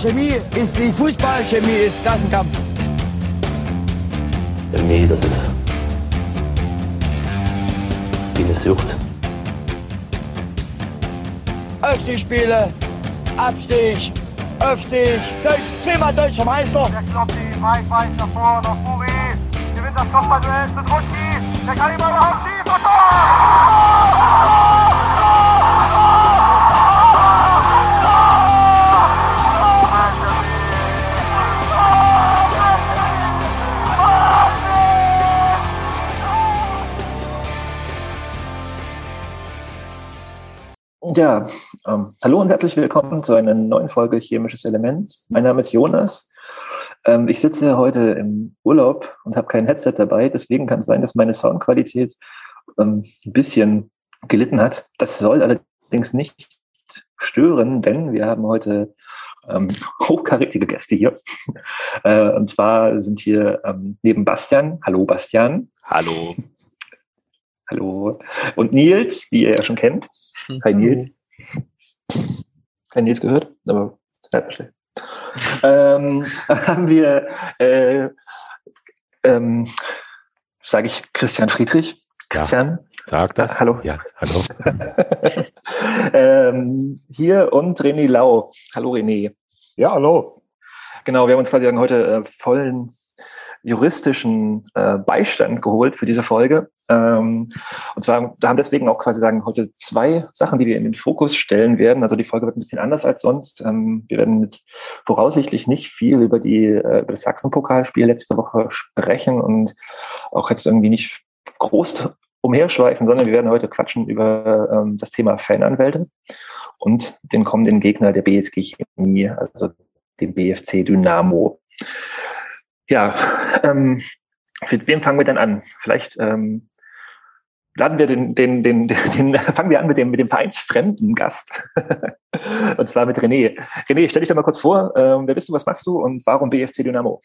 Chemie ist wie Fußball, Chemie ist Klassenkampf. Chemie, das ist wie eine Sucht. Aufstiegsspiele, Abstieg, Aufstieg, Deutsch, zehnmal deutscher Meister. Der Kloppi, weit, weit nach vorne, nach Buri. Gewinnt das Kopfballduell zu Druschki. Der kann ihn mal überhaupt schießen. Und Tor! Ja, ähm, hallo und herzlich willkommen zu einer neuen Folge Chemisches Element. Mein Name ist Jonas. Ähm, ich sitze heute im Urlaub und habe kein Headset dabei. Deswegen kann es sein, dass meine Soundqualität ähm, ein bisschen gelitten hat. Das soll allerdings nicht stören, denn wir haben heute ähm, hochkarätige Gäste hier. Äh, und zwar sind hier ähm, neben Bastian, hallo Bastian. Hallo. Hallo. Und Nils, die ihr ja schon kennt. Hi Nils. Kein Nils gehört, aber halt schlecht. ähm, haben wir, äh, ähm, sage ich Christian Friedrich. Christian. Ja, sag das. Äh, hallo. Ja, hallo. ähm, hier und René Lau. Hallo René. Ja, hallo. Genau, wir haben uns quasi heute äh, vollen juristischen äh, Beistand geholt für diese Folge. Ähm, und zwar, da haben deswegen auch quasi sagen, heute zwei Sachen, die wir in den Fokus stellen werden. Also die Folge wird ein bisschen anders als sonst. Ähm, wir werden mit voraussichtlich nicht viel über, die, äh, über das Sachsenpokalspiel letzte Woche sprechen und auch jetzt irgendwie nicht groß umherschweifen, sondern wir werden heute quatschen über ähm, das Thema Fananwälte und den kommenden Gegner der BSG Chemie, also dem BFC Dynamo. Ja, ähm, mit wem fangen wir denn an? Vielleicht ähm, laden wir den, den, den, den, fangen wir an mit dem, mit dem vereinsfremden Gast. und zwar mit René. René, stell dich doch mal kurz vor. Ähm, wer bist du, was machst du und warum BFC Dynamo?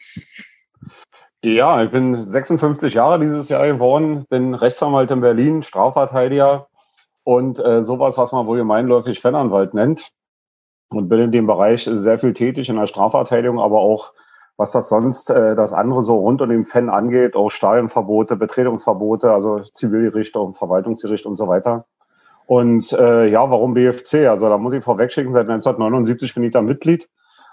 Ja, ich bin 56 Jahre dieses Jahr geworden, bin Rechtsanwalt in Berlin, Strafverteidiger und äh, sowas, was man wohl gemeinläufig Fananwalt nennt. Und bin in dem Bereich sehr viel tätig in der Strafverteidigung, aber auch was das sonst äh, das andere so rund um den Fan angeht, auch Stadionverbote, Betretungsverbote, also Zivilgericht und Verwaltungsgericht und so weiter. Und äh, ja, warum BFC? Also da muss ich vorwegschicken, seit 1979 bin ich da Mitglied.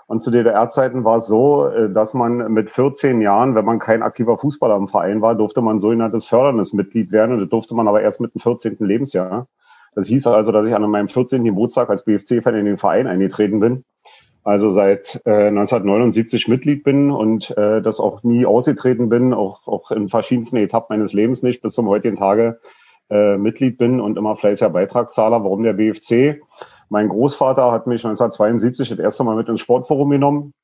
Und zu DDR-Zeiten war es so, äh, dass man mit 14 Jahren, wenn man kein aktiver Fußballer im Verein war, durfte man sogenanntes förderndes Mitglied werden. Und das durfte man aber erst mit dem 14. Lebensjahr. Das hieß also, dass ich an meinem 14. Geburtstag als BFC-Fan in den Verein eingetreten bin also seit äh, 1979 Mitglied bin und äh, das auch nie ausgetreten bin, auch, auch in verschiedensten Etappen meines Lebens nicht, bis zum heutigen Tage äh, Mitglied bin und immer fleißiger Beitragszahler. Warum der BFC? Mein Großvater hat mich 1972 das erste Mal mit ins Sportforum genommen.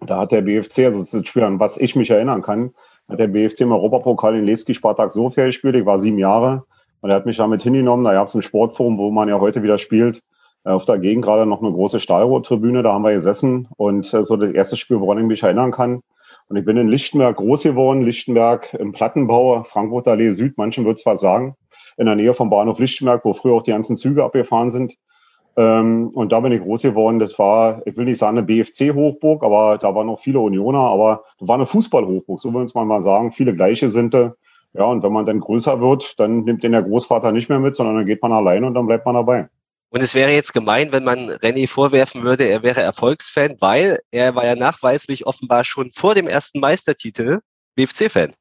Da hat der BFC, also das ist ein Spiel, an was ich mich erinnern kann, hat der BFC im Europapokal in Levski Spartak Sofia gespielt. Ich war sieben Jahre und er hat mich damit hingenommen. Da gab es ein Sportforum, wo man ja heute wieder spielt auf der Gegend gerade noch eine große Stahlrohrtribüne, da haben wir gesessen und äh, so das erste Spiel, woran ich mich erinnern kann. Und ich bin in Lichtenberg groß geworden, Lichtenberg im Plattenbau, Frankfurter Allee Süd, manchen wird es was sagen, in der Nähe vom Bahnhof Lichtenberg, wo früher auch die ganzen Züge abgefahren sind. Ähm, und da bin ich groß geworden. Das war, ich will nicht sagen eine BFC-Hochburg, aber da waren noch viele Unioner, aber das war eine Fußball-Hochburg, so will man mal sagen. Viele gleiche sind Ja, und wenn man dann größer wird, dann nimmt den der Großvater nicht mehr mit, sondern dann geht man allein und dann bleibt man dabei. Und es wäre jetzt gemein, wenn man René vorwerfen würde, er wäre Erfolgsfan, weil er war ja nachweislich offenbar schon vor dem ersten Meistertitel BFC-Fan.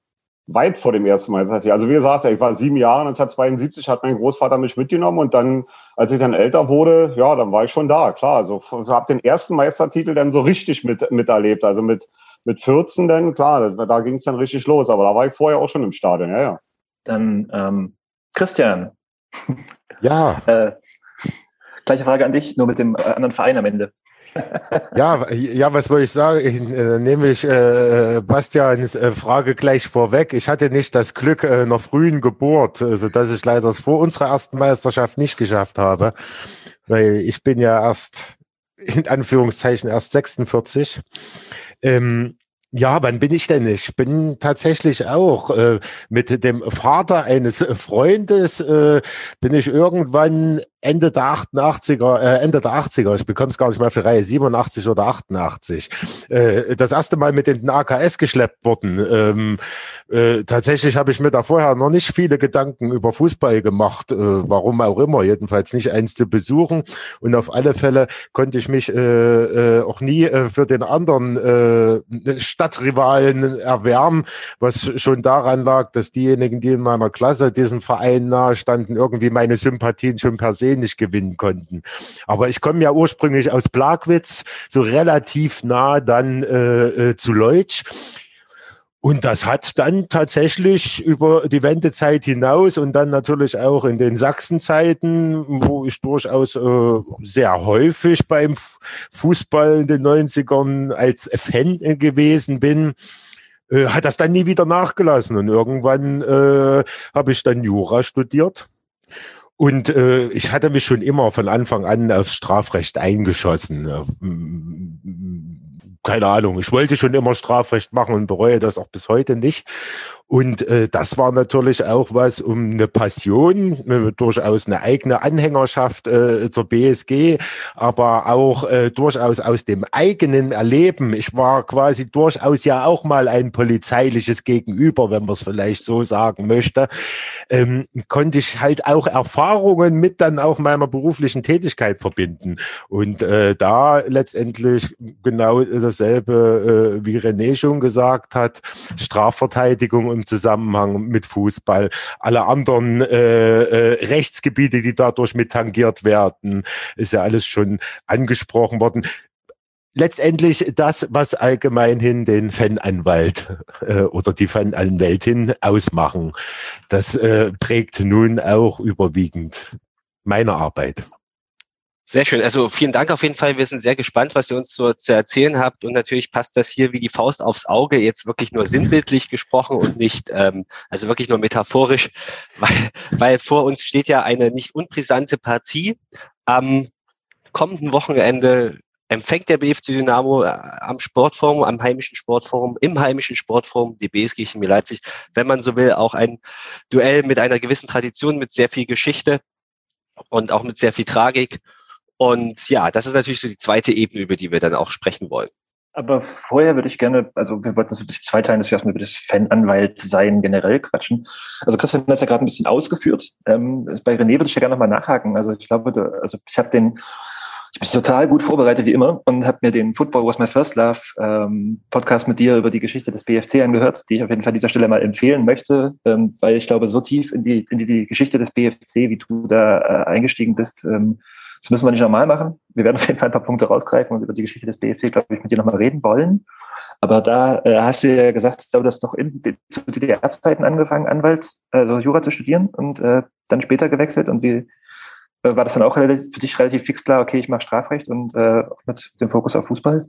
Weit vor dem ersten Meistertitel. Also wie gesagt, ich war sieben Jahre, 1972 hat mein Großvater mich mitgenommen und dann, als ich dann älter wurde, ja, dann war ich schon da, klar. Also habe den ersten Meistertitel dann so richtig mit, miterlebt. Also mit, mit 14 dann, klar, da, da ging es dann richtig los. Aber da war ich vorher auch schon im Stadion, ja, ja. Dann ähm, Christian. Ja. äh, Gleiche Frage an dich, nur mit dem äh, anderen Verein am Ende. ja, ja, was wollte ich sagen? Ich, äh, nehme ich äh, Bastians äh, Frage gleich vorweg. Ich hatte nicht das Glück äh, einer frühen Geburt, äh, so dass ich leider vor unserer ersten Meisterschaft nicht geschafft habe, weil ich bin ja erst in Anführungszeichen erst 46. Ähm, ja, wann bin ich denn? Ich bin tatsächlich auch äh, mit dem Vater eines Freundes äh, bin ich irgendwann Ende der 88er, äh, Ende der 80er, ich bekomme es gar nicht mehr für Reihe, 87 oder 88, äh, das erste Mal mit in den AKS geschleppt worden. Ähm, äh, tatsächlich habe ich mir da vorher noch nicht viele Gedanken über Fußball gemacht, äh, warum auch immer, jedenfalls nicht eins zu besuchen. Und auf alle Fälle konnte ich mich äh, äh, auch nie äh, für den anderen äh, Stadtrivalen erwärmen, was schon daran lag, dass diejenigen, die in meiner Klasse diesen Verein nahe standen, irgendwie meine Sympathien schon per se nicht gewinnen konnten. Aber ich komme ja ursprünglich aus Plagwitz, so relativ nah dann äh, äh, zu Leutsch. Und das hat dann tatsächlich über die Wendezeit hinaus und dann natürlich auch in den Sachsenzeiten, wo ich durchaus äh, sehr häufig beim Fußball in den 90ern als Fan gewesen bin, äh, hat das dann nie wieder nachgelassen. Und irgendwann äh, habe ich dann Jura studiert und äh, ich hatte mich schon immer von Anfang an aufs Strafrecht eingeschossen. Keine Ahnung, ich wollte schon immer Strafrecht machen und bereue das auch bis heute nicht. Und äh, das war natürlich auch was um eine Passion, durchaus eine eigene Anhängerschaft äh, zur BSG, aber auch äh, durchaus aus dem eigenen Erleben. Ich war quasi durchaus ja auch mal ein polizeiliches Gegenüber, wenn man es vielleicht so sagen möchte. Ähm, konnte ich halt auch Erfahrungen mit dann auch meiner beruflichen Tätigkeit verbinden. Und äh, da letztendlich genau dasselbe, äh, wie René schon gesagt hat, Strafverteidigung im Zusammenhang mit Fußball, alle anderen äh, äh, Rechtsgebiete, die dadurch mit tangiert werden, ist ja alles schon angesprochen worden letztendlich das, was allgemeinhin den Fananwalt äh, oder die Fananwältin ausmachen. Das äh, prägt nun auch überwiegend meine Arbeit. Sehr schön. Also vielen Dank auf jeden Fall. Wir sind sehr gespannt, was ihr uns so zu erzählen habt. Und natürlich passt das hier wie die Faust aufs Auge, jetzt wirklich nur sinnbildlich gesprochen und nicht, ähm, also wirklich nur metaphorisch, weil, weil vor uns steht ja eine nicht unbrisante Partie. Am kommenden Wochenende empfängt der BFC Dynamo äh, am Sportforum, am heimischen Sportforum, im heimischen Sportforum, die BSG Chemie Leipzig, wenn man so will, auch ein Duell mit einer gewissen Tradition, mit sehr viel Geschichte und auch mit sehr viel Tragik. Und ja, das ist natürlich so die zweite Ebene, über die wir dann auch sprechen wollen. Aber vorher würde ich gerne, also wir wollten so ein bisschen zweiteilen, dass wir erstmal über das Fananwalt sein generell quatschen. Also Christian hat es ja gerade ein bisschen ausgeführt. Ähm, bei René würde ich ja gerne nochmal nachhaken. Also ich glaube, also ich habe den, ich bin total gut vorbereitet wie immer und habe mir den Football Was My First Love ähm, Podcast mit dir über die Geschichte des BFC angehört, die ich auf jeden Fall an dieser Stelle mal empfehlen möchte, ähm, weil ich glaube, so tief in die, in die, die Geschichte des BFC, wie du da äh, eingestiegen bist, ähm, das müssen wir nicht normal machen. Wir werden auf jeden Fall ein paar Punkte rausgreifen und über die Geschichte des BFC, glaube ich, mit dir nochmal reden wollen. Aber da äh, hast du ja gesagt, ich glaube, du hast doch in, zu DDR-Zeiten angefangen, Anwalt, also Jura zu studieren und äh, dann später gewechselt. Und wie äh, war das dann auch für dich relativ fix klar, okay, ich mache Strafrecht und äh, mit dem Fokus auf Fußball?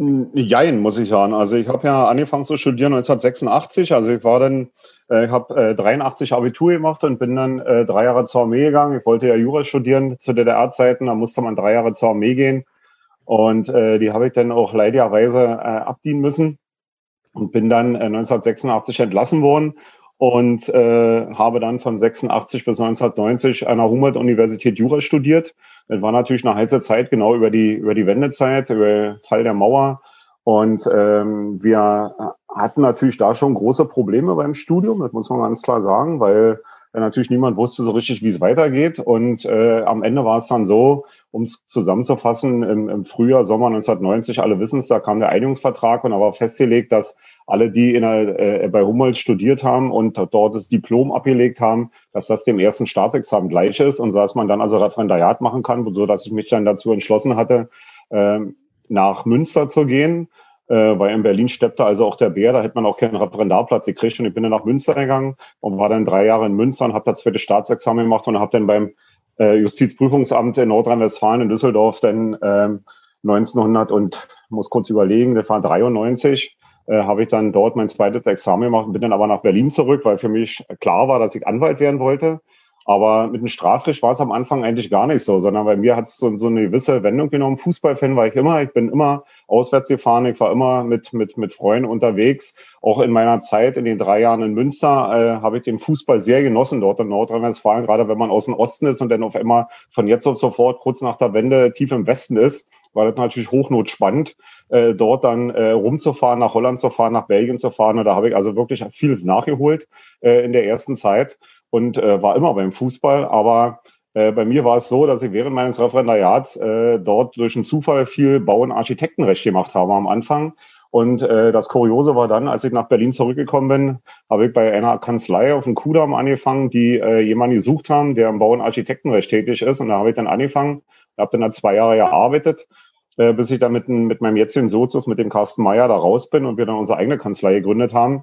Jein, muss ich sagen. Also ich habe ja angefangen zu studieren 1986. Also ich war dann, äh, ich habe äh, 83 Abitur gemacht und bin dann äh, drei Jahre zur Armee gegangen. Ich wollte ja Jura studieren zu DDR-Zeiten, da musste man drei Jahre zur Armee gehen. Und äh, die habe ich dann auch leidigerweise äh, abdienen müssen und bin dann äh, 1986 entlassen worden und äh, habe dann von 86 bis 1990 an der Humboldt-Universität Jura studiert. Das war natürlich eine heiße Zeit, genau über die, über die Wendezeit, über den Fall der Mauer. Und ähm, wir hatten natürlich da schon große Probleme beim Studium, das muss man ganz klar sagen, weil natürlich niemand wusste so richtig, wie es weitergeht. Und äh, am Ende war es dann so, um es zusammenzufassen, im, im Frühjahr, Sommer 1990, alle wissen es, da kam der Einigungsvertrag und da war festgelegt, dass alle, die in der, äh, bei Humboldt studiert haben und dort das Diplom abgelegt haben, dass das dem ersten Staatsexamen gleich ist und dass man dann also Referendariat machen kann, so dass ich mich dann dazu entschlossen hatte, äh, nach Münster zu gehen weil in Berlin steppte also auch der Bär, da hätte man auch keinen Referendarplatz gekriegt. Und ich bin dann nach Münster gegangen und war dann drei Jahre in Münster und habe das zweite Staatsexamen gemacht und habe dann beim äh, Justizprüfungsamt in Nordrhein-Westfalen in Düsseldorf dann ähm, 1900 und muss kurz überlegen, das war 93, äh, habe ich dann dort mein zweites Examen gemacht und bin dann aber nach Berlin zurück, weil für mich klar war, dass ich Anwalt werden wollte Aber mit dem Strafrecht war es am Anfang eigentlich gar nicht so, sondern bei mir hat es so, so eine gewisse Wendung genommen. Fußballfan war ich immer. Ich bin immer auswärts gefahren. Ich war immer mit, mit, mit Freunden unterwegs. Auch in meiner Zeit, in den drei Jahren in Münster, äh, habe ich den Fußball sehr genossen dort in Nordrhein-Westfalen, gerade wenn man aus dem Osten ist und dann auf einmal von jetzt auf sofort kurz nach der Wende tief im Westen ist, war das natürlich hochnotspannend, äh, dort dann äh, rumzufahren, nach Holland zu fahren, nach Belgien zu fahren. Und da habe ich also wirklich vieles nachgeholt äh, in der ersten Zeit und äh, war immer beim Fußball. Aber äh, bei mir war es so, dass ich während meines Referendariats äh, dort durch einen Zufall viel Bau- und Architektenrecht gemacht habe am Anfang. Und äh, das Kuriose war dann, als ich nach Berlin zurückgekommen bin, habe ich bei einer Kanzlei auf dem Kudamm angefangen, die äh, jemanden gesucht haben, der im Bau- und Architektenrecht tätig ist. Und da habe ich dann angefangen, habe dann da zwei Jahre gearbeitet, äh, bis ich dann mit, mit meinem jetzigen Sozius, mit dem Carsten Meyer, da raus bin und wir dann unsere eigene Kanzlei gegründet haben.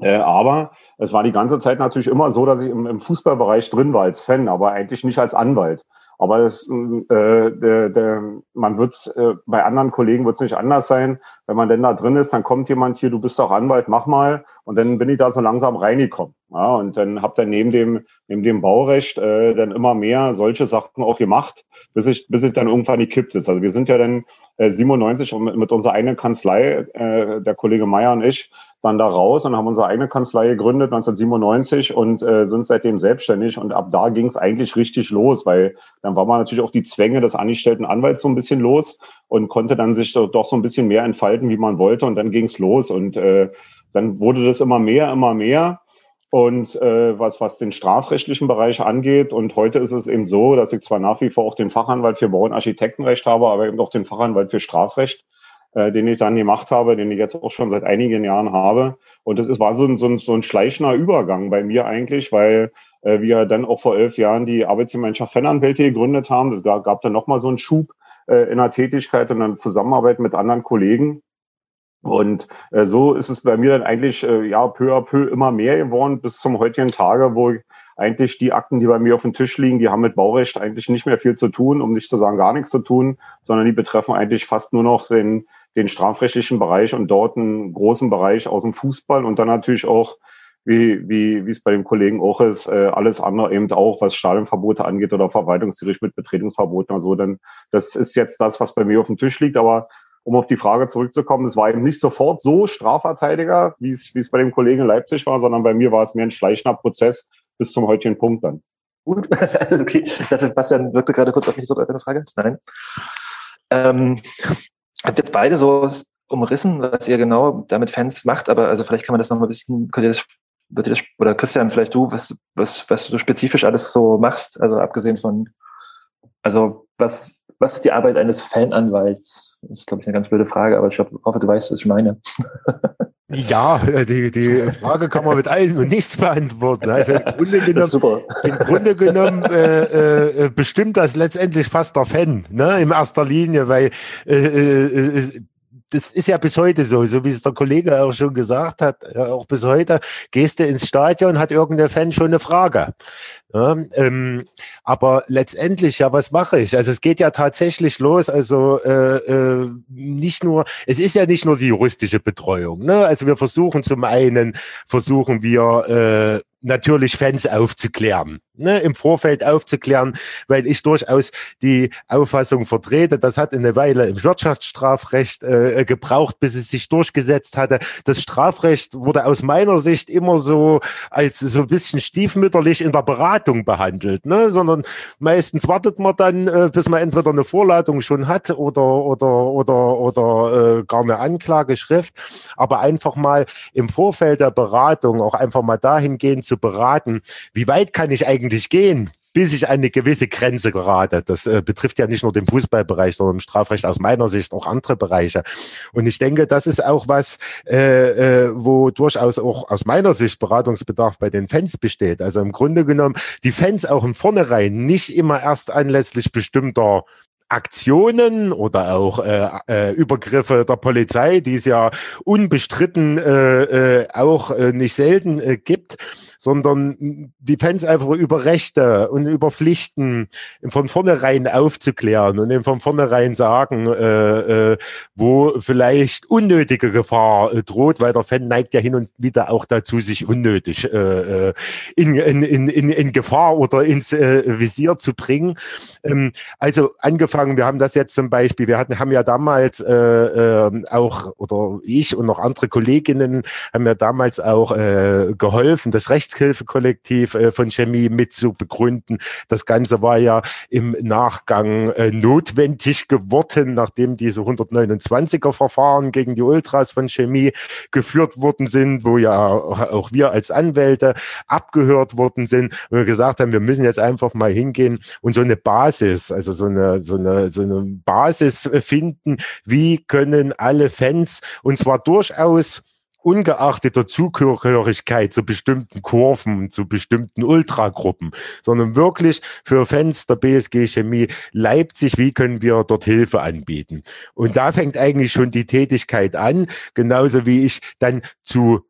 Äh, aber es war die ganze Zeit natürlich immer so, dass ich im, im Fußballbereich drin war als Fan, aber eigentlich nicht als Anwalt. Aber es, äh, der, der, man wird's äh, bei anderen Kollegen wird's nicht anders sein. Wenn man denn da drin ist, dann kommt jemand hier, du bist doch Anwalt, mach mal. Und dann bin ich da so langsam reingekommen. Ja, und dann habe dann neben dem neben dem Baurecht äh, dann immer mehr solche Sachen auch gemacht, bis ich bis ich dann irgendwann gekippt ist. Also wir sind ja dann äh, 97 mit, unserer eigenen Kanzlei, äh, der Kollege Meier und ich, dann da raus und haben unsere eigene Kanzlei gegründet 1997 und äh, sind seitdem selbstständig. Und ab da ging es eigentlich richtig los, weil dann war man natürlich auch die Zwänge des angestellten Anwalts so ein bisschen los und konnte dann sich doch, doch so ein bisschen mehr entfalten, wie man wollte. Und dann ging es los. Und äh, dann wurde das immer mehr, immer mehr. Und äh, was, was den strafrechtlichen Bereich angeht, und heute ist es eben so, dass ich zwar nach wie vor auch den Fachanwalt für Bau- und Architektenrecht habe, aber eben auch den Fachanwalt für Strafrecht äh, den ich dann gemacht habe, den ich jetzt auch schon seit einigen Jahren habe. Und das ist, war so ein, so, ein, so ein schleichender Übergang bei mir eigentlich, weil äh, wir dann auch vor elf Jahren die Arbeitsgemeinschaft Fananwälte gegründet haben. Das gab, gab dann nochmal so einen Schub äh, in der Tätigkeit und dann Zusammenarbeit mit anderen Kollegen. Und äh, so ist es bei mir dann eigentlich äh, ja peu à peu immer mehr geworden bis zum heutigen Tage, wo ich eigentlich die Akten, die bei mir auf dem Tisch liegen, die haben mit Baurecht eigentlich nicht mehr viel zu tun, um nicht zu sagen gar nichts zu tun, sondern die betreffen eigentlich fast nur noch den den strafrechtlichen Bereich und dort einen großen Bereich aus dem Fußball und dann natürlich auch, wie, wie, wie es bei dem Kollegen auch ist, äh, alles andere eben auch, was Stadionverbote angeht oder Verwaltungsgericht mit Betretungsverboten und so. Denn das ist jetzt das, was bei mir auf dem Tisch liegt. Aber um auf die Frage zurückzukommen, es war eben nicht sofort so Strafverteidiger, wie es, wie es bei dem Kollegen in Leipzig war, sondern bei mir war es mehr ein schleichender Prozess bis zum heutigen Punkt dann. Gut, okay. Ich dachte, Bastian wirkte gerade kurz auf mich so eine Frage. Nein. Ähm, habt jetzt beide so umrissen, was ihr genau damit Fans macht, aber also vielleicht kann man das noch mal ein bisschen, könnt ihr das, könnt ihr das oder Christian, vielleicht du, was, was, was du spezifisch alles so machst, also abgesehen von, also was, was ist die Arbeit eines Fananwalts? Das ist, glaube ich, eine ganz blöde Frage, aber ich hoffe, du weißt, was ich meine. Ja, die, die Frage kann man mit allem und nichts beantworten. Also im Grunde genommen, Im Grunde genommen äh, äh, bestimmt das letztendlich fast der Fan, ne, in erster Linie, weil äh, äh, das ist ja bis heute so, so wie es der Kollege auch schon gesagt hat, auch bis heute, gehst du ins Stadion, hat irgendein Fan schon eine Frage. Ja, ähm, aber letztendlich, ja, was mache ich? Also es geht ja tatsächlich los, also äh, äh, nicht nur, es ist ja nicht nur die juristische Betreuung. Ne? Also wir versuchen zum einen, versuchen wir äh, natürlich Fans aufzuklären, ne, im Vorfeld aufzuklären, weil ich durchaus die Auffassung vertrete, das hat eine Weile im Wirtschaftsstrafrecht äh, gebraucht, bis es sich durchgesetzt hatte. Das Strafrecht wurde aus meiner Sicht immer so als so ein bisschen stiefmütterlich in der Beratung behandelt, ne, sondern meistens wartet man dann, äh, bis man entweder eine Vorladung schon hat oder oder oder oder äh, gar eine Anklageschrift, aber einfach mal im Vorfeld der Beratung auch einfach mal dahingehend zu beraten, wie weit kann ich eigentlich gehen, bis ich an eine gewisse Grenze gerate. Das äh, betrifft ja nicht nur den Fußballbereich, sondern Strafrecht aus meiner Sicht auch andere Bereiche. Und ich denke, das ist auch was, äh, äh, wo durchaus auch aus meiner Sicht Beratungsbedarf bei den Fans besteht. Also im Grunde genommen, die Fans auch im Vornherein nicht immer erst anlässlich bestimmter Aktionen oder auch äh, äh, Übergriffe der Polizei, die es ja unbestritten äh, äh, auch äh, nicht selten äh, gibt, sondern die Fans einfach über Rechte und über Pflichten von vornherein aufzuklären und von vornherein sagen, äh, äh, wo vielleicht unnötige Gefahr äh, droht, weil der Fan neigt ja hin und wieder auch dazu, sich unnötig äh, äh in, in, in, in Gefahr oder ins äh, Visier zu bringen. Ähm, also angefangen, wir haben das jetzt zum Beispiel, wir hatten, haben ja damals äh, äh, auch, oder ich und noch andere Kolleginnen haben ja damals auch äh, geholfen, das Rechtshilfekollektiv äh, von Chemie mit zu begründen. Das Ganze war ja im Nachgang äh, notwendig geworden, nachdem diese 129er Verfahren gegen die Ultras von Chemie geführt worden sind, wo ja auch wir als Anwälte abgehört worden sind und wir gesagt haben, wir müssen jetzt einfach mal hingehen und so eine Basis, also so eine, so eine, so eine Basis finden, wie können alle Fans und zwar durchaus ungeachtet der Zugehörigkeit zu bestimmten Kurven, zu bestimmten Ultragruppen, sondern wirklich für Fans der BSG Chemie Leipzig, wie können wir dort Hilfe anbieten? Und da fängt eigentlich schon die Tätigkeit an, genauso wie ich dann zu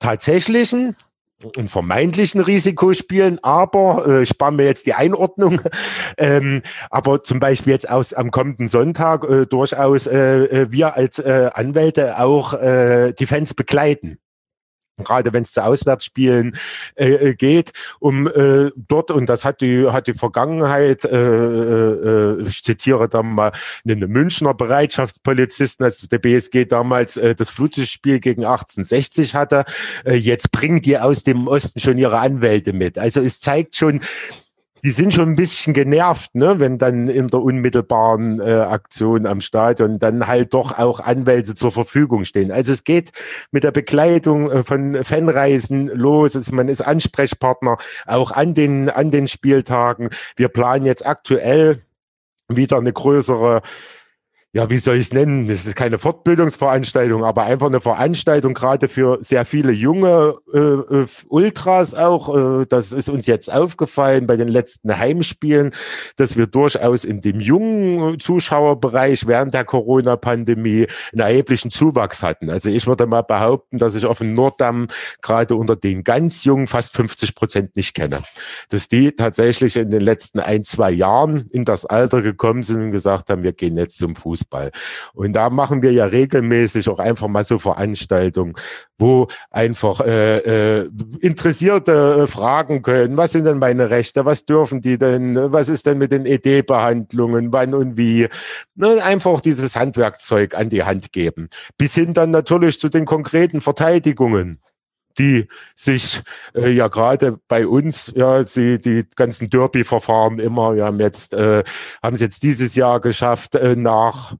tatsächlichen und vermeintlichen Risikospielen, aber äh, ich spare mir jetzt die Einordnung, ähm, aber zum Beispiel jetzt aus am kommenden Sonntag äh, durchaus äh, äh wir als äh, Anwälte auch äh, die Fans begleiten gerade wenn es zu Auswärtsspielen äh, äh, geht, um äh, dort, und das hat die, hat die Vergangenheit, äh, äh, ich zitiere da mal einen Münchner Bereitschaftspolizisten, als der BSG damals äh, das Flutlichtspiel gegen 1860 hatte, äh, jetzt bringen die aus dem Osten schon ihre Anwälte mit. Also es zeigt schon, die sind schon ein bisschen genervt, ne, wenn dann in der unmittelbaren äh, Aktion am Stadion dann halt doch auch Anwälte zur Verfügung stehen. Also es geht mit der Begleitung äh, von Fanreisen los. Es, man ist Ansprechpartner auch an den, an den Spieltagen. Wir planen jetzt aktuell wieder eine größere ja, wie soll ich es nennen? Das ist keine Fortbildungsveranstaltung, aber einfach eine Veranstaltung gerade für sehr viele junge äh, äh, Ultras auch. Äh, das ist uns jetzt aufgefallen bei den letzten Heimspielen, dass wir durchaus in dem jungen Zuschauerbereich während der Corona-Pandemie einen erheblichen Zuwachs hatten. Also ich würde mal behaupten, dass ich auf dem Norddamm gerade unter den ganz jungen fast 50 Prozent nicht kenne. Dass die tatsächlich in den letzten ein, zwei Jahren in das Alter gekommen sind und gesagt haben, wir gehen jetzt zum Fuß Fußball. Und da machen wir ja regelmäßig auch einfach mal so Veranstaltungen, wo einfach äh, äh, Interessierte fragen können, was sind denn meine Rechte, was dürfen die denn, was ist denn mit den ED-Behandlungen, wann und wie. Ne, einfach dieses Handwerkzeug an die Hand geben. Bis hin dann natürlich zu den konkreten Verteidigungen die sich äh, ja gerade bei uns, ja, sie die ganzen Derby-Verfahren immer, wir haben jetzt, äh, haben es jetzt dieses Jahr geschafft, äh, nach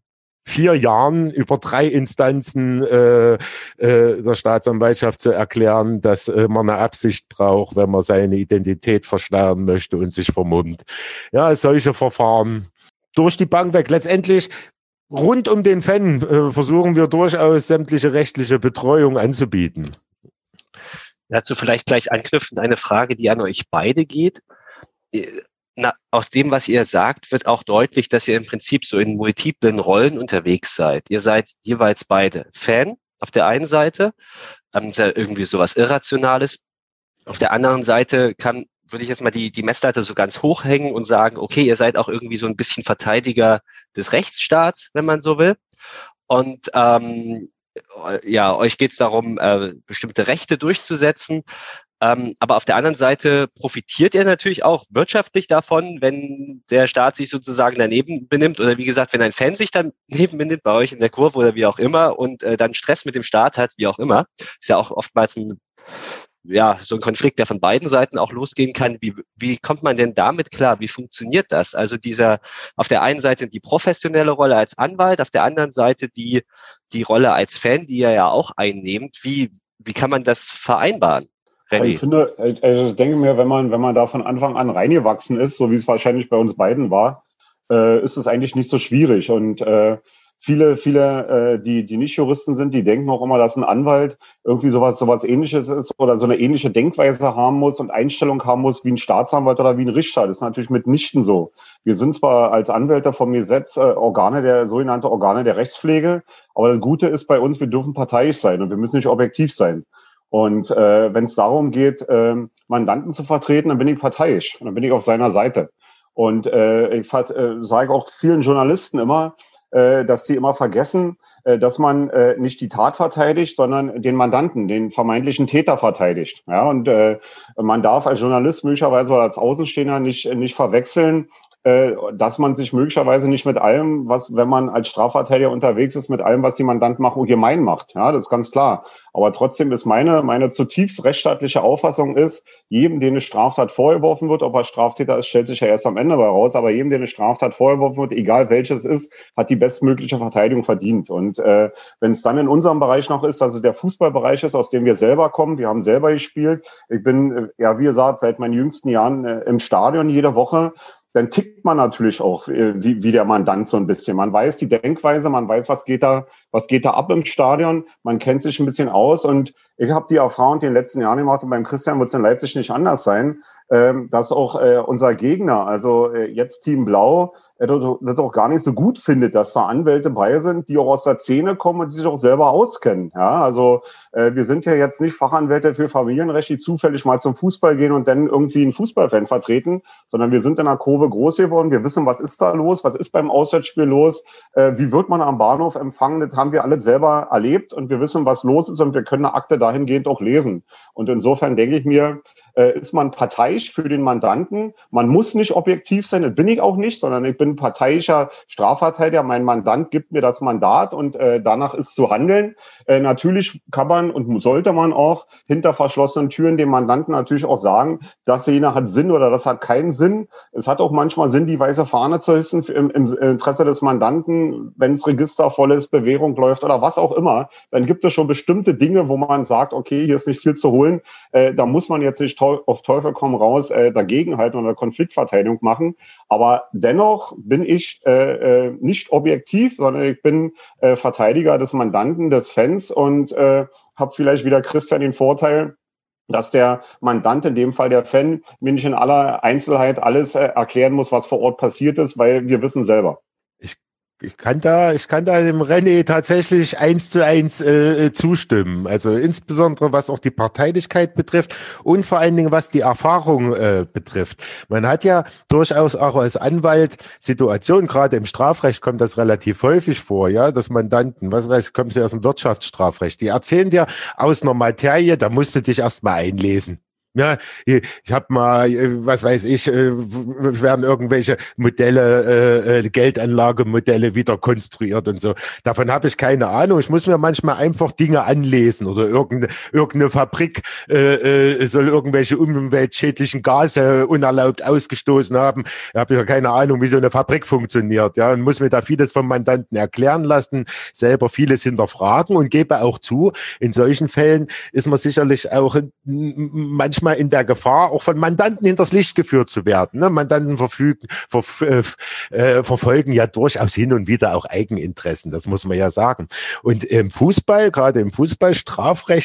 vier Jahren über drei Instanzen äh, äh, der Staatsanwaltschaft zu erklären, dass äh, man eine Absicht braucht, wenn man seine Identität verschleiern möchte und sich vermummt. Ja, solche Verfahren durch die Bank weg. Letztendlich rund um den Fan äh, versuchen wir durchaus sämtliche rechtliche Betreuung anzubieten. Dazu vielleicht gleich anknüpfend eine Frage, die an euch beide geht. Na, aus dem, was ihr sagt, wird auch deutlich, dass ihr im Prinzip so in multiplen Rollen unterwegs seid. Ihr seid jeweils beide Fan auf der einen Seite, ähm, irgendwie sowas Irrationales. Auf der anderen Seite kann, würde ich jetzt mal die, die Messlatte so ganz hoch hängen und sagen, okay, ihr seid auch irgendwie so ein bisschen Verteidiger des Rechtsstaats, wenn man so will. Und ähm, ja, euch geht es darum, äh, bestimmte Rechte durchzusetzen. Ähm, aber auf der anderen Seite profitiert ihr natürlich auch wirtschaftlich davon, wenn der Staat sich sozusagen daneben benimmt oder wie gesagt, wenn ein Fan sich daneben benimmt bei euch in der Kurve oder wie auch immer und äh, dann Stress mit dem Staat hat, wie auch immer. Ist ja auch oftmals ein ja, so ein Konflikt, der von beiden Seiten auch losgehen kann. Wie, wie kommt man denn damit klar? Wie funktioniert das? Also dieser, auf der einen Seite die professionelle Rolle als Anwalt, auf der anderen Seite die, die Rolle als Fan, die er ja auch einnehmt. Wie, wie kann man das vereinbaren? René? Ich finde, also ich denke mir, wenn man, wenn man da von Anfang an reingewachsen ist, so wie es wahrscheinlich bei uns beiden war, äh, ist es eigentlich nicht so schwierig. Und äh, viele, viele, äh, die, die nicht Juristen sind, die denken auch immer, dass ein Anwalt irgendwie sowas, sowas ähnliches ist oder so eine ähnliche Denkweise haben muss und Einstellung haben muss wie ein Staatsanwalt oder wie ein Richter. Das ist natürlich mitnichten so. Wir sind zwar als Anwälte vom Gesetz äh, Organe der, sogenannte Organe der Rechtspflege, aber das Gute ist bei uns, wir dürfen parteiisch sein und wir müssen nicht objektiv sein. Und äh, wenn es darum geht, äh, Mandanten zu vertreten, dann bin ich parteiisch und dann bin ich auf seiner Seite. Und äh, ich äh, sage auch vielen Journalisten immer, dass sie immer vergessen, äh, dass man äh, nicht die Tat verteidigt, sondern den Mandanten, den vermeintlichen Täter verteidigt. Ja, und äh, man darf als Journalist möglicherweise oder als Außenstehender nicht, nicht verwechseln, äh, dass man sich möglicherweise nicht mit allem, was, wenn man als Strafverteidiger unterwegs ist, mit allem, was die Mandant macht, gemein macht. Ja, das ist ganz klar. Aber trotzdem ist meine, meine zutiefst rechtsstaatliche Auffassung ist, jedem, den eine Straftat vorgeworfen wird, ob er Straftäter ist, stellt sich ja erst am Ende raus, aber jedem, der eine Straftat vorgeworfen wird, egal welches ist, hat die bestmögliche Verteidigung verdient. Und äh, wenn es dann in unserem Bereich noch ist, also der Fußballbereich ist, aus dem wir selber kommen, wir haben selber gespielt. Ich bin, äh, ja, wie gesagt, seit meinen jüngsten Jahren äh, im Stadion jede Woche dann tickt man natürlich auch äh, wie, wie der Mandant so ein bisschen. Man weiß die Denkweise, man weiß, was geht da, was geht da ab im Stadion, man kennt sich ein bisschen aus und ich habe die Erfahrung in den letzten Jahren gemacht und beim Christian wird es in Leipzig nicht anders sein, ähm, dass auch äh, unser Gegner, also äh, jetzt Team Blau, äh, das auch gar nicht so gut findet, dass da Anwälte bei sind, die auch aus der Szene kommen und die sich auch selber auskennen. Ja, also wir sind ja jetzt nicht Fachanwälte für Familienrecht, die zufällig mal zum Fußball gehen und dann irgendwie einen Fußballfan vertreten, sondern wir sind in der Kurve groß geworden. Wir wissen, was ist da los, was ist beim Auswärtsspiel los, wie wird man am Bahnhof empfangen. Das haben wir alle selber erlebt und wir wissen, was los ist und wir können eine Akte dahingehend auch lesen. Und insofern denke ich mir, äh, ist man parteiisch für den Mandanten. Man muss nicht objektiv sein, das bin ich auch nicht, sondern ich bin parteiischer Strafverteidiger. Mein Mandant gibt mir das Mandat und äh, danach ist zu handeln. Äh, natürlich kann man und sollte man auch hinter verschlossenen Türen dem Mandanten natürlich auch sagen, das jener hat Sinn oder das hat keinen Sinn. Es hat auch manchmal Sinn, die weiße Fahne zu hissen im, im Interesse des Mandanten, wenn das Register voll ist, Bewährung läuft oder was auch immer. Dann gibt es schon bestimmte Dinge, wo man sagt, okay, hier ist nicht viel zu holen. Äh, da muss man jetzt nicht auf Teufel komm raus äh, dagegenhalten oder Konfliktverteidigung machen. Aber dennoch bin ich äh, äh, nicht objektiv, sondern ich bin äh, Verteidiger des Mandanten, des Fans und äh, habe vielleicht wieder Christian den Vorteil, dass der Mandant, in dem Fall der Fan, mir nicht in aller Einzelheit alles äh, erklären muss, was vor Ort passiert ist, weil wir wissen selber ich kann da, ich kann da dem René tatsächlich eins zu eins äh, zustimmen. Also insbesondere was auch die Parteilichkeit betrifft und vor allen Dingen was die Erfahrung äh, betrifft. Man hat ja durchaus auch als Anwalt Situationen, gerade im Strafrecht kommt das relativ häufig vor, ja, dass Mandanten, was weiß ich, kommen sie aus dem Wirtschaftsstrafrecht, die erzählen dir aus einer Materie, da musst du dich erstmal einlesen. Ja, ich habe mal, was weiß ich, äh, werden irgendwelche Modelle, äh, äh, Geldanlagemodelle wieder konstruiert und so. Davon habe ich keine Ahnung. Ich muss mir manchmal einfach Dinge anlesen oder irgendeine, Fabrik soll irgendwelche umweltschädlichen Gase unerlaubt ausgestoßen haben. Ich habe ja keine Ahnung, wie so eine Fabrik funktioniert. Ja, und muss mir da vieles vom Mandanten erklären lassen, selber vieles hinterfragen und gebe auch zu, in solchen Fällen ist man sicherlich auch manchmal manchmal in der Gefahr, auch von Mandanten hinters Licht geführt zu werden. Ne? Mandanten verfügen, ver, äh, äh, verfolgen ja durchaus hin und wieder auch Eigeninteressen, das muss man ja sagen. Und im Fußball, gerade im Fußball,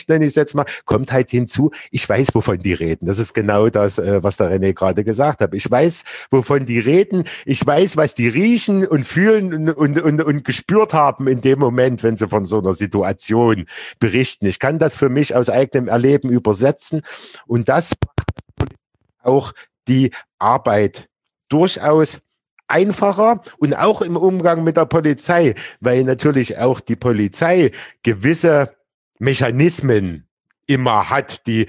nenne ich es jetzt mal, kommt halt hinzu, ich weiß, wovon die reden. Das ist genau das, äh, was der René gerade gesagt hat. Ich weiß, wovon die reden. Ich weiß, was die riechen und fühlen und, und, und gespürt haben in dem Moment, wenn sie von so einer Situation berichten. Ich kann das für mich aus eigenem Erleben übersetzen und das macht auch die Arbeit durchaus einfacher und auch im Umgang mit der Polizei, weil natürlich auch die Polizei gewisse Mechanismen immer hat, die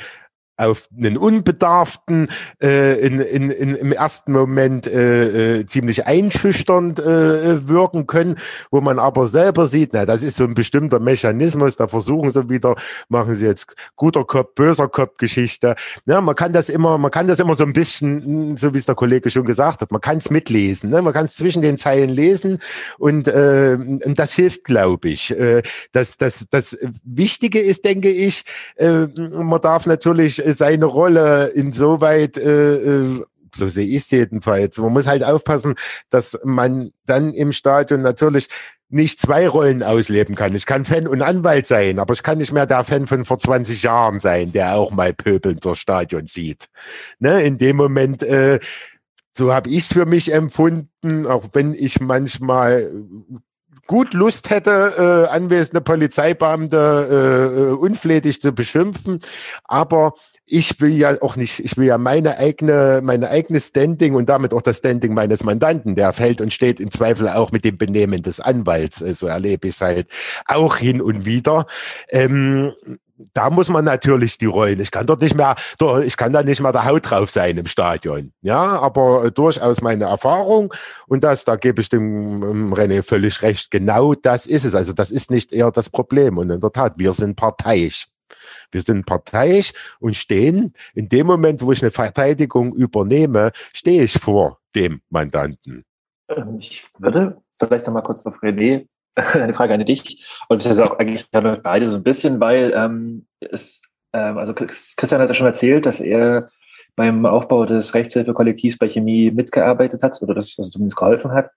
auf einen Unbedarften äh, in, in, in, im ersten Moment äh, äh, ziemlich einschüchternd äh, wirken können, wo man aber selber sieht, na, das ist so ein bestimmter Mechanismus, da versuchen sie wieder, machen sie jetzt guter Kopf, böser Kopf Geschichte. Ja, man kann das immer, man kann das immer so ein bisschen, so wie es der Kollege schon gesagt hat, man kann es mitlesen, ne? man kann es zwischen den Zeilen lesen und, äh, und das hilft, glaube ich. Äh, das, das, das Wichtige ist, denke ich, äh, man darf natürlich seine Rolle insoweit, äh, äh, so sehe ich es jedenfalls. Man muss halt aufpassen, dass man dann im Stadion natürlich nicht zwei Rollen ausleben kann. Ich kann Fan und Anwalt sein, aber ich kann nicht mehr der Fan von vor 20 Jahren sein, der auch mal pöbelnd durchs Stadion sieht. Ne? In dem Moment, äh, so habe ich es für mich empfunden, auch wenn ich manchmal gut Lust hätte, äh, anwesende Polizeibeamte äh, unflätig zu beschimpfen. Aber ich will ja auch nicht, ich will ja meine eigene, meine eigene Standing und damit auch das Standing meines Mandanten, der fällt und steht im Zweifel auch mit dem Benehmen des Anwalts. So also erlebe ich es halt auch hin und wieder. Ähm, da muss man natürlich die Rollen. Ich kann dort nicht mehr, ich kann da nicht mehr der Haut drauf sein im Stadion. Ja, aber durchaus meine Erfahrung und das, da gebe ich dem René völlig recht. Genau das ist es. Also das ist nicht eher das Problem. Und in der Tat, wir sind parteiisch. Wir sind parteiisch und stehen in dem Moment, wo ich eine Verteidigung übernehme, stehe ich vor dem Mandanten. Ähm, ich würde vielleicht noch mal kurz auf René eine Frage an dich. Und das ist auch eigentlich beide so ein bisschen, weil ähm, es, ähm, also Christian hat ja schon erzählt, dass er beim Aufbau des Rechtshilfekollektivs bei Chemie mitgearbeitet hat oder das also zumindest geholfen hat.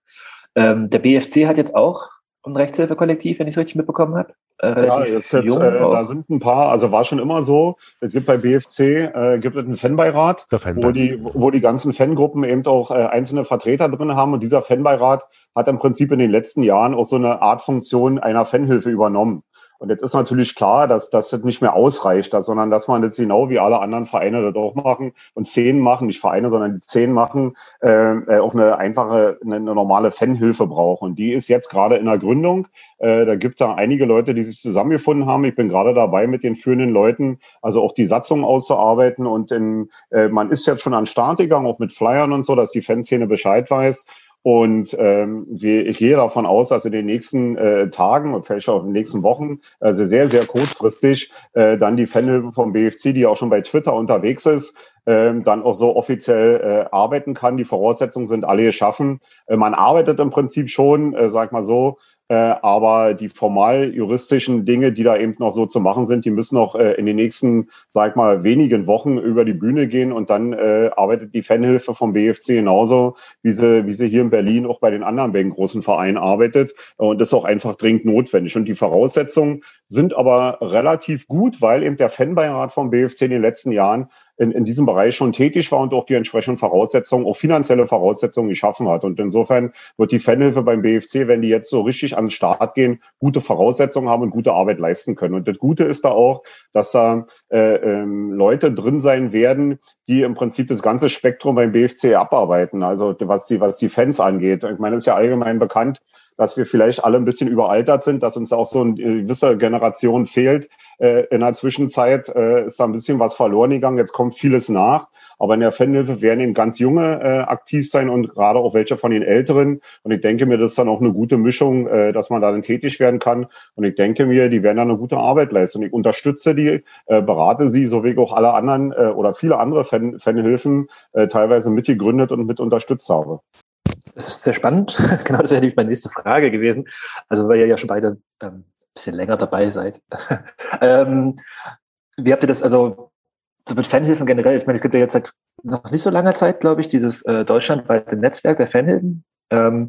Ähm, der BFC hat jetzt auch ein Rechtshilfekollektiv, wenn ich es richtig mitbekommen habe. Äh, ja, ist jetzt, äh, da sind ein paar, also war schon immer so, es gibt bei BFC, äh, gibt es einen Fanbeirat, Fan wo, die, wo die ganzen Fangruppen eben auch äh, einzelne Vertreter drin haben und dieser Fanbeirat hat im Prinzip in den letzten Jahren auch so eine Art Funktion einer Fanhilfe übernommen. Und jetzt ist natürlich klar, dass, dass das nicht mehr ausreicht, sondern dass man jetzt genau wie alle anderen Vereine das auch machen und zehn machen, nicht Vereine, sondern die zehn machen, äh, äh, auch eine einfache, eine, eine normale Fanhilfe braucht. Und die ist jetzt gerade in der Gründung. Äh, da gibt da einige Leute, die sich zusammengefunden haben. Ich bin gerade dabei, mit den führenden Leuten, also auch die Satzung auszuarbeiten. Und in, äh, man ist jetzt schon an Start gegangen, auch mit Flyern und so, dass die Fanszene Bescheid weiß. Und ähm, wir, ich gehe davon aus, dass in den nächsten äh, Tagen und vielleicht auch in den nächsten Wochen, also sehr, sehr kurzfristig, äh, dann die Fanhilfe vom BFC, die auch schon bei Twitter unterwegs ist, äh, dann auch so offiziell äh, arbeiten kann. Die Voraussetzungen sind alle geschaffen. Äh, man arbeitet im Prinzip schon, äh, sag mal so, aber die formal juristischen Dinge, die da eben noch so zu machen sind, die müssen noch äh, in den nächsten, sag mal, wenigen Wochen über die Bühne gehen und dann äh, arbeitet die Fanhilfe vom BFC genauso, wie sie, wie sie hier in Berlin auch bei den anderen beiden großen Vereinen arbeitet. Und das ist auch einfach dringend notwendig. Und die Voraussetzungen sind aber relativ gut, weil eben der Fanbeirat vom BFC in den letzten Jahren in, in diesem Bereich schon tätig war und auch die entsprechenden Voraussetzungen, auch finanzielle Voraussetzungen geschaffen hat. Und insofern wird die Fanhilfe beim BFC, wenn die jetzt so richtig an den Start gehen, gute Voraussetzungen haben und gute Arbeit leisten können. Und das Gute ist da auch, dass da äh, ähm, Leute drin sein werden, die im Prinzip das ganze Spektrum beim BFC abarbeiten. Also was die, was die Fans angeht. Ich meine, es ist ja allgemein bekannt, dass wir vielleicht alle ein bisschen überaltert sind, dass uns auch so eine gewisse Generation fehlt. Äh, in der Zwischenzeit äh, ist da ein bisschen was verloren gegangen. Jetzt kommt vieles nach. Aber in der Fanhilfe werden eben ganz junge äh, aktiv sein und gerade auch welche von den Älteren. Und ich denke mir, das ist dann auch eine gute Mischung, äh, dass man da dann tätig werden kann. Und ich denke mir, die werden da eine gute Arbeit leisten. Und ich unterstütze die, äh, berate sie, so wie auch alle anderen äh, oder viele andere Fan Fanhilfen äh, teilweise mitgegründet und mit unterstützt habe. Das ist sehr spannend. genau, das wäre nämlich meine nächste Frage gewesen. Also, weil ihr ja schon beide ähm, ein bisschen länger dabei seid. ähm, wie habt ihr das, also so mit Fanhilfen generell? Ich meine, es gibt ja jetzt seit noch nicht so langer Zeit, glaube ich, dieses äh, deutschlandweite Netzwerk der Fanhilfen. Ähm,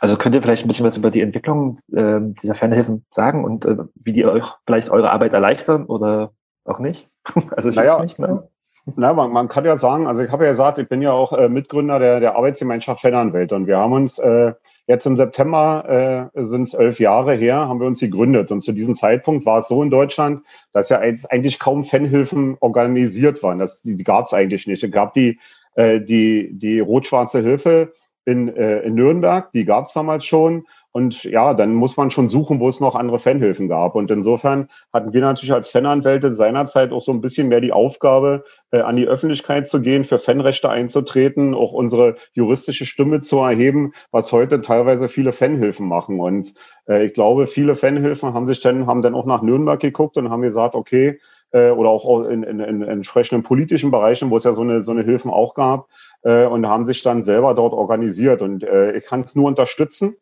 also könnt ihr vielleicht ein bisschen was über die Entwicklung äh, dieser Fanhilfen sagen und äh, wie die euch vielleicht eure Arbeit erleichtern oder auch nicht? also ich naja, weiß nicht genau. Na, man, man kann ja sagen, also ich habe ja gesagt, ich bin ja auch äh, Mitgründer der, der Arbeitsgemeinschaft Fananwelt und wir haben uns äh, jetzt im September, äh, sind es elf Jahre her, haben wir uns gegründet und zu diesem Zeitpunkt war es so in Deutschland, dass ja eigentlich kaum Fanhilfen organisiert waren. Das, die die gab es eigentlich nicht. Es gab die, äh, die, die Rot-Schwarze Hilfe in, äh, in Nürnberg, die gab es damals schon und ja, dann muss man schon suchen, wo es noch andere Fanhilfen gab. Und insofern hatten wir natürlich als Fananwälte seinerzeit auch so ein bisschen mehr die Aufgabe, äh, an die Öffentlichkeit zu gehen, für Fanrechte einzutreten, auch unsere juristische Stimme zu erheben, was heute teilweise viele Fanhilfen machen. Und äh, ich glaube, viele Fanhilfen haben sich dann, haben dann auch nach Nürnberg geguckt und haben gesagt, okay, äh, oder auch in, in, in entsprechenden politischen Bereichen, wo es ja so eine, so eine Hilfen auch gab, äh, und haben sich dann selber dort organisiert. Und äh, ich kann es nur unterstützen.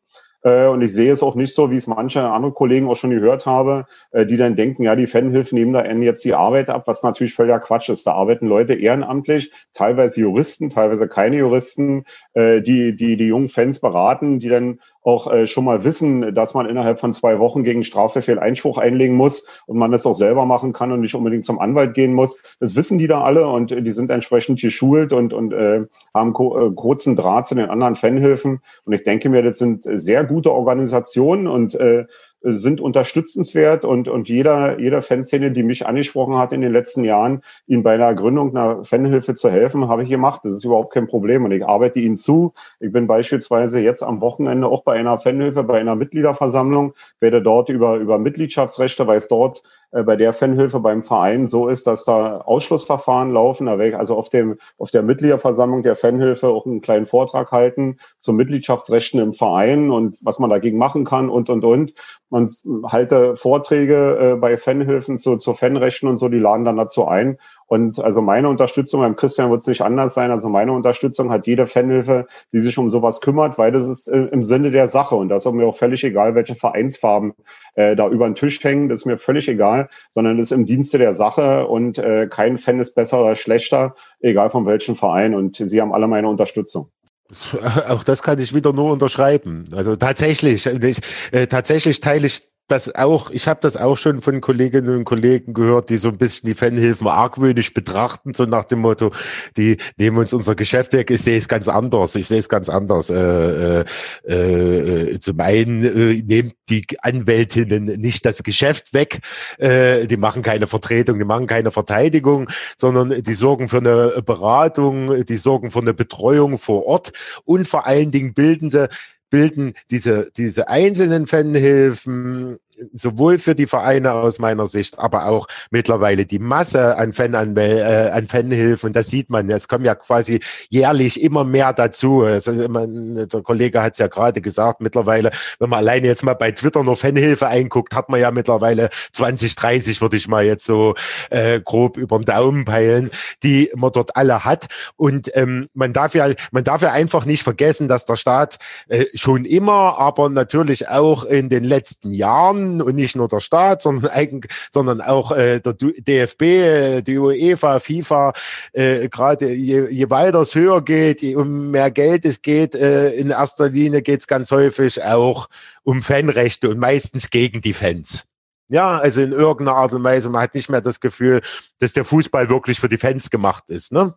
Äh, und ich sehe es auch nicht so, wie es manche andere Kollegen auch schon gehört habe, äh, die dann denken, ja, die Fanhilfen nehmen da jetzt die Arbeit ab, was natürlich völliger Quatsch ist. Da arbeiten Leute ehrenamtlich, teilweise Juristen, teilweise keine Juristen, äh, die die, die jungen Fans beraten, die dann auch äh, schon mal wissen, dass man innerhalb von zwei Wochen gegen Strafbefehl Einspruch einlegen muss und man das auch selber machen kann und nicht unbedingt zum Anwalt gehen muss. Das wissen die da alle und die sind entsprechend geschult und, und äh, haben ko- äh, kurzen Draht zu den anderen Fanhilfen. Und ich denke mir, das sind sehr gute Organisationen und äh, sind unterstützenswert und, und jeder, jeder Fanszene, die mich angesprochen hat in den letzten Jahren, ihnen bei einer Gründung einer Fanhilfe zu helfen, habe ich gemacht. Das ist überhaupt kein Problem und ich arbeite ihnen zu. Ich bin beispielsweise jetzt am Wochenende auch bei einer Fanhilfe, bei einer Mitgliederversammlung, werde dort über, über Mitgliedschaftsrechte, weil es dort bei der Fanhilfe beim Verein so ist, dass da Ausschlussverfahren laufen. Also auf dem, auf der Mitgliederversammlung der Fanhilfe auch einen kleinen Vortrag halten zu Mitgliedschaftsrechten im Verein und was man dagegen machen kann und, und, und. Man halte Vorträge äh, bei Fanhilfen zu, zu Fanrechten und so, die laden dann dazu ein. Und also meine Unterstützung, beim Christian wird es nicht anders sein. Also meine Unterstützung hat jede Fanhilfe, die sich um sowas kümmert, weil das ist äh, im Sinne der Sache. Und das ist mir auch völlig egal, welche Vereinsfarben äh, da über den Tisch hängen. Das ist mir völlig egal, sondern das ist im Dienste der Sache und äh, kein Fan ist besser oder schlechter, egal von welchem Verein. Und sie haben alle meine Unterstützung. Auch das kann ich wieder nur unterschreiben. Also tatsächlich, ich, äh, tatsächlich teile ich das auch, ich habe das auch schon von Kolleginnen und Kollegen gehört, die so ein bisschen die Fanhilfen argwöhnisch betrachten, so nach dem Motto, die nehmen uns unser Geschäft weg. Ich sehe es ganz anders. Ich sehe es ganz anders. Äh, äh, äh, zum einen äh, nehmen die Anwältinnen nicht das Geschäft weg, äh, die machen keine Vertretung, die machen keine Verteidigung, sondern die sorgen für eine Beratung, die sorgen für eine Betreuung vor Ort und vor allen Dingen bilden sie bilden diese, diese einzelnen Fanhilfen sowohl für die Vereine aus meiner Sicht, aber auch mittlerweile die Masse an, Fananmel äh, an Fanhilfen. Und das sieht man. Es kommen ja quasi jährlich immer mehr dazu. Also immer, der Kollege hat es ja gerade gesagt, mittlerweile, wenn man alleine jetzt mal bei Twitter nur Fanhilfe einguckt, hat man ja mittlerweile 20, 30, würde ich mal jetzt so äh, grob über den Daumen peilen, die man dort alle hat. Und ähm, man darf ja, man darf ja einfach nicht vergessen, dass der Staat äh, schon immer, aber natürlich auch in den letzten Jahren und nicht nur der Staat, sondern, eigentlich, sondern auch äh, der DFB, äh, die UEFA, FIFA, äh, gerade je, je weiter es höher geht, je um mehr Geld es geht, äh, in erster Linie geht es ganz häufig auch um Fanrechte und meistens gegen die Fans. Ja, also in irgendeiner Art und Weise, man hat nicht mehr das Gefühl, dass der Fußball wirklich für die Fans gemacht ist. Ne?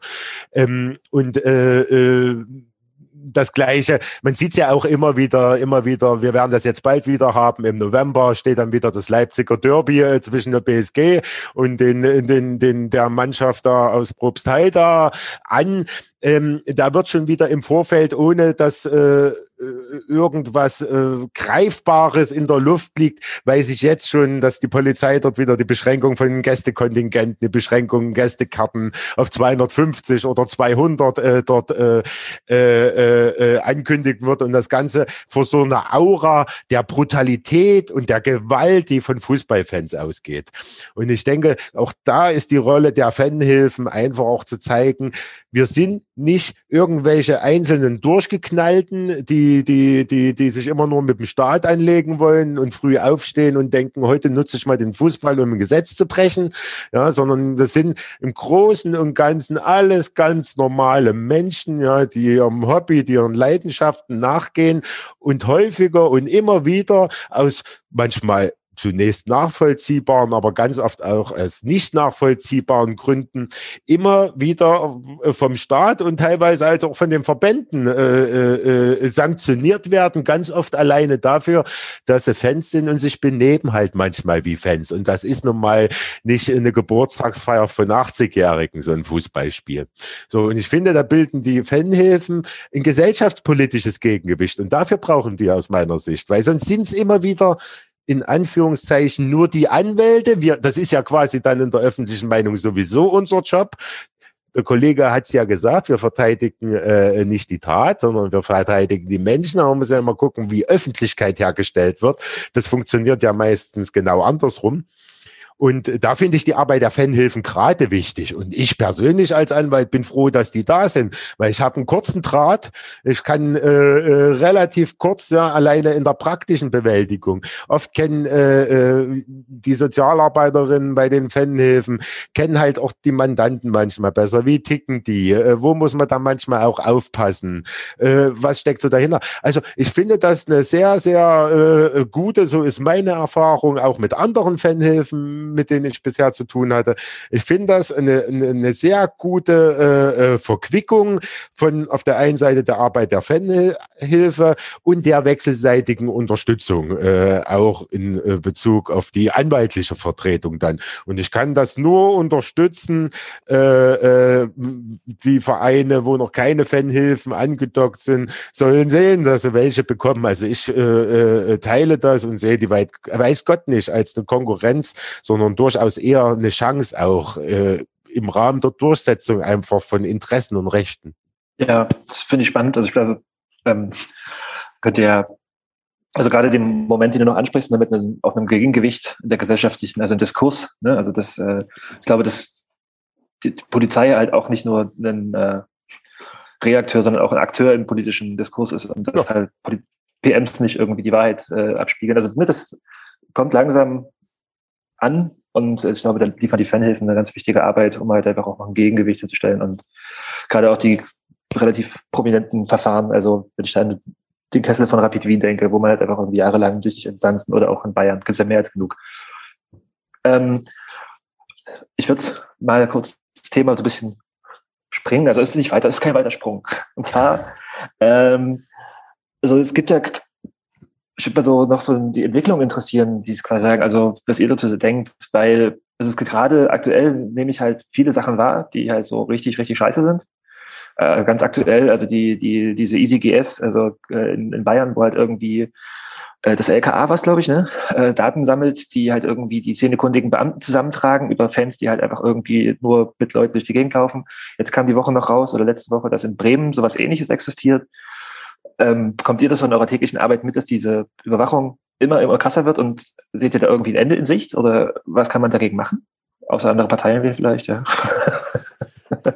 Ähm, und äh, äh, das Gleiche. Man sieht es ja auch immer wieder, immer wieder. Wir werden das jetzt bald wieder haben. Im November steht dann wieder das Leipziger Derby äh, zwischen der BSG und den, den, den, der Mannschaft da aus Probstheida an. Ähm, da wird schon wieder im Vorfeld, ohne dass äh, irgendwas äh, Greifbares in der Luft liegt, weiß ich jetzt schon, dass die Polizei dort wieder die Beschränkung von Gästekontingenten, die Beschränkung Gästekarten auf 250 oder 200 äh, dort äh, äh, äh, ankündigt wird und das Ganze vor so einer Aura der Brutalität und der Gewalt, die von Fußballfans ausgeht. Und ich denke, auch da ist die Rolle der Fanhilfen einfach auch zu zeigen, wir sind nicht irgendwelche einzelnen Durchgeknallten, die, die, die, die sich immer nur mit dem Staat anlegen wollen und früh aufstehen und denken, heute nutze ich mal den Fußball, um ein Gesetz zu brechen, ja, sondern das sind im Großen und Ganzen alles ganz normale Menschen, ja, die ihrem Hobby, die ihren Leidenschaften nachgehen und häufiger und immer wieder aus manchmal zunächst nachvollziehbaren, aber ganz oft auch als nicht nachvollziehbaren Gründen immer wieder äh, vom Staat und teilweise als auch von den Verbänden äh, äh, äh, sanktioniert werden, ganz oft alleine dafür, dass sie Fans sind und sich benehmen halt manchmal wie Fans. Und das ist nun mal nicht eine Geburtstagsfeier von 80-Jährigen, so ein Fußballspiel. So, und ich finde, da bilden die Fanhilfen ein gesellschaftspolitisches Gegengewicht. Und dafür brauchen die aus meiner Sicht, weil sonst sind es immer wieder in Anführungszeichen nur die Anwälte. Wir, das ist ja quasi dann in der öffentlichen Meinung sowieso unser Job. Der Kollege hat es ja gesagt, wir verteidigen äh, nicht die Tat, sondern wir verteidigen die Menschen. Aber man muss ja immer gucken, wie Öffentlichkeit hergestellt wird. Das funktioniert ja meistens genau andersrum. Und da finde ich die Arbeit der Fanhilfen gerade wichtig. Und ich persönlich als Anwalt bin froh, dass die da sind, weil ich habe einen kurzen Draht. Ich kann äh, äh, relativ kurz, ja, alleine in der praktischen Bewältigung. Oft kennen äh, äh, die Sozialarbeiterinnen bei den Fanhilfen, kennen halt auch die Mandanten manchmal besser. Wie ticken die? Äh, wo muss man da manchmal auch aufpassen? Äh, was steckt so dahinter? Also ich finde das eine sehr, sehr äh, gute, so ist meine Erfahrung, auch mit anderen Fanhilfen, mit denen ich bisher zu tun hatte. Ich finde das eine, eine, sehr gute äh, äh Verquickung von auf der einen Seite der Arbeit der Fanhilfe und der wechselseitigen Unterstützung, äh, auch in äh, Bezug auf die anwaltliche Vertretung dann. Und ich kann das nur unterstützen, äh, äh, die Vereine, wo noch keine Fanhilfen angedockt sind, sollen sehen, dass sie welche bekommen. Also ich äh, äh, teile das und sehe die weit, weiß Gott nicht als eine Konkurrenz, sondern durchaus eher eine Chance auch äh, im Rahmen der Durchsetzung einfach von Interessen und Rechten. Ja, das finde ich spannend. Also ich glaube, ähm, könnte ja, also gerade den Moment, den du noch ansprichst, damit ne, auch einem Gegengewicht in der gesellschaftlichen, also im Diskurs, ne? also das, äh, ich glaube, dass die Polizei halt auch nicht nur ein äh, Reakteur, sondern auch ein Akteur im politischen Diskurs ist und dass ja. halt PMs nicht irgendwie die Wahrheit äh, abspiegeln. Also ne, das kommt langsam an und ich glaube, da liefern die Fanhilfen eine ganz wichtige Arbeit, um halt einfach auch noch ein Gegengewicht zu stellen und gerade auch die relativ prominenten Verfahren, also wenn ich da an den Kessel von Rapid Wien denke, wo man halt einfach irgendwie jahrelang durch die Instanzen oder auch in Bayern, gibt es ja mehr als genug. Ähm, ich würde mal kurz das Thema so ein bisschen springen. Also es ist nicht weiter, es ist kein weiter Sprung. Und zwar, ähm, also es gibt ja, ich würde mal so noch so die Entwicklung interessieren, die es quasi sagen, also was ihr dazu denkt, weil es ist gerade aktuell nehme ich halt viele Sachen wahr, die halt so richtig, richtig scheiße sind. Äh, ganz aktuell, also die, die, diese EasyGS, also äh, in, in Bayern, wo halt irgendwie äh, das LKA was, glaube ich, ne? Äh, Daten sammelt, die halt irgendwie die zehnekundigen Beamten zusammentragen über Fans, die halt einfach irgendwie nur mit Leuten durch die Gegend laufen. Jetzt kam die Woche noch raus oder letzte Woche, dass in Bremen sowas ähnliches existiert. Ähm, kommt ihr das von eurer täglichen Arbeit mit, dass diese Überwachung immer, immer krasser wird und seht ihr da irgendwie ein Ende in Sicht oder was kann man dagegen machen? Außer andere Parteien vielleicht, ja.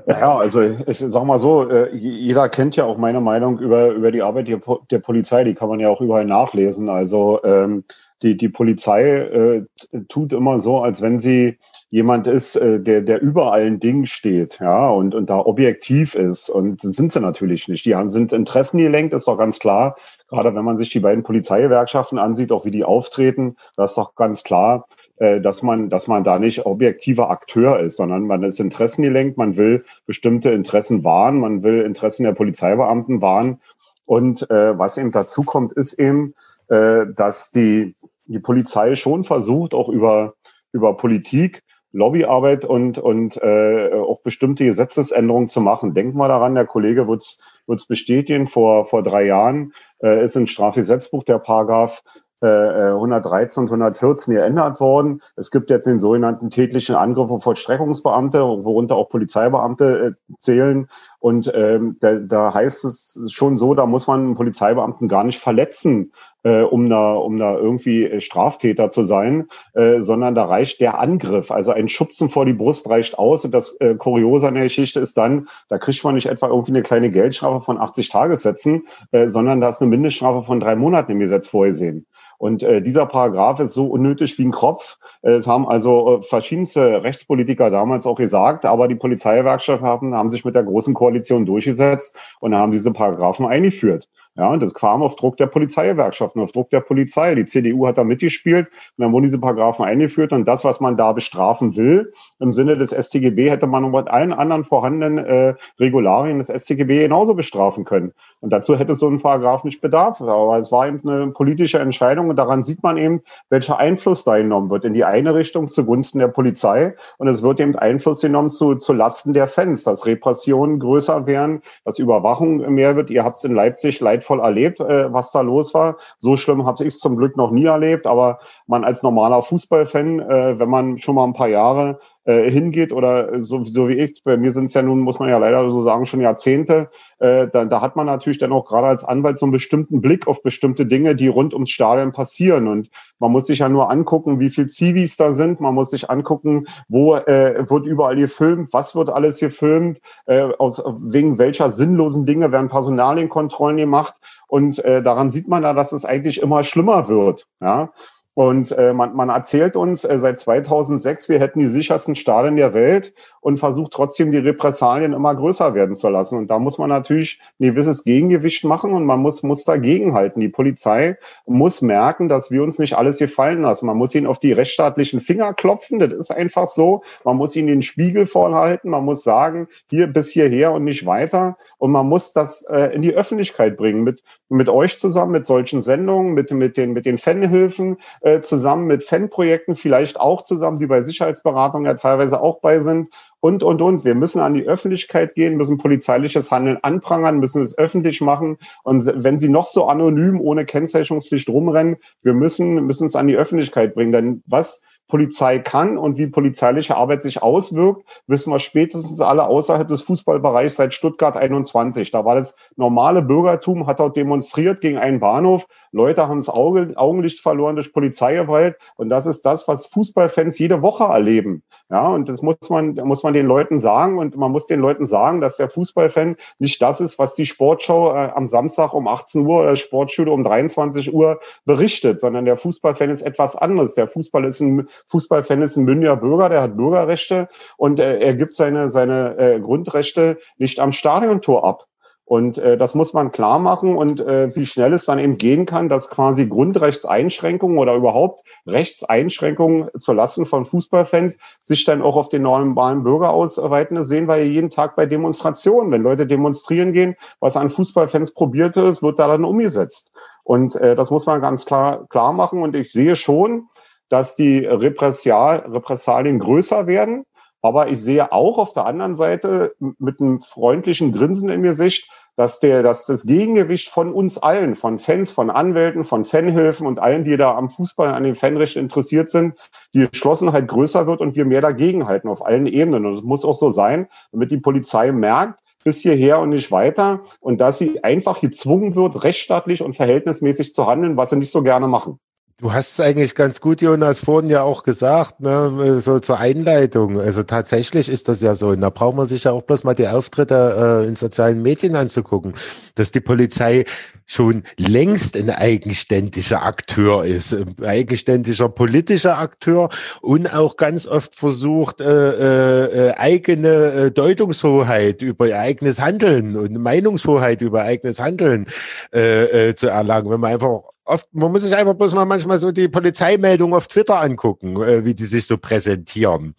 Ja, also ich sag mal so, äh, jeder kennt ja auch meine Meinung über, über die Arbeit der, Polizei, die kann man ja auch überall nachlesen. Also ähm, die, die Polizei äh, tut immer so, als wenn sie jemand ist, äh, der, der über allen Dingen steht, ja, und, und da objektiv ist. Und sind sie natürlich nicht. Die haben, sind interessengelenkt, ist doch ganz klar. Gerade wenn man sich die beiden Polizeigewerkschaften ansieht, auch wie die auftreten, das ist doch ganz klar äh, dass man, dass man da nicht objektiver Akteur ist, sondern man ist interessengelenkt, man will bestimmte Interessen wahren, man will Interessen der Polizeibeamten wahren. Und äh, was eben dazu kommt, ist eben, äh, dass die, die Polizei schon versucht, auch über, über Politik Lobbyarbeit und, und äh, auch bestimmte Gesetzesänderungen zu machen. Denken wir daran, der Kollege wird es bestätigen, vor, vor drei Jahren äh, ist im Strafgesetzbuch der Paragraph 113 und 114 geändert worden. Es gibt jetzt den sogenannten tätlichen Angriff auf Vollstreckungsbeamte, worunter auch Polizeibeamte äh, zählen. Und ähm, da, da heißt es schon so, da muss man einen Polizeibeamten gar nicht verletzen, äh, um da, um da irgendwie äh, Straftäter zu sein, äh, sondern da reicht der Angriff. Also ein Schubsen vor die Brust reicht aus. Und das äh, Kuriose an der Geschichte ist dann, da kriegt man nicht etwa irgendwie eine kleine Geldstrafe von 80 Tagessätzen, äh, sondern da ist eine Mindeststrafe von drei Monaten im Gesetz vorgesehen. Und äh, dieser Paragraph ist so unnötig wie ein Kropf. Es haben also äh, verschiedenste Rechtspolitiker damals auch gesagt, aber die Polizeigewerkschaften haben, haben sich mit der Großen Koalition durchgesetzt und haben diese Paragraphen eingeführt. Ja, und das kam auf Druck der Polizeigewerkschaften, auf Druck der Polizei. Die CDU hat da mitgespielt und dann wurden diese Paragraphen eingeführt und das, was man da bestrafen will, im Sinne des StGB, hätte man mit allen anderen vorhandenen äh, Regularien des StGB genauso bestrafen können. Und dazu hätte so ein Paragraph nicht bedarf. Aber es war eben eine politische Entscheidung und daran sieht man eben, welcher Einfluss da genommen wird. In die eine Richtung zugunsten der Polizei und es wird eben Einfluss genommen zu, zu Lasten der Fans, dass Repressionen größer werden, dass Überwachung mehr wird. Ihr habt es in Leipzig leid leidvoll erlebt, äh, was da los war. So schlimm habe ich es zum Glück noch nie erlebt, aber man als normaler Fußballfan, äh, wenn man schon mal ein paar Jahre äh, hingeht oder so, so wie ich, bei mir sind es ja nun, muss man ja leider so sagen, schon Jahrzehnte, äh, da, da hat man natürlich dann auch gerade als Anwalt so einen bestimmten Blick auf bestimmte Dinge, die rund ums Stadion passieren. Und man muss sich ja nur angucken, wie viel Zivis da sind. Man muss sich angucken, wo äh, wird überall gefilmt, was wird alles gefilmt, äh, aus wegen welcher sinnlosen Dinge werden Personalienkontrollen gemacht. Und äh, daran sieht man da, dass es eigentlich immer schlimmer wird. Ja. Und äh, man, man erzählt uns äh, seit 2006, wir hätten die sichersten Stadien der Welt und versucht trotzdem die Repressalien immer größer werden zu lassen. Und da muss man natürlich ein gewisses Gegengewicht machen und man muss, muss dagegenhalten. Die Polizei muss merken, dass wir uns nicht alles gefallen lassen. Man muss ihnen auf die rechtsstaatlichen Finger klopfen. Das ist einfach so. Man muss ihnen den Spiegel vorhalten. Man muss sagen, hier bis hierher und nicht weiter. Und man muss das äh, in die Öffentlichkeit bringen mit, mit euch zusammen, mit solchen Sendungen, mit, mit den, mit den Fanhilfen äh, zusammen mit Fanprojekten, vielleicht auch zusammen, die bei Sicherheitsberatungen ja teilweise auch bei sind und, und, und. Wir müssen an die Öffentlichkeit gehen, müssen polizeiliches Handeln anprangern, müssen es öffentlich machen. Und wenn sie noch so anonym ohne Kennzeichnungspflicht rumrennen, wir müssen, müssen es an die Öffentlichkeit bringen. Denn was Polizei kann und wie polizeiliche Arbeit sich auswirkt, wissen wir spätestens alle außerhalb des Fußballbereichs seit Stuttgart 21. Da war das normale Bürgertum, hat dort demonstriert gegen einen Bahnhof. Leute haben das Auge, Augenlicht verloren durch Polizeigewalt. Und das ist das, was Fußballfans jede Woche erleben. Ja, und das muss man, muss man den Leuten sagen. Und man muss den Leuten sagen, dass der Fußballfan nicht das ist, was die Sportschau äh, am Samstag um 18 Uhr oder Sportschule um 23 Uhr berichtet, sondern der Fußballfan ist etwas anderes. Der Fußball ist ein Fußballfan ist ein mündiger Bürger, der hat Bürgerrechte und äh, er gibt seine, seine äh, Grundrechte nicht am Stadiontor ab. Und äh, das muss man klar machen und äh, wie schnell es dann eben gehen kann, dass quasi Grundrechtseinschränkungen oder überhaupt Rechtseinschränkungen zur Lasten von Fußballfans sich dann auch auf den normalen Bürger ausweiten. Das sehen wir ja jeden Tag bei Demonstrationen. Wenn Leute demonstrieren gehen, was an Fußballfans probiert ist, wird da dann umgesetzt. Und äh, das muss man ganz klar, klar machen. Und ich sehe schon, dass die Repressial, Repressalien größer werden. Aber ich sehe auch auf der anderen Seite mit einem freundlichen Grinsen in Gesicht, dass der, dass das Gegengewicht von uns allen, von Fans, von Anwälten, von Fanhilfen und allen, die da am Fußball, an den Fanrechten interessiert sind, die Geschlossenheit größer wird und wir mehr dagegenhalten auf allen Ebenen. Und es muss auch so sein, damit die Polizei merkt, bis hierher und nicht weiter und dass sie einfach gezwungen wird, rechtsstaatlich und verhältnismäßig zu handeln, was sie nicht so gerne machen. Du hast es eigentlich ganz gut, Jonas, vorhin ja auch gesagt, ne, so zur Einleitung. Also tatsächlich ist das ja so. Und da braucht man sich ja auch bloß mal die Auftritte äh, in sozialen Medien anzugucken, dass die Polizei schon längst ein eigenständiger Akteur ist, ein eigenständiger politischer Akteur und auch ganz oft versucht, äh, äh, eigene äh, Deutungshoheit über eigenes Handeln und Meinungshoheit über eigenes Handeln äh, äh, zu erlangen. Wenn man einfach oft, man muss sich einfach bloß mal manchmal so die Polizeimeldung auf Twitter angucken, äh, wie die sich so präsentieren.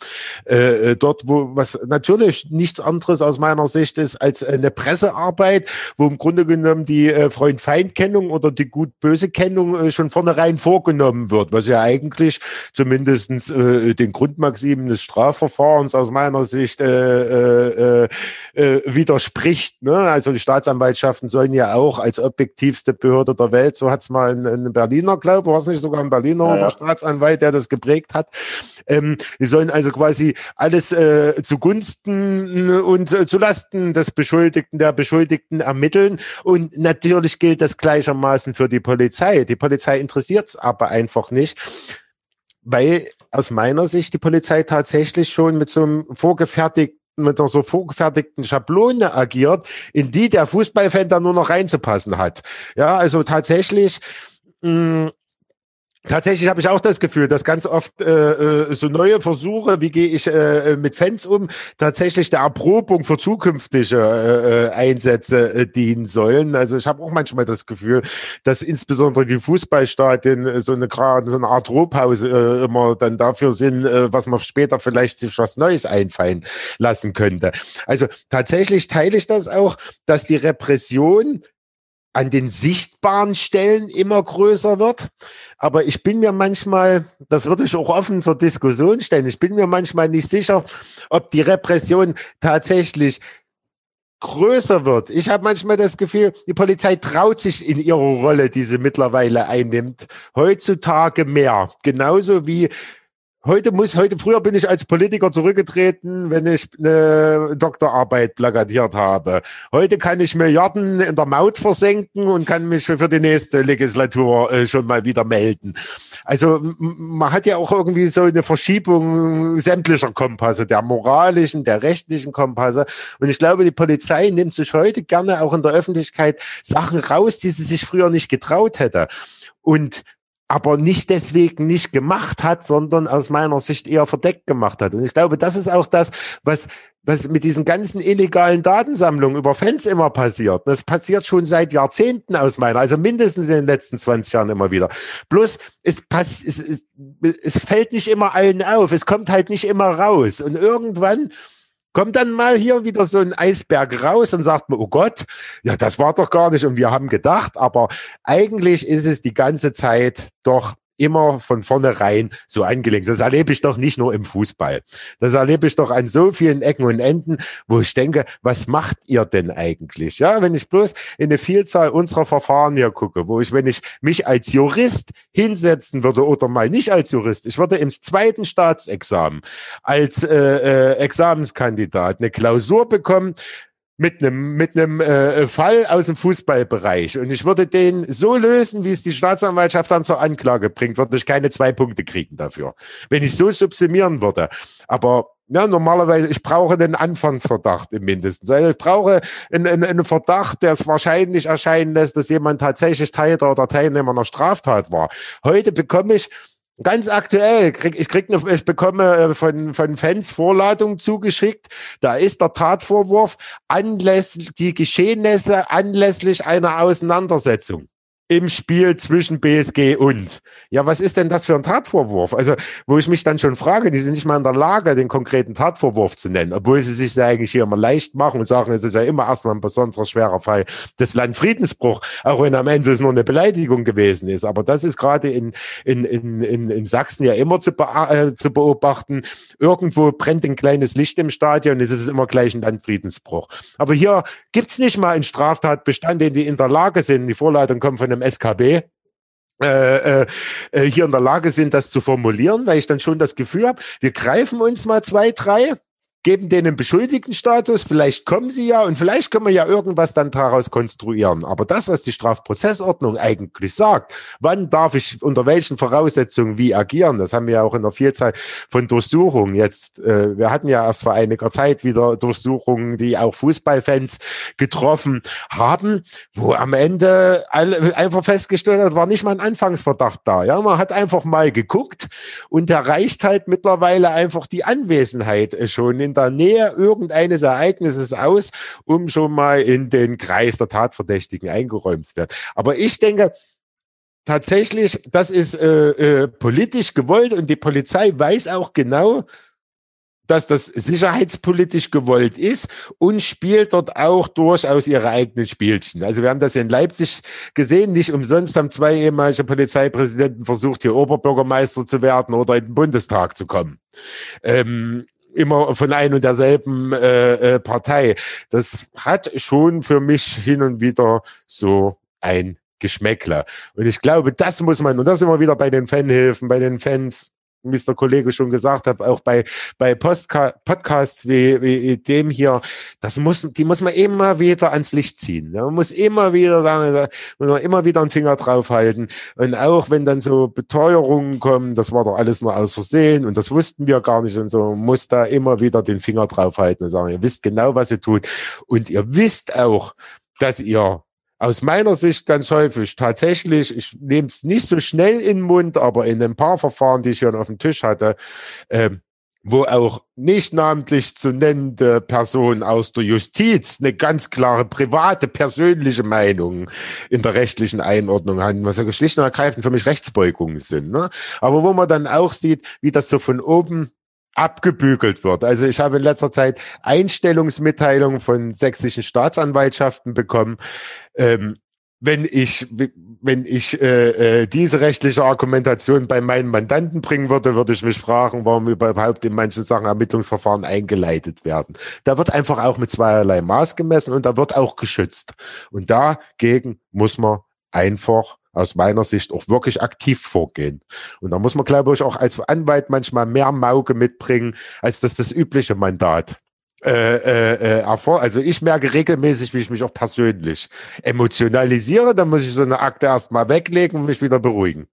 Äh, äh, dort, wo was natürlich nichts anderes aus meiner Sicht ist als eine Pressearbeit, wo im Grunde genommen die äh, Freund-Feind-Kennung oder die Gut-Böse-Kennung äh, schon vornherein vorgenommen wird, was ja eigentlich zumindestens äh, den Grundmaximen des Strafverfahrens aus meiner Sicht äh, äh, äh, widerspricht. Ne? Also die Staatsanwaltschaften sollen ja auch als objektivste Behörde der Welt, so hat es mal ein, ein Berliner, glaube ich, war es nicht sogar ein Berliner ja, ja. Staatsanwalt, der das geprägt hat. Ähm, die sollen also quasi alles äh, zugunsten und äh, zulasten des Beschuldigten, der Beschuldigten ermitteln. Und natürlich gilt das gleichermaßen für die Polizei. Die Polizei interessiert es aber einfach nicht, weil aus meiner Sicht die Polizei tatsächlich schon mit so einem vorgefertigten mit einer so vorgefertigten Schablone agiert, in die der Fußballfan dann nur noch reinzupassen hat. Ja, also tatsächlich mh, mm, Tatsächlich habe ich auch das Gefühl, dass ganz oft äh, äh, so neue Versuche, wie gehe ich äh, mit Fans um, tatsächlich der Erprobung für zukünftige äh, äh Einsätze äh, dienen sollen. Also ich habe auch manchmal das Gefühl, dass insbesondere die Fußballstadien äh, so eine gerade so eine Art Rohpause äh, immer dann dafür sind, äh, was man später vielleicht sich was Neues einfallen lassen könnte. Also tatsächlich teile ich das auch, dass die Repression an den sichtbaren Stellen immer größer wird. Aber ich bin mir manchmal, das würde ich auch offen zur Diskussion stellen, ich bin mir manchmal nicht sicher, ob die Repression tatsächlich größer wird. Ich habe manchmal das Gefühl, die Polizei traut sich in ihrer Rolle, die sie mittlerweile einnimmt, heutzutage mehr. Genauso wie heute muss, heute früher bin ich als Politiker zurückgetreten, wenn ich eine Doktorarbeit plakatiert habe. Heute kann ich Milliarden in der Maut versenken und kann mich für die nächste Legislatur äh, schon mal wieder melden. Also man hat ja auch irgendwie so eine Verschiebung sämtlicher Kompasse, der moralischen, der rechtlichen Kompasse. Und ich glaube, die Polizei nimmt sich heute gerne auch in der Öffentlichkeit Sachen raus, die sie sich früher nicht getraut hätte. Und aber nicht deswegen nicht gemacht hat, sondern aus meiner Sicht eher verdeckt gemacht hat. Und ich glaube, das ist auch das, was, was mit diesen ganzen illegalen Datensammlungen über Fans immer passiert. Das passiert schon seit Jahrzehnten aus meiner, also mindestens in den letzten 20 Jahren immer wieder. Bloß, es, pass, es, es, es fällt nicht immer allen auf, es kommt halt nicht immer raus. Und irgendwann kommt dann mal hier wieder so ein Eisberg raus und sagt man, oh Gott, ja, das war doch gar nicht und wir haben gedacht, aber eigentlich ist es die ganze Zeit doch immer von vornherein so angelegt. Das erlebe ich doch nicht nur im Fußball. Das erlebe ich doch an so vielen Ecken und Enden, wo ich denke, was macht ihr denn eigentlich? Ja, wenn ich bloß in eine Vielzahl unserer Verfahren hier gucke, wo ich, wenn ich mich als Jurist hinsetzen würde oder mal nicht als Jurist, ich würde im zweiten Staatsexamen als äh, äh, Examenskandidat eine Klausur bekommen, mit einem mit einem äh, Fall aus dem Fußballbereich und ich würde den so lösen, wie es die Staatsanwaltschaft dann zur Anklage bringt, würde ich keine zwei Punkte kriegen dafür, wenn ich so subsumieren würde. Aber ja, normalerweise, ich brauche den Anfangsverdacht im Mindesten. Also ich brauche einen, einen, einen Verdacht, der es wahrscheinlich erscheinen lässt, dass jemand tatsächlich Täter oder Teilnehmer einer Straftat war. Heute bekomme ich Ganz aktuell, krieg, ich krieg eine, ich bekomme äh, von, von Fans Vorladung zugeschickt. Da ist der Tatvorwurf anlässlich die Geschehnisse anlässlich einer Auseinandersetzung im Spiel zwischen BSG und. Ja, was ist denn das für ein Tatvorwurf? Also, wo ich mich dann schon frage, die sind nicht mal in der Lage, den konkreten Tatvorwurf zu nennen, obwohl sie sich ja eigentlich hier immer leicht machen und sagen, es ist ja immer erstmal ein besonderer schwerer Fall des Landfriedensbruch, auch wenn am Ende es nur eine Beleidigung gewesen ist. Aber das ist gerade in, in, in, in, in Sachsen ja immer zu, be äh, zu beobachten. Irgendwo brennt ein kleines Licht im Stadion, es ist immer gleich ein Landfriedensbruch. Aber hier gibt's nicht mal einen Straftatbestand, den die in der Lage sind, die Vorleitung kommt von einem SKB, äh, äh, äh, hier in der Lage sind, das zu formulieren, weil ich dann schon das Gefühl habe, wir greifen uns mal zwei, drei geben denen Beschuldigtenstatus, vielleicht kommen sie ja und vielleicht können wir ja irgendwas dann daraus konstruieren. Aber das, was die Strafprozessordnung eigentlich sagt, wann darf ich unter welchen Voraussetzungen wie agieren, das haben wir ja auch in der Vielzahl von Durchsuchungen jetzt. Äh, wir hatten ja erst vor einiger Zeit wieder Durchsuchungen, die auch Fußballfans getroffen haben, wo am Ende alle einfach festgestellt hat, war nicht mal ein Anfangsverdacht da. Ja, man hat einfach mal geguckt und erreicht halt mittlerweile einfach die Anwesenheit äh, schon in der Nähe irgendeines Ereignisses aus, um schon mal in den Kreis der Tatverdächtigen eingeräumt zu werden. Aber ich denke, tatsächlich, das ist äh, äh, politisch gewollt und die Polizei weiß auch genau, dass das sicherheitspolitisch gewollt ist und spielt dort auch durchaus ihre eigenen Spielchen. Also wir haben das in Leipzig gesehen. Nicht umsonst haben zwei ehemalige Polizeipräsidenten versucht, hier Oberbürgermeister zu werden oder in den Bundestag zu kommen. Ähm, immer von ein und derselben äh, äh, Partei. Das hat schon für mich hin und wieder so ein Geschmäckler. Und ich glaube, das muss man, und das immer wieder bei den Fanhilfen, bei den Fans, wie es der Kollege schon gesagt hat, auch bei, bei Postka Podcasts wie, wie dem hier, das muss, die muss man immer wieder ans Licht ziehen. Ne? Man muss immer wieder sagen, muss man immer wieder einen Finger draufhalten. Und auch wenn dann so Beteuerungen kommen, das war doch alles nur aus Versehen und das wussten wir gar nicht und so, man muss da immer wieder den Finger draufhalten und sagen, ihr wisst genau, was ihr tut. Und ihr wisst auch, dass ihr aus meiner Sicht ganz häufig tatsächlich, ich nehme es nicht so schnell in den Mund, aber in ein paar Verfahren, die ich hier auf dem Tisch hatte, ähm, wo auch nicht namentlich zu nennende Personen aus der Justiz eine ganz klare private, persönliche Meinung in der rechtlichen Einordnung haben, was ja schlicht und ergreifend für mich Rechtsbeugungen sind. Ne? Aber wo man dann auch sieht, wie das so von oben abgebügelt wird. Also ich habe in letzter Zeit Einstellungsmitteilungen von sächsischen Staatsanwaltschaften bekommen. Ähm, wenn ich, wenn ich äh, äh, diese rechtliche Argumentation bei meinen Mandanten bringen würde, würde ich mich fragen, warum überhaupt in manchen Sachen Ermittlungsverfahren eingeleitet werden. Da wird einfach auch mit zweierlei Maß gemessen und da wird auch geschützt. Und dagegen muss man einfach aus meiner Sicht auch wirklich aktiv vorgehen. Und da muss man, glaube ich, auch als Anwalt manchmal mehr Mauge mitbringen, als das das übliche Mandat äh, äh, äh Also ich merke regelmäßig, wie ich mich auch persönlich emotionalisiere. Dann muss ich so eine Akte erstmal weglegen und mich wieder beruhigen.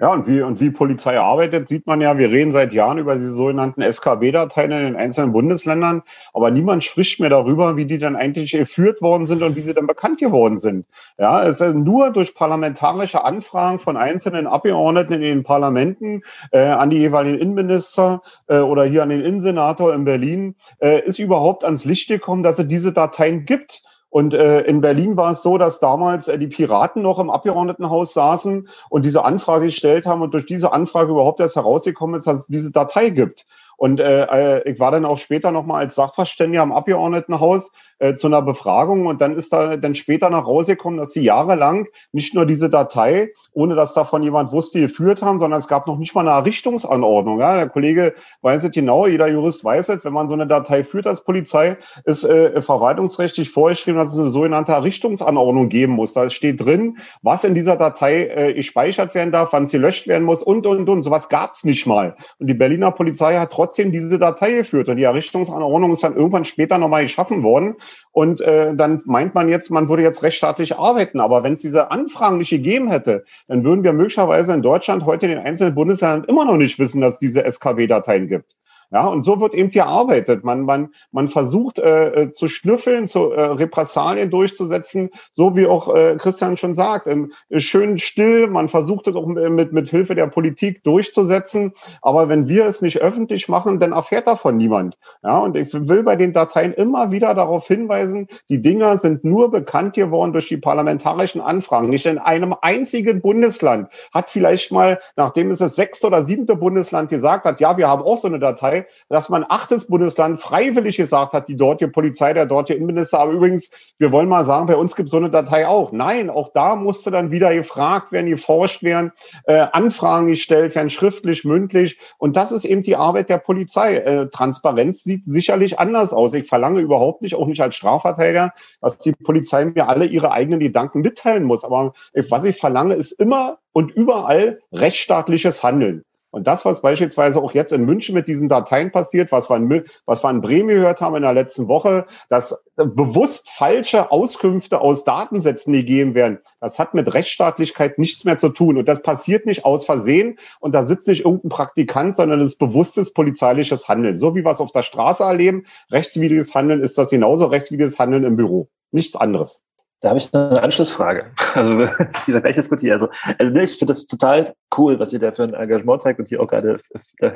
Ja, und wie, und wie Polizei arbeitet, sieht man ja, wir reden seit Jahren über diese sogenannten SKB-Dateien in den einzelnen Bundesländern, aber niemand spricht mehr darüber, wie die dann eigentlich geführt worden sind und wie sie dann bekannt geworden sind. Ja, es ist nur durch parlamentarische Anfragen von einzelnen Abgeordneten in den Parlamenten äh, an die jeweiligen Innenminister äh, oder hier an den Innensenator in Berlin äh, ist überhaupt ans Licht gekommen, dass es diese Dateien gibt. Und äh, in Berlin war es so, dass damals äh, die Piraten noch im Abgeordnetenhaus saßen und diese Anfrage gestellt haben und durch diese Anfrage überhaupt erst herausgekommen ist, dass es diese Datei gibt. Und äh, äh, ich war dann auch später nochmal als Sachverständiger am Abgeordnetenhaus äh, zu einer Befragung und dann ist da dann später noch rausgekommen, dass sie jahrelang nicht nur diese Datei, ohne dass davon jemand wusste, geführt haben, sondern es gab noch nicht mal eine Errichtungsanordnung. Ja? Der Kollege weiß es genau, jeder Jurist weiß es, wenn man so eine Datei führt als Polizei, ist äh, verwaltungsrechtlich vorgeschrieben, dass es eine sogenannte Errichtungsanordnung geben muss. Da steht drin, was in dieser Datei äh, gespeichert werden darf, wann sie löscht werden muss und, und, und. Sowas gab es nicht mal. Und die Berliner Polizei hat trotzdem trotzdem diese Datei geführt. Und die Errichtungsanordnung ist dann irgendwann später nochmal geschaffen worden. Und äh, dann meint man jetzt, man würde jetzt rechtsstaatlich arbeiten. Aber wenn es diese Anfragen nicht gegeben hätte, dann würden wir möglicherweise in Deutschland heute in den einzelnen Bundesländern immer noch nicht wissen, dass es diese SKW-Dateien gibt. Ja, und so wird eben gearbeitet. Man, man, man versucht äh, äh, zu schnüffeln, zu äh, Repressalien durchzusetzen, so wie auch äh, Christian schon sagt, ähm, schön still. Man versucht es auch mit, mit Hilfe der Politik durchzusetzen. Aber wenn wir es nicht öffentlich machen, dann erfährt davon niemand. Ja, und ich will bei den Dateien immer wieder darauf hinweisen, die Dinger sind nur bekannt geworden durch die parlamentarischen Anfragen. Nicht in einem einzigen Bundesland hat vielleicht mal, nachdem es das sechste oder siebte Bundesland gesagt hat, ja, wir haben auch so eine Datei, dass man achtes Bundesland freiwillig gesagt hat, die dortige Polizei, der dortige Innenminister, aber übrigens, wir wollen mal sagen, bei uns gibt es so eine Datei auch. Nein, auch da musste dann wieder gefragt werden, geforscht werden, äh, Anfragen gestellt werden, schriftlich, mündlich. Und das ist eben die Arbeit der Polizei. Äh, Transparenz sieht sicherlich anders aus. Ich verlange überhaupt nicht, auch nicht als Strafverteidiger, dass die Polizei mir alle ihre eigenen Gedanken mitteilen muss. Aber was ich verlange, ist immer und überall rechtsstaatliches Handeln. Und das, was beispielsweise auch jetzt in München mit diesen Dateien passiert, was wir in, was wir in Bremen gehört haben in der letzten Woche, dass bewusst falsche Auskünfte aus Datensätzen gegeben werden, das hat mit Rechtsstaatlichkeit nichts mehr zu tun. Und das passiert nicht aus Versehen und da sitzt nicht irgendein Praktikant, sondern das ist bewusstes polizeiliches Handeln. So wie wir es auf der Straße erleben, rechtswidriges Handeln ist das genauso rechtswidriges Handeln im Büro. Nichts anderes. Da habe ich eine Anschlussfrage. Also, die wir gleich diskutieren. Also, also ich finde das total cool, was ihr da für ein Engagement zeigt und hier auch gerade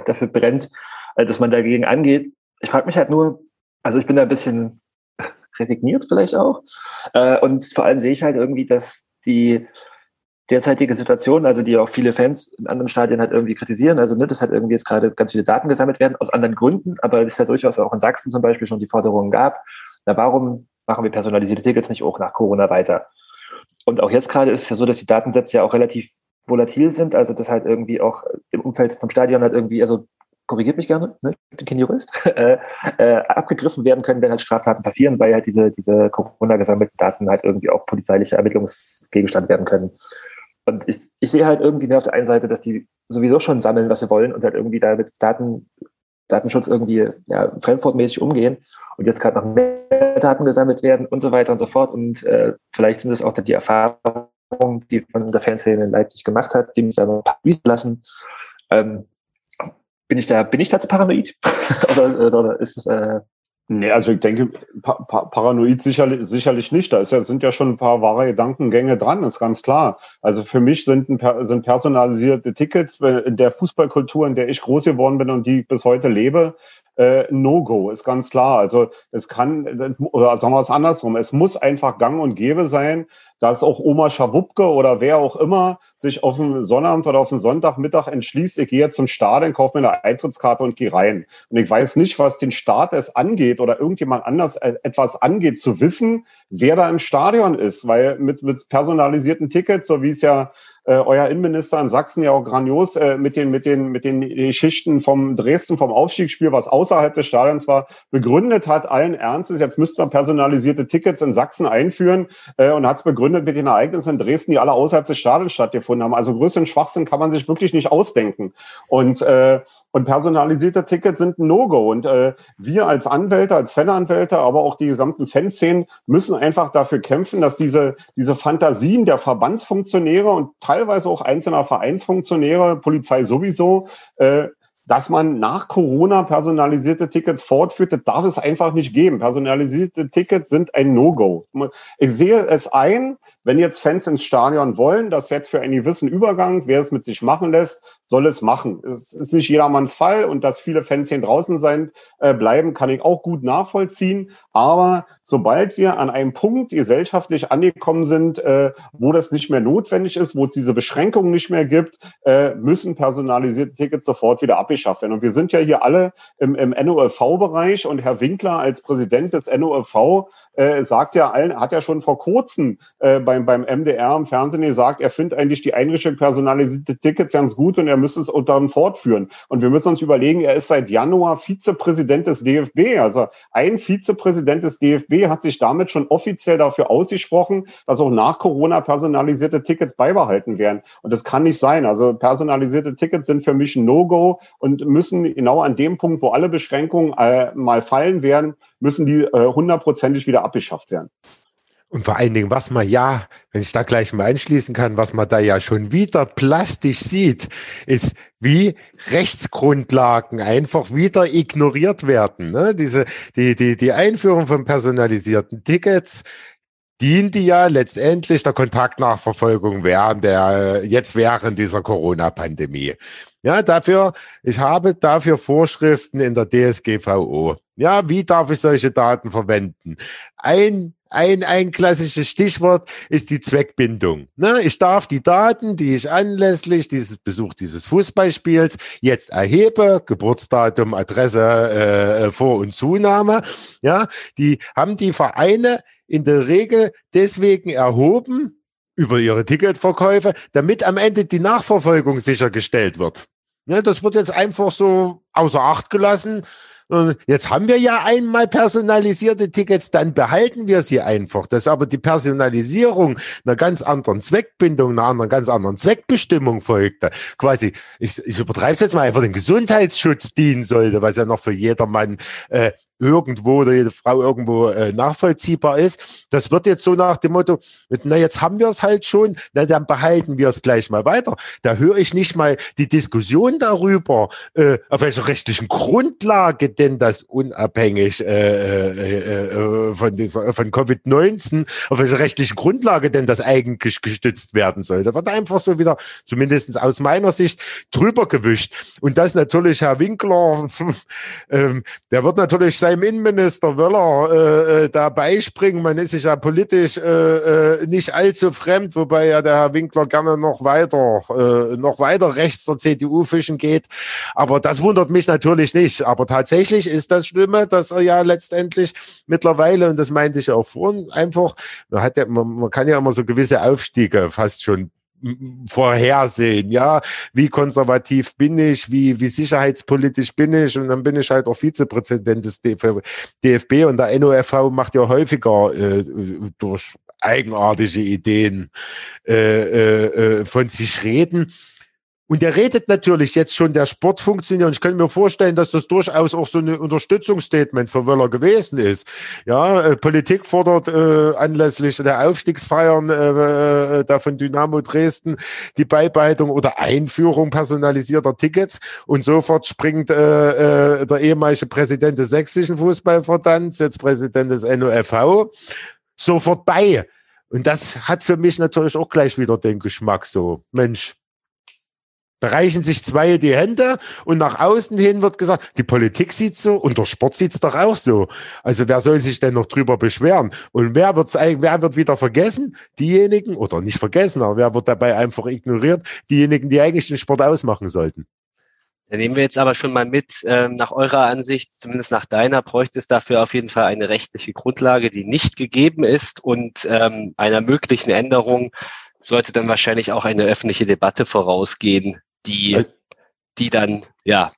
dafür brennt, äh, dass man dagegen angeht. Ich frage mich halt nur, also ich bin da ein bisschen resigniert vielleicht auch. Äh, und vor allem sehe ich halt irgendwie, dass die derzeitige Situation, also die auch viele Fans in anderen Stadien halt irgendwie kritisieren, also ne, dass halt irgendwie jetzt gerade ganz viele Daten gesammelt werden, aus anderen Gründen, aber es ja durchaus auch in Sachsen zum Beispiel schon die Forderungen gab. Na, warum machen wir personalisierte Tickets nicht auch nach Corona weiter. Und auch jetzt gerade ist es ja so, dass die Datensätze ja auch relativ volatil sind, also dass halt irgendwie auch im Umfeld vom Stadion halt irgendwie, also korrigiert mich gerne, ne? ich bin kein Jurist, äh, äh, abgegriffen werden können, wenn halt Straftaten passieren, weil halt diese, diese Corona gesammelten Daten halt irgendwie auch polizeiliche Ermittlungsgegenstand werden können. Und ich, ich sehe halt irgendwie auf der einen Seite, dass die sowieso schon sammeln, was sie wollen und halt irgendwie da mit Daten, Datenschutz irgendwie ja, fremdwortmäßig umgehen und jetzt gerade noch mehr Daten gesammelt werden und so weiter und so fort. Und äh, vielleicht sind es auch die Erfahrungen, die man in der Fanszene in Leipzig gemacht hat, die mich da noch lassen. Ähm, bin ich da, bin ich da zu paranoid? oder, oder ist es, äh, Nee, also ich denke, pa pa paranoid sicherlich, sicherlich nicht. Da ist ja, sind ja schon ein paar wahre Gedankengänge dran, ist ganz klar. Also für mich sind, ein, sind personalisierte Tickets in der Fußballkultur, in der ich groß geworden bin und die ich bis heute lebe, äh, No-Go, ist ganz klar. Also es kann, oder sagen wir es andersrum, es muss einfach gang und gäbe sein, dass auch Oma Schawupke oder wer auch immer sich auf einen Sonnabend oder auf einen Sonntagmittag entschließt, ich gehe zum Stadion, kaufe mir eine Eintrittskarte und gehe rein. Und ich weiß nicht, was den Staat es angeht oder irgendjemand anders äh, etwas angeht, zu wissen, wer da im Stadion ist, weil mit, mit personalisierten Tickets, so wie es ja äh, euer Innenminister in Sachsen ja auch grandios äh, mit den mit den mit den Geschichten vom Dresden vom Aufstiegsspiel, was außerhalb des Stadions war, begründet hat allen Ernstes. Jetzt müsste man personalisierte Tickets in Sachsen einführen äh, und hat es begründet mit den Ereignissen in Dresden, die alle außerhalb des Stadions stattgefunden haben. Also größeren Schwachsinn kann man sich wirklich nicht ausdenken. Und äh, und personalisierte Tickets sind ein No-Go. Und äh, wir als Anwälte, als Fananwälte, aber auch die gesamten Fanszenen müssen einfach dafür kämpfen, dass diese, diese Fantasien der Verbandsfunktionäre und teilweise auch einzelner Vereinsfunktionäre, Polizei sowieso, äh, dass man nach Corona personalisierte Tickets fortführt, das darf es einfach nicht geben. Personalisierte Tickets sind ein No-Go. Ich sehe es ein, wenn jetzt Fans ins Stadion wollen, dass jetzt für einen gewissen Übergang, wer es mit sich machen lässt, soll es machen. Es ist nicht jedermanns Fall und dass viele Fans hier draußen sein äh, bleiben, kann ich auch gut nachvollziehen. Aber sobald wir an einem Punkt gesellschaftlich angekommen sind, äh, wo das nicht mehr notwendig ist, wo es diese Beschränkungen nicht mehr gibt, äh, müssen personalisierte Tickets sofort wieder abgeschafft werden. Und wir sind ja hier alle im, im NOLV-Bereich und Herr Winkler als Präsident des NOLV äh, sagt ja allen, hat ja schon vor kurzem äh, beim, beim MDR im Fernsehen gesagt, er findet eigentlich die Einrichtung personalisierte Tickets ganz gut und er müsste es dann fortführen. Und wir müssen uns überlegen, er ist seit Januar Vizepräsident des DFB. Also ein Vizepräsident des DFB hat sich damit schon offiziell dafür ausgesprochen, dass auch nach Corona personalisierte Tickets beibehalten werden. Und das kann nicht sein. Also personalisierte Tickets sind für mich ein No-Go und müssen genau an dem Punkt, wo alle Beschränkungen äh, mal fallen werden, müssen die äh, hundertprozentig wieder abgeschafft werden. Und vor allen Dingen, was man ja, wenn ich da gleich mal einschließen kann, was man da ja schon wieder plastisch sieht, ist, wie Rechtsgrundlagen einfach wieder ignoriert werden. Ne? Diese, die, die, die Einführung von personalisierten Tickets diente ja letztendlich der Kontaktnachverfolgung während der, jetzt während dieser Corona-Pandemie. Ja, dafür, ich habe dafür Vorschriften in der DSGVO. Ja, wie darf ich solche Daten verwenden? Ein ein, ein klassisches Stichwort ist die Zweckbindung. Ne? Ich darf die Daten, die ich anlässlich dieses Besuch dieses Fußballspiels jetzt erhebe, Geburtsdatum, Adresse, äh, Vor- und Zunahme, ja, die haben die Vereine in der Regel deswegen erhoben über ihre Ticketverkäufe, damit am Ende die Nachverfolgung sichergestellt wird. Ne, das wird jetzt einfach so außer Acht gelassen. Jetzt haben wir ja einmal personalisierte Tickets, dann behalten wir sie einfach. Das ist aber die Personalisierung einer ganz anderen Zweckbindung, einer anderen, ganz anderen Zweckbestimmung folgte. Quasi, ich, ich übertreibe es jetzt mal, einfach den Gesundheitsschutz dienen sollte, was ja noch für jedermann äh, irgendwo oder jede Frau irgendwo äh, nachvollziehbar ist. Das wird jetzt so nach dem Motto, na jetzt haben wir es halt schon, na dann behalten wir es gleich mal weiter. Da höre ich nicht mal die Diskussion darüber, äh, auf welcher rechtlichen Grundlage denn das unabhängig äh, äh, äh, von dieser von Covid-19, auf welcher rechtlichen Grundlage denn das eigentlich gestützt werden soll. Da wird einfach so wieder, zumindest aus meiner Sicht, drüber gewischt. Und das natürlich Herr Winkler, ähm, der wird natürlich sein seinem Innenminister Wöller äh, äh, da beispringen. Man ist sich ja politisch äh, äh, nicht allzu fremd, wobei ja der Herr Winkler gerne noch weiter, äh, noch weiter rechts der CDU fischen geht. Aber das wundert mich natürlich nicht. Aber tatsächlich ist das Schlimme, dass er ja letztendlich mittlerweile, und das meinte ich auch vorhin, einfach, man, hat ja, man, man kann ja immer so gewisse Aufstiege fast schon vorhersehen, ja, wie konservativ bin ich, wie, wie sicherheitspolitisch bin ich? Und dann bin ich halt auch Vizepräsident des DFB und der NOFV macht ja häufiger äh, durch eigenartige Ideen äh, äh, äh von sich reden. Und der redet natürlich jetzt schon der Sportfunktionär. Und ich kann mir vorstellen, dass das durchaus auch so ein Unterstützungsstatement für Wöller gewesen ist. Ja, äh, Politik fordert äh, anlässlich der Aufstiegsfeiern äh, äh, da von Dynamo Dresden die Beibehaltung oder Einführung personalisierter Tickets. Und sofort springt äh, äh, der ehemalige Präsident des sächsischen Fußballverbands, jetzt Präsident des NOFV, sofort bei. Und das hat für mich natürlich auch gleich wieder den Geschmack so, Mensch, da reichen sich zwei die Hände und nach außen hin wird gesagt, die Politik sieht so und der Sport sieht's doch auch so. Also wer soll sich denn noch drüber beschweren? Und wer, wird's, wer wird wieder vergessen? Diejenigen, oder nicht vergessen, aber wer wird dabei einfach ignoriert? Diejenigen, die eigentlich den Sport ausmachen sollten. Da nehmen wir jetzt aber schon mal mit, ähm, nach eurer Ansicht, zumindest nach deiner, bräuchte es dafür auf jeden Fall eine rechtliche Grundlage, die nicht gegeben ist und ähm, einer möglichen Änderung sollte dann wahrscheinlich auch eine öffentliche Debatte vorausgehen, die, die dann ja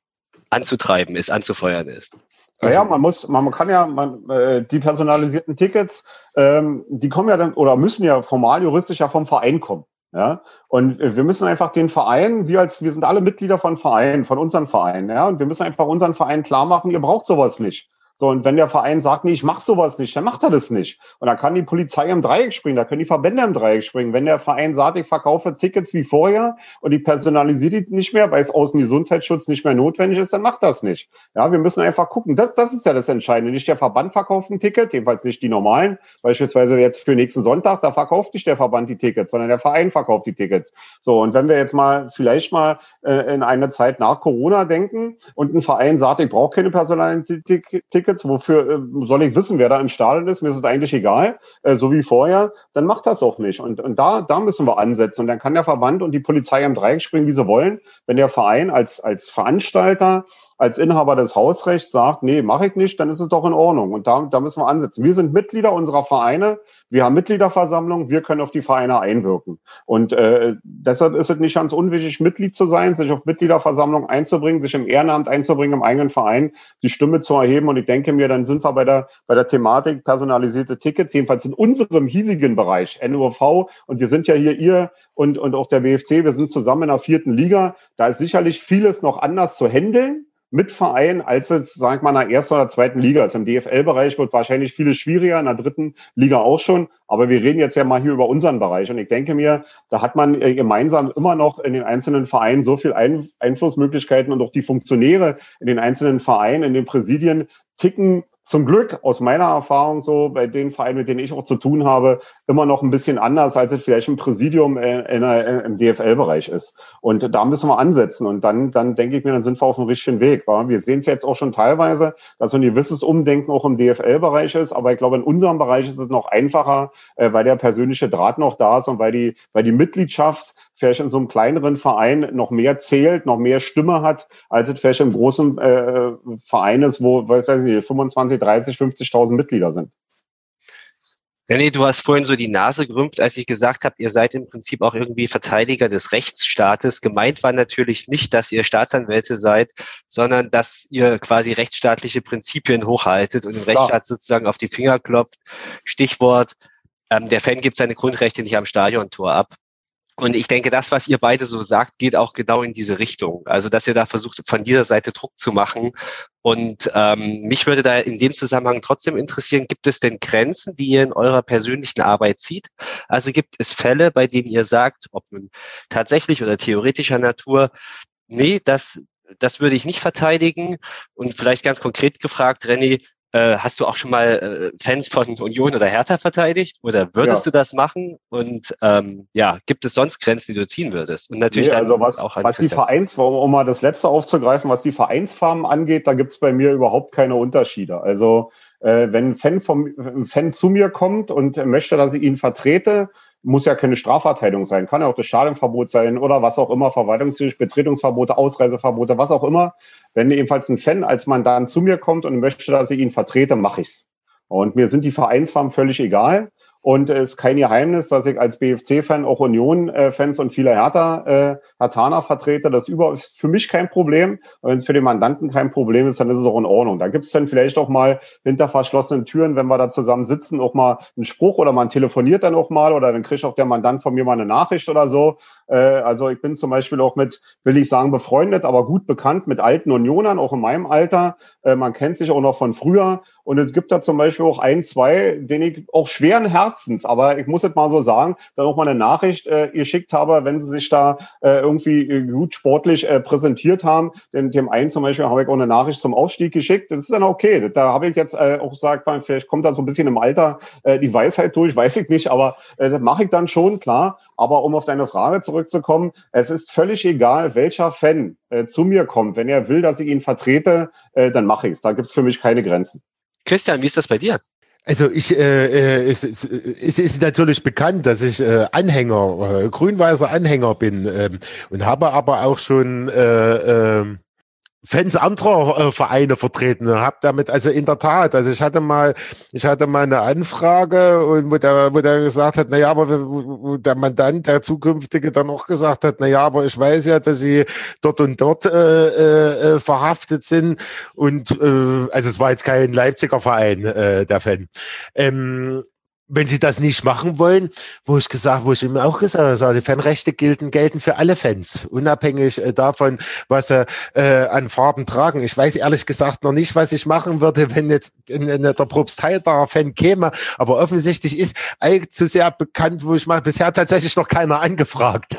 anzutreiben ist, anzufeuern ist. Naja, man muss, man kann ja, man, äh, die personalisierten Tickets, ähm, die kommen ja dann oder müssen ja formal juristisch ja vom Verein kommen. Ja, und wir müssen einfach den Verein, wir als, wir sind alle Mitglieder von Vereinen, von unseren Vereinen, ja, und wir müssen einfach unseren Verein klar machen, ihr braucht sowas nicht. So, und wenn der Verein sagt, nee, ich mach sowas nicht, dann macht er das nicht. Und dann kann die Polizei im Dreieck springen, da können die Verbände im Dreieck springen. Wenn der Verein sagt, ich verkaufe Tickets wie vorher und ich personalisiere die nicht mehr, weil es außen Gesundheitsschutz nicht mehr notwendig ist, dann macht das nicht. Ja, wir müssen einfach gucken. Das, das ist ja das Entscheidende. Nicht der Verband verkauft ein Ticket, jedenfalls nicht die normalen. Beispielsweise jetzt für nächsten Sonntag, da verkauft nicht der Verband die Tickets, sondern der Verein verkauft die Tickets. So, und wenn wir jetzt mal vielleicht mal äh, in eine Zeit nach Corona denken und ein Verein sagt, ich brauche keine personalen Tickets, wofür äh, soll ich wissen, wer da im Stadion ist, mir ist es eigentlich egal, äh, so wie vorher, dann macht das auch nicht. Und, und da, da müssen wir ansetzen. Und dann kann der Verband und die Polizei am Dreieck springen, wie sie wollen. Wenn der Verein als, als Veranstalter als Inhaber des Hausrechts sagt, nee, mache ich nicht, dann ist es doch in Ordnung. Und da, da müssen wir ansetzen. Wir sind Mitglieder unserer Vereine, wir haben Mitgliederversammlung, wir können auf die Vereine einwirken. Und äh, deshalb ist es nicht ganz unwichtig, Mitglied zu sein, sich auf Mitgliederversammlung einzubringen, sich im Ehrenamt einzubringen, im eigenen Verein die Stimme zu erheben. Und ich denke mir, dann sind wir bei der, bei der Thematik personalisierte Tickets, jedenfalls in unserem hiesigen Bereich, NUV. Und wir sind ja hier ihr und, und auch der BFC, wir sind zusammen in der vierten Liga. Da ist sicherlich vieles noch anders zu handeln mit Verein, als es, sag ich mal, in der ersten oder zweiten Liga ist. Im DFL-Bereich wird wahrscheinlich vieles schwieriger, in der dritten Liga auch schon. Aber wir reden jetzt ja mal hier über unseren Bereich. Und ich denke mir, da hat man äh, gemeinsam immer noch in den einzelnen Vereinen so viel Einflussmöglichkeiten und auch die Funktionäre in den einzelnen Vereinen, in den Präsidien ticken zum Glück aus meiner Erfahrung so bei den Vereinen, mit denen ich auch zu tun habe, immer noch ein bisschen anders, als es vielleicht im Präsidium in, in, in, im DFL-Bereich ist. Und da müssen wir ansetzen. Und dann, dann denke ich mir, dann sind wir auf dem richtigen Weg. Wa? Wir sehen es jetzt auch schon teilweise, dass so ein gewisses Umdenken auch im DFL-Bereich ist. Aber ich glaube, in unserem Bereich ist es noch einfacher, äh, weil der persönliche Draht noch da ist und weil die, weil die Mitgliedschaft vielleicht in so einem kleineren Verein noch mehr zählt, noch mehr Stimme hat, als es vielleicht im großen äh, Verein ist, wo, weiß ich nicht, 25, 30, 50.000 Mitglieder sind. René, du hast vorhin so die Nase gerümpft, als ich gesagt habe, ihr seid im Prinzip auch irgendwie Verteidiger des Rechtsstaates. Gemeint war natürlich nicht, dass ihr Staatsanwälte seid, sondern dass ihr quasi rechtsstaatliche Prinzipien hochhaltet und dem Rechtsstaat sozusagen auf die Finger klopft. Stichwort, ähm, der Fan gibt seine Grundrechte nicht am Stadiontor ab. Und ich denke, das, was ihr beide so sagt, geht auch genau in diese Richtung. Also, dass ihr da versucht, von dieser Seite Druck zu machen. Und ähm, mich würde da in dem Zusammenhang trotzdem interessieren, gibt es denn Grenzen, die ihr in eurer persönlichen Arbeit zieht? Also gibt es Fälle, bei denen ihr sagt, ob nun tatsächlich oder theoretischer Natur, nee, das, das würde ich nicht verteidigen. Und vielleicht ganz konkret gefragt, René, äh, hast du auch schon mal äh, Fans von Union oder Hertha verteidigt? Oder würdest ja. du das machen? Und ähm, ja, gibt es sonst Grenzen, die du ziehen würdest? Und natürlich nee, also was, auch was die Vereins, um mal das letzte aufzugreifen, was die Vereinsfarben angeht, da gibt es bei mir überhaupt keine Unterschiede. Also wenn ein Fan, vom, ein Fan zu mir kommt und möchte, dass ich ihn vertrete, muss ja keine Strafverteidigung sein, kann ja auch das Stadionverbot sein oder was auch immer, Verwaltungsgericht, Betretungsverbote, Ausreiseverbote, was auch immer. Wenn ebenfalls ein Fan als Mandant zu mir kommt und möchte, dass ich ihn vertrete, mache ich's. Und mir sind die Vereinsfarben völlig egal. Und es ist kein Geheimnis, dass ich als BFC-Fan auch Union-Fans und viele Hertha, Hertaner vertrete. Das ist für mich kein Problem. Und wenn es für den Mandanten kein Problem ist, dann ist es auch in Ordnung. Da gibt es dann vielleicht auch mal hinter verschlossenen Türen, wenn wir da zusammen sitzen, auch mal einen Spruch oder man telefoniert dann auch mal oder dann kriegt auch der Mandant von mir mal eine Nachricht oder so. Äh, also ich bin zum Beispiel auch mit, will ich sagen, befreundet, aber gut bekannt mit alten Unionern, auch in meinem Alter. Äh, man kennt sich auch noch von früher. Und es gibt da zum Beispiel auch ein, zwei, den ich auch schweren Herzens, aber ich muss jetzt mal so sagen, dann auch mal eine Nachricht äh, geschickt habe, wenn sie sich da äh, irgendwie äh, gut sportlich äh, präsentiert haben. Denn dem einen zum Beispiel habe ich auch eine Nachricht zum Aufstieg geschickt. Das ist dann okay. Da habe ich jetzt äh, auch gesagt, vielleicht kommt da so ein bisschen im Alter äh, die Weisheit durch, weiß ich nicht, aber äh, das mache ich dann schon, klar. Aber um auf deine Frage zurückzukommen, es ist völlig egal, welcher Fan äh, zu mir kommt. Wenn er will, dass ich ihn vertrete, äh, dann mache ich es. Da gibt es für mich keine Grenzen. Christian, wie ist das bei dir? Also ich, äh, äh es, es, es ist natürlich bekannt, dass ich äh, Anhänger, äh, grün-weißer Anhänger bin ähm, und habe aber auch schon äh, äh, Fans anderer äh, Vereine vertreten habe damit also in der Tat. Also ich hatte mal ich hatte mal eine Anfrage und wo der wo der gesagt hat na ja aber wo der Mandant der zukünftige dann auch gesagt hat na ja aber ich weiß ja dass sie dort und dort äh, äh, verhaftet sind. Und äh, also es war jetzt kein Leipziger Verein äh, der Fan. Ähm, wenn sie das nicht machen wollen, wo ich gesagt, wo ich ihm auch gesagt habe, die Fanrechte gelten, gelten für alle Fans, unabhängig äh, davon, was sie äh, an Farben tragen. Ich weiß ehrlich gesagt noch nicht, was ich machen würde, wenn jetzt in, in der Propstei da Fan käme, aber offensichtlich ist allzu sehr bekannt, wo ich mal bisher tatsächlich noch keiner angefragt.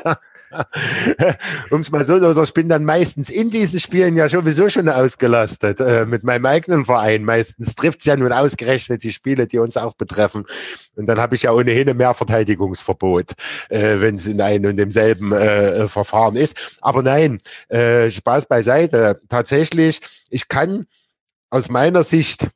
um es mal so, also ich bin dann meistens in diesen Spielen ja sowieso schon ausgelastet äh, mit meinem eigenen Verein. Meistens trifft es ja nun ausgerechnet die Spiele, die uns auch betreffen. Und dann habe ich ja ohnehin ein Mehrverteidigungsverbot, äh, wenn es in einem und demselben äh, Verfahren ist. Aber nein, äh, Spaß beiseite. Tatsächlich, ich kann aus meiner Sicht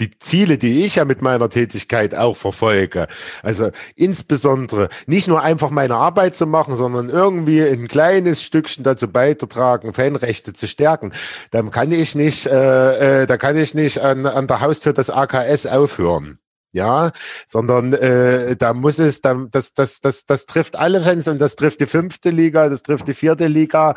die Ziele, die ich ja mit meiner Tätigkeit auch verfolge. Also insbesondere nicht nur einfach meine Arbeit zu machen, sondern irgendwie ein kleines Stückchen dazu beizutragen, Fanrechte zu stärken. Dann kann ich nicht, äh, äh, da kann ich nicht an, an der Haustür des AKS aufhören ja, sondern äh, da muss es, da, das, das, das, das trifft alle Fans und das trifft die fünfte Liga, das trifft die vierte Liga.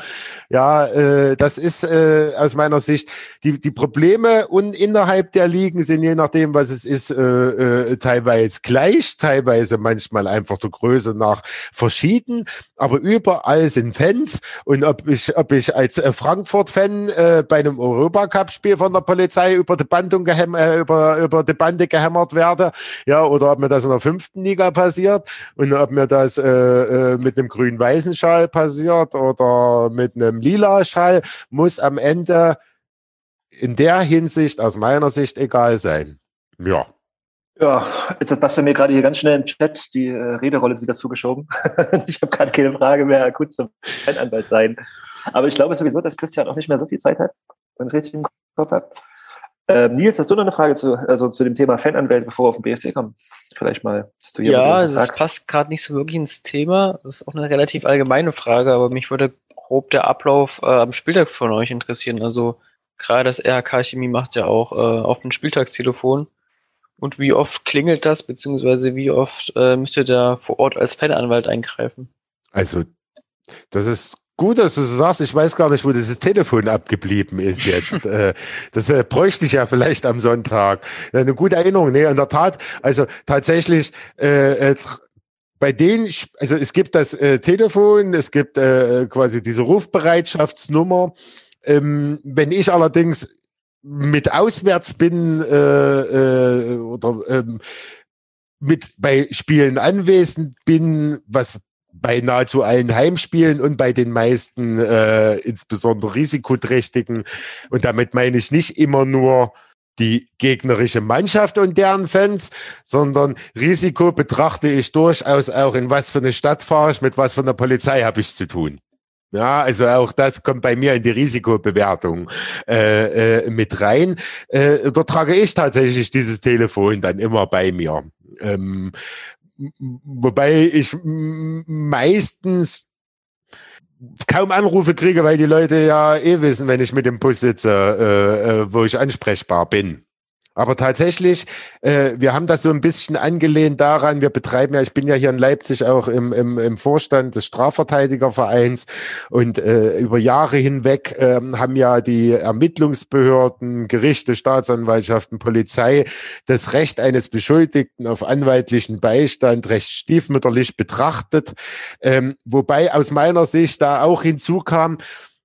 Ja, äh, das ist äh, aus meiner Sicht die, die Probleme und innerhalb der Ligen sind je nachdem, was es ist, äh, äh, teilweise gleich, teilweise manchmal einfach der Größe nach verschieden, aber überall sind Fans und ob ich, ob ich als äh, Frankfurt-Fan äh, bei einem Europacup-Spiel von der Polizei über die Bandung äh, über, über die Bande gehämmert werde, ja, oder ob mir das in der fünften Liga passiert und ob mir das äh, äh, mit einem grün-weißen Schal passiert oder mit einem lila Schal, muss am Ende in der Hinsicht aus meiner Sicht egal sein. Ja. Ja, jetzt hat Bastian mir gerade hier ganz schnell im Chat die äh, Rederolle wieder zugeschoben. ich habe gerade keine Frage mehr, gut zum Anwalt sein. Aber ich glaube sowieso, dass Christian auch nicht mehr so viel Zeit hat, wenn ich richtig im Kopf habe. Ähm, Nils, hast du noch eine Frage zu, also zu dem Thema Fananwälte, bevor wir auf den BFC kommen? Vielleicht mal, dass du hier Ja, das passt gerade nicht so wirklich ins Thema. Das ist auch eine relativ allgemeine Frage, aber mich würde grob der Ablauf äh, am Spieltag von euch interessieren. Also gerade das RHK Chemie macht ja auch äh, auf dem Spieltagstelefon. Und wie oft klingelt das, beziehungsweise wie oft äh, müsst ihr da vor Ort als Fananwalt eingreifen? Also, das ist Gut, dass du so sagst. Ich weiß gar nicht, wo dieses Telefon abgeblieben ist jetzt. Äh, das äh, bräuchte ich ja vielleicht am Sonntag. Eine gute Erinnerung. Nee, in der Tat. Also tatsächlich, äh, bei denen, also es gibt das äh, Telefon, es gibt äh, quasi diese Rufbereitschaftsnummer. Ähm, wenn ich allerdings mit auswärts bin äh, äh, oder ähm, mit bei Spielen anwesend bin, was bei nahezu allen Heimspielen und bei den meisten, äh, insbesondere risikoträchtigen. Und damit meine ich nicht immer nur die gegnerische Mannschaft und deren Fans, sondern Risiko betrachte ich durchaus auch in was für eine Stadt fahre ich, mit was für einer Polizei habe ich zu tun. Ja, also auch das kommt bei mir in die Risikobewertung äh, äh, mit rein. Äh, da trage ich tatsächlich dieses Telefon dann immer bei mir. Ähm, Wobei ich meistens kaum Anrufe kriege, weil die Leute ja eh wissen, wenn ich mit dem Bus sitze, äh, äh, wo ich ansprechbar bin. Aber tatsächlich, äh, wir haben das so ein bisschen angelehnt daran, wir betreiben ja, ich bin ja hier in Leipzig auch im, im, im Vorstand des Strafverteidigervereins und äh, über Jahre hinweg äh, haben ja die Ermittlungsbehörden, Gerichte, Staatsanwaltschaften, Polizei das Recht eines Beschuldigten auf anwaltlichen Beistand recht stiefmütterlich betrachtet. Ähm, wobei aus meiner Sicht da auch hinzukam,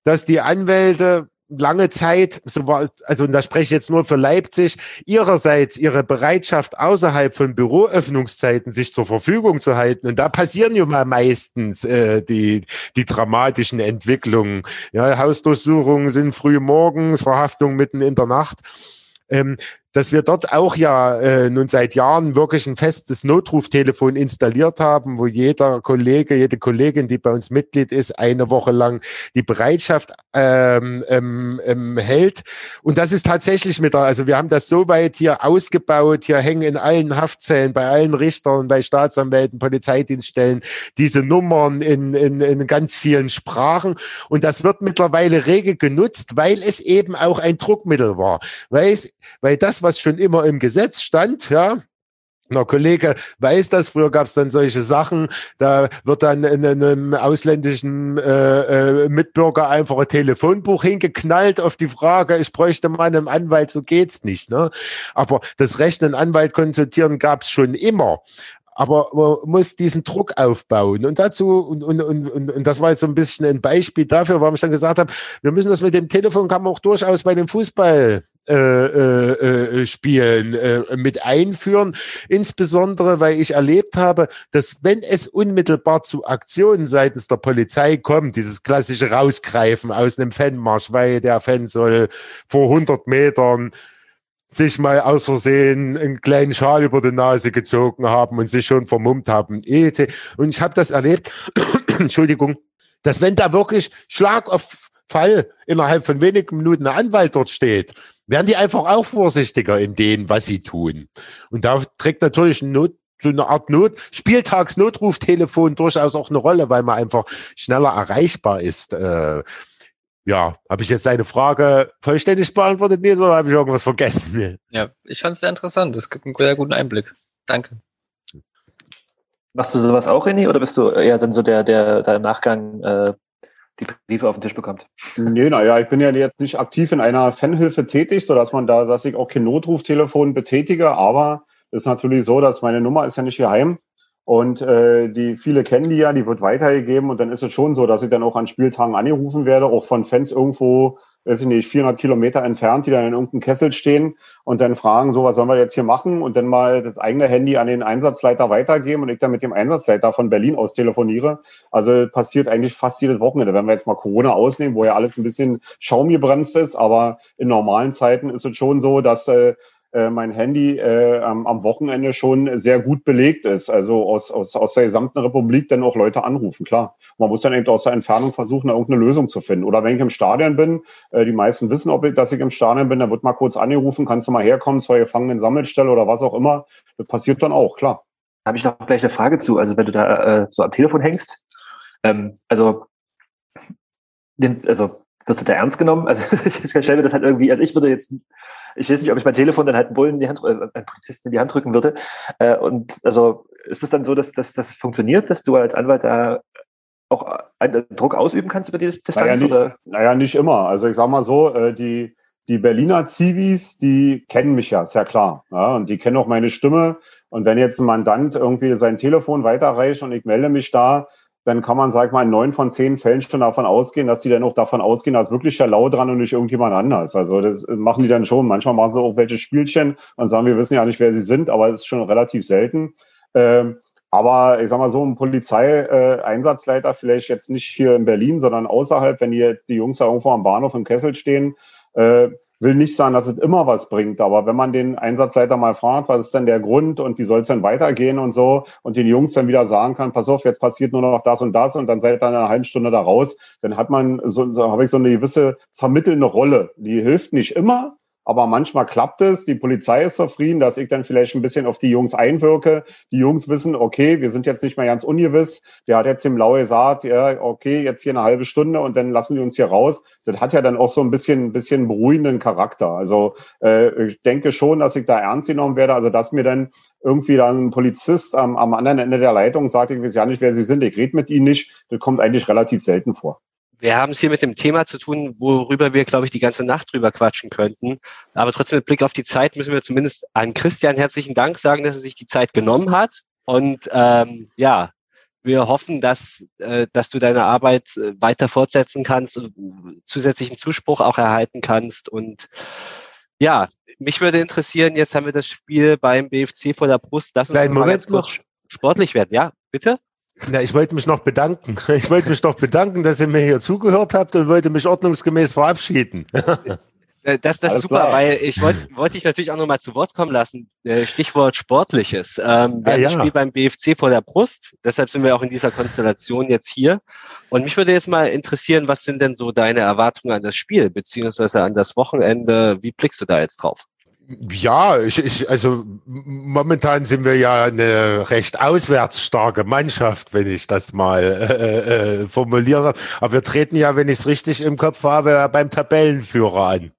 dass die Anwälte lange Zeit, so war, also und da spreche ich jetzt nur für Leipzig, ihrerseits ihre Bereitschaft außerhalb von Büroöffnungszeiten sich zur Verfügung zu halten. Und da passieren ja mal meistens äh, die, die dramatischen Entwicklungen. Ja, Hausdurchsuchungen sind früh morgens, Verhaftung mitten in der Nacht. Ähm, dass wir dort auch ja äh, nun seit Jahren wirklich ein festes Notruftelefon installiert haben, wo jeder Kollege, jede Kollegin, die bei uns Mitglied ist, eine Woche lang die Bereitschaft ähm, ähm, ähm, hält. Und das ist tatsächlich mit der, also wir haben das so weit hier ausgebaut, hier hängen in allen Haftzellen, bei allen Richtern, bei Staatsanwälten, Polizeidienststellen diese Nummern in, in, in ganz vielen Sprachen. Und das wird mittlerweile rege genutzt, weil es eben auch ein Druckmittel war. Weil, es, weil das, was schon immer im Gesetz stand, ja, na, Kollege weiß das, früher gab es dann solche Sachen, da wird dann in einem ausländischen äh, äh, Mitbürger einfach ein Telefonbuch hingeknallt auf die Frage, ich bräuchte mal einen Anwalt, so geht's nicht. Ne? Aber das Recht, einen Anwalt konsultieren, gab es schon immer aber man muss diesen Druck aufbauen. Und dazu, und, und, und, und das war jetzt so ein bisschen ein Beispiel dafür, warum ich dann gesagt habe, wir müssen das mit dem Telefon kann man auch durchaus bei dem Fußball äh, äh, äh, Spielen äh, mit einführen. Insbesondere, weil ich erlebt habe, dass wenn es unmittelbar zu Aktionen seitens der Polizei kommt, dieses klassische Rausgreifen aus einem Fanmarsch, weil der Fan soll vor 100 Metern sich mal aus Versehen einen kleinen Schal über die Nase gezogen haben und sich schon vermummt haben. Und ich habe das erlebt, Entschuldigung, dass wenn da wirklich Schlag auf Fall innerhalb von wenigen Minuten ein Anwalt dort steht, werden die einfach auch vorsichtiger in dem, was sie tun. Und da trägt natürlich Not, so eine Art Not, Spieltagsnotruftelefon durchaus auch eine Rolle, weil man einfach schneller erreichbar ist. Äh, ja, habe ich jetzt deine Frage vollständig beantwortet, Nils, oder habe ich irgendwas vergessen? Ja, ich fand es sehr interessant. Es gibt einen sehr guten Einblick. Danke. Machst du sowas auch, René, oder bist du eher dann so der, der, der im Nachgang äh, die Briefe auf den Tisch bekommt? Nee, naja, ich bin ja jetzt nicht aktiv in einer Fanhilfe tätig, sodass man da, dass ich auch kein Notruftelefon betätige, aber es ist natürlich so, dass meine Nummer ist ja nicht geheim. Und äh, die viele kennen die ja, die wird weitergegeben und dann ist es schon so, dass ich dann auch an Spieltagen angerufen werde, auch von Fans irgendwo, weiß ich nicht, 400 Kilometer entfernt, die dann in irgendeinem Kessel stehen und dann fragen, so, was sollen wir jetzt hier machen? Und dann mal das eigene Handy an den Einsatzleiter weitergeben und ich dann mit dem Einsatzleiter von Berlin aus telefoniere. Also passiert eigentlich fast jedes Wochenende, wenn wir jetzt mal Corona ausnehmen, wo ja alles ein bisschen schaumgebremst ist, aber in normalen Zeiten ist es schon so, dass äh, äh, mein Handy äh, am, am Wochenende schon sehr gut belegt ist. Also aus, aus, aus der gesamten Republik dann auch Leute anrufen, klar. Man muss dann eben aus der Entfernung versuchen, da irgendeine Lösung zu finden. Oder wenn ich im Stadion bin, äh, die meisten wissen, ob ich, dass ich im Stadion bin, dann wird mal kurz angerufen, kannst du mal herkommen zur Gefangenen-Sammelstelle oder was auch immer. Das passiert dann auch, klar. Da habe ich noch gleich eine Frage zu. Also wenn du da äh, so am Telefon hängst, ähm, also, also wirst du da ernst genommen? Also ich stelle mir das halt irgendwie, also ich würde jetzt, ich weiß nicht, ob ich mein Telefon dann halt einen Bullen in die Hand, äh, einen Polizisten in die Hand drücken würde. Äh, und also ist es dann so, dass, das funktioniert, dass du als Anwalt da auch einen Druck ausüben kannst über die Distanz? Naja, nicht, oder? naja, nicht immer. Also ich sag mal so, äh, die, die Berliner Zivis, die kennen mich ja, ist ja klar. Ja, und die kennen auch meine Stimme. Und wenn jetzt ein Mandant irgendwie sein Telefon weiterreicht und ich melde mich da, dann kann man, sag mal, in neun von zehn Fällen schon davon ausgehen, dass die dann auch davon ausgehen, dass wirklich der Lau dran und nicht irgendjemand anders. Also das machen die dann schon. Manchmal machen sie auch welche Spielchen und sagen, wir wissen ja nicht, wer sie sind, aber es ist schon relativ selten. Ähm, aber ich sag mal so, ein Polizeieinsatzleiter, äh, vielleicht jetzt nicht hier in Berlin, sondern außerhalb, wenn die, die Jungs da irgendwo am Bahnhof im Kessel stehen, äh, will nicht sagen, dass es immer was bringt, aber wenn man den Einsatzleiter mal fragt, was ist denn der Grund und wie soll es denn weitergehen und so und den Jungs dann wieder sagen kann, pass auf, jetzt passiert nur noch das und das und dann seid ihr in einer halben Stunde da raus, dann hat man so, so habe ich so eine gewisse vermittelnde Rolle. Die hilft nicht immer, aber manchmal klappt es. Die Polizei ist zufrieden, dass ich dann vielleicht ein bisschen auf die Jungs einwirke. Die Jungs wissen, okay, wir sind jetzt nicht mehr ganz ungewiss. Der hat jetzt dem Laue gesagt, ja, okay, jetzt hier eine halbe Stunde und dann lassen wir uns hier raus. Das hat ja dann auch so ein bisschen, ein bisschen beruhigenden Charakter. Also äh, ich denke schon, dass ich da ernst genommen werde. Also dass mir dann irgendwie dann ein Polizist am, am anderen Ende der Leitung sagt, ich weiß ja nicht, wer Sie sind, ich rede mit Ihnen nicht. Das kommt eigentlich relativ selten vor wir haben es hier mit dem Thema zu tun, worüber wir, glaube ich, die ganze Nacht drüber quatschen könnten. Aber trotzdem mit Blick auf die Zeit müssen wir zumindest an Christian herzlichen Dank sagen, dass er sich die Zeit genommen hat. Und ähm, ja, wir hoffen, dass, äh, dass du deine Arbeit äh, weiter fortsetzen kannst und zusätzlichen Zuspruch auch erhalten kannst. Und ja, mich würde interessieren, jetzt haben wir das Spiel beim BFC vor der Brust. Lass uns Nein, mal ganz kurz noch. sportlich werden. Ja, bitte? Na, ich wollte mich noch bedanken. Ich wollte mich noch bedanken, dass ihr mir hier zugehört habt und wollte mich ordnungsgemäß verabschieden. Äh, Das, das ist super, klar. weil ich wollte wollte dich natürlich auch nochmal zu Wort kommen lassen. Äh, Stichwort Sportliches. Ähm, wir Ah, haben das ja. Spiel beim BFC vor der Brust, deshalb sind wir auch in dieser Konstellation jetzt hier. Und mich würde jetzt mal interessieren, was sind denn so deine Erwartungen an das Spiel, beziehungsweise an das Wochenende? Wie blickst du da jetzt drauf? Ja, ich, ich, also momentan sind wir ja eine recht auswärtsstarke Mannschaft, wenn ich das mal äh, äh, formulieren darf. Aber wir treten ja, wenn ich es richtig im Kopf habe, beim Tabellenführer an.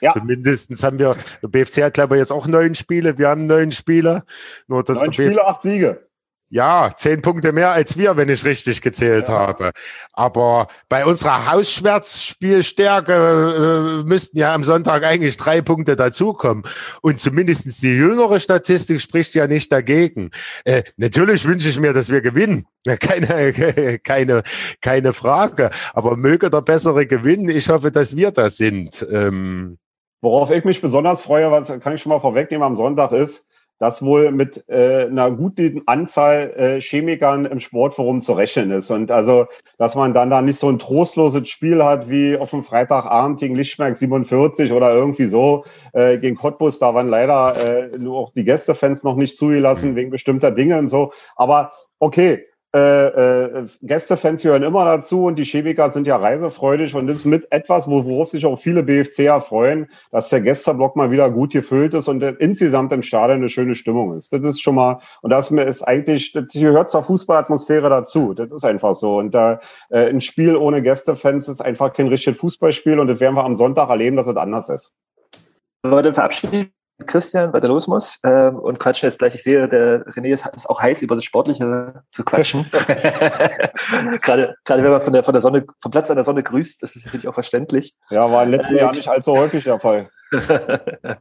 Ja. Zumindestens haben wir, der BFC hat glaube ich jetzt auch neun Spiele, wir haben neun Spiele. Nur dass Neun Spiele, acht Siege. Ja, zehn Punkte mehr als wir, wenn ich richtig gezählt Ja. habe. Aber bei unserer Hausschmerzspielstärke äh, müssten ja am Sonntag eigentlich drei Punkte dazukommen. Und zumindestens die jüngere Statistik spricht ja nicht dagegen. Äh, natürlich wünsche ich mir, dass wir gewinnen. Keine, keine, keine Frage. Aber möge der Bessere gewinnen. Ich hoffe, dass wir das sind. Ähm, Worauf ich mich besonders freue, was kann ich schon mal vorwegnehmen am Sonntag ist, dass wohl mit äh, einer guten Anzahl äh, Chemikern im Sportforum zu rechnen ist. Und also, dass man dann da nicht so ein trostloses Spiel hat wie auf dem Freitagabend gegen Lichtmerk 47 oder irgendwie so äh, gegen Cottbus. Da waren leider äh, nur auch die Gästefans noch nicht zugelassen wegen bestimmter Dinge und so. Aber okay, äh, äh, Gästefans gehören immer dazu und die Chemiker sind ja reisefreudig und das ist mit etwas, wo- worauf sich auch viele BFCer freuen, dass der Gästeblock mal wieder gut gefüllt ist und äh, insgesamt im Stadion eine schöne Stimmung ist. Das ist schon mal, und das mir ist eigentlich, das gehört zur Fußballatmosphäre dazu. Das ist einfach so. Und da äh, ein Spiel ohne Gästefans ist einfach kein richtiges Fußballspiel und das werden wir am Sonntag erleben, dass es anders ist. Aber dann verabschiede ich Christian, weil der los muss ähm, und quatschen jetzt gleich. Ich sehe, der René ist, ist auch heiß, über das Sportliche zu quatschen. gerade, gerade wenn man von der, von der Sonne, vom Platz an der Sonne grüßt, das ist natürlich auch verständlich. Ja, war im letzten Äh, Jahr nicht allzu häufig der Fall.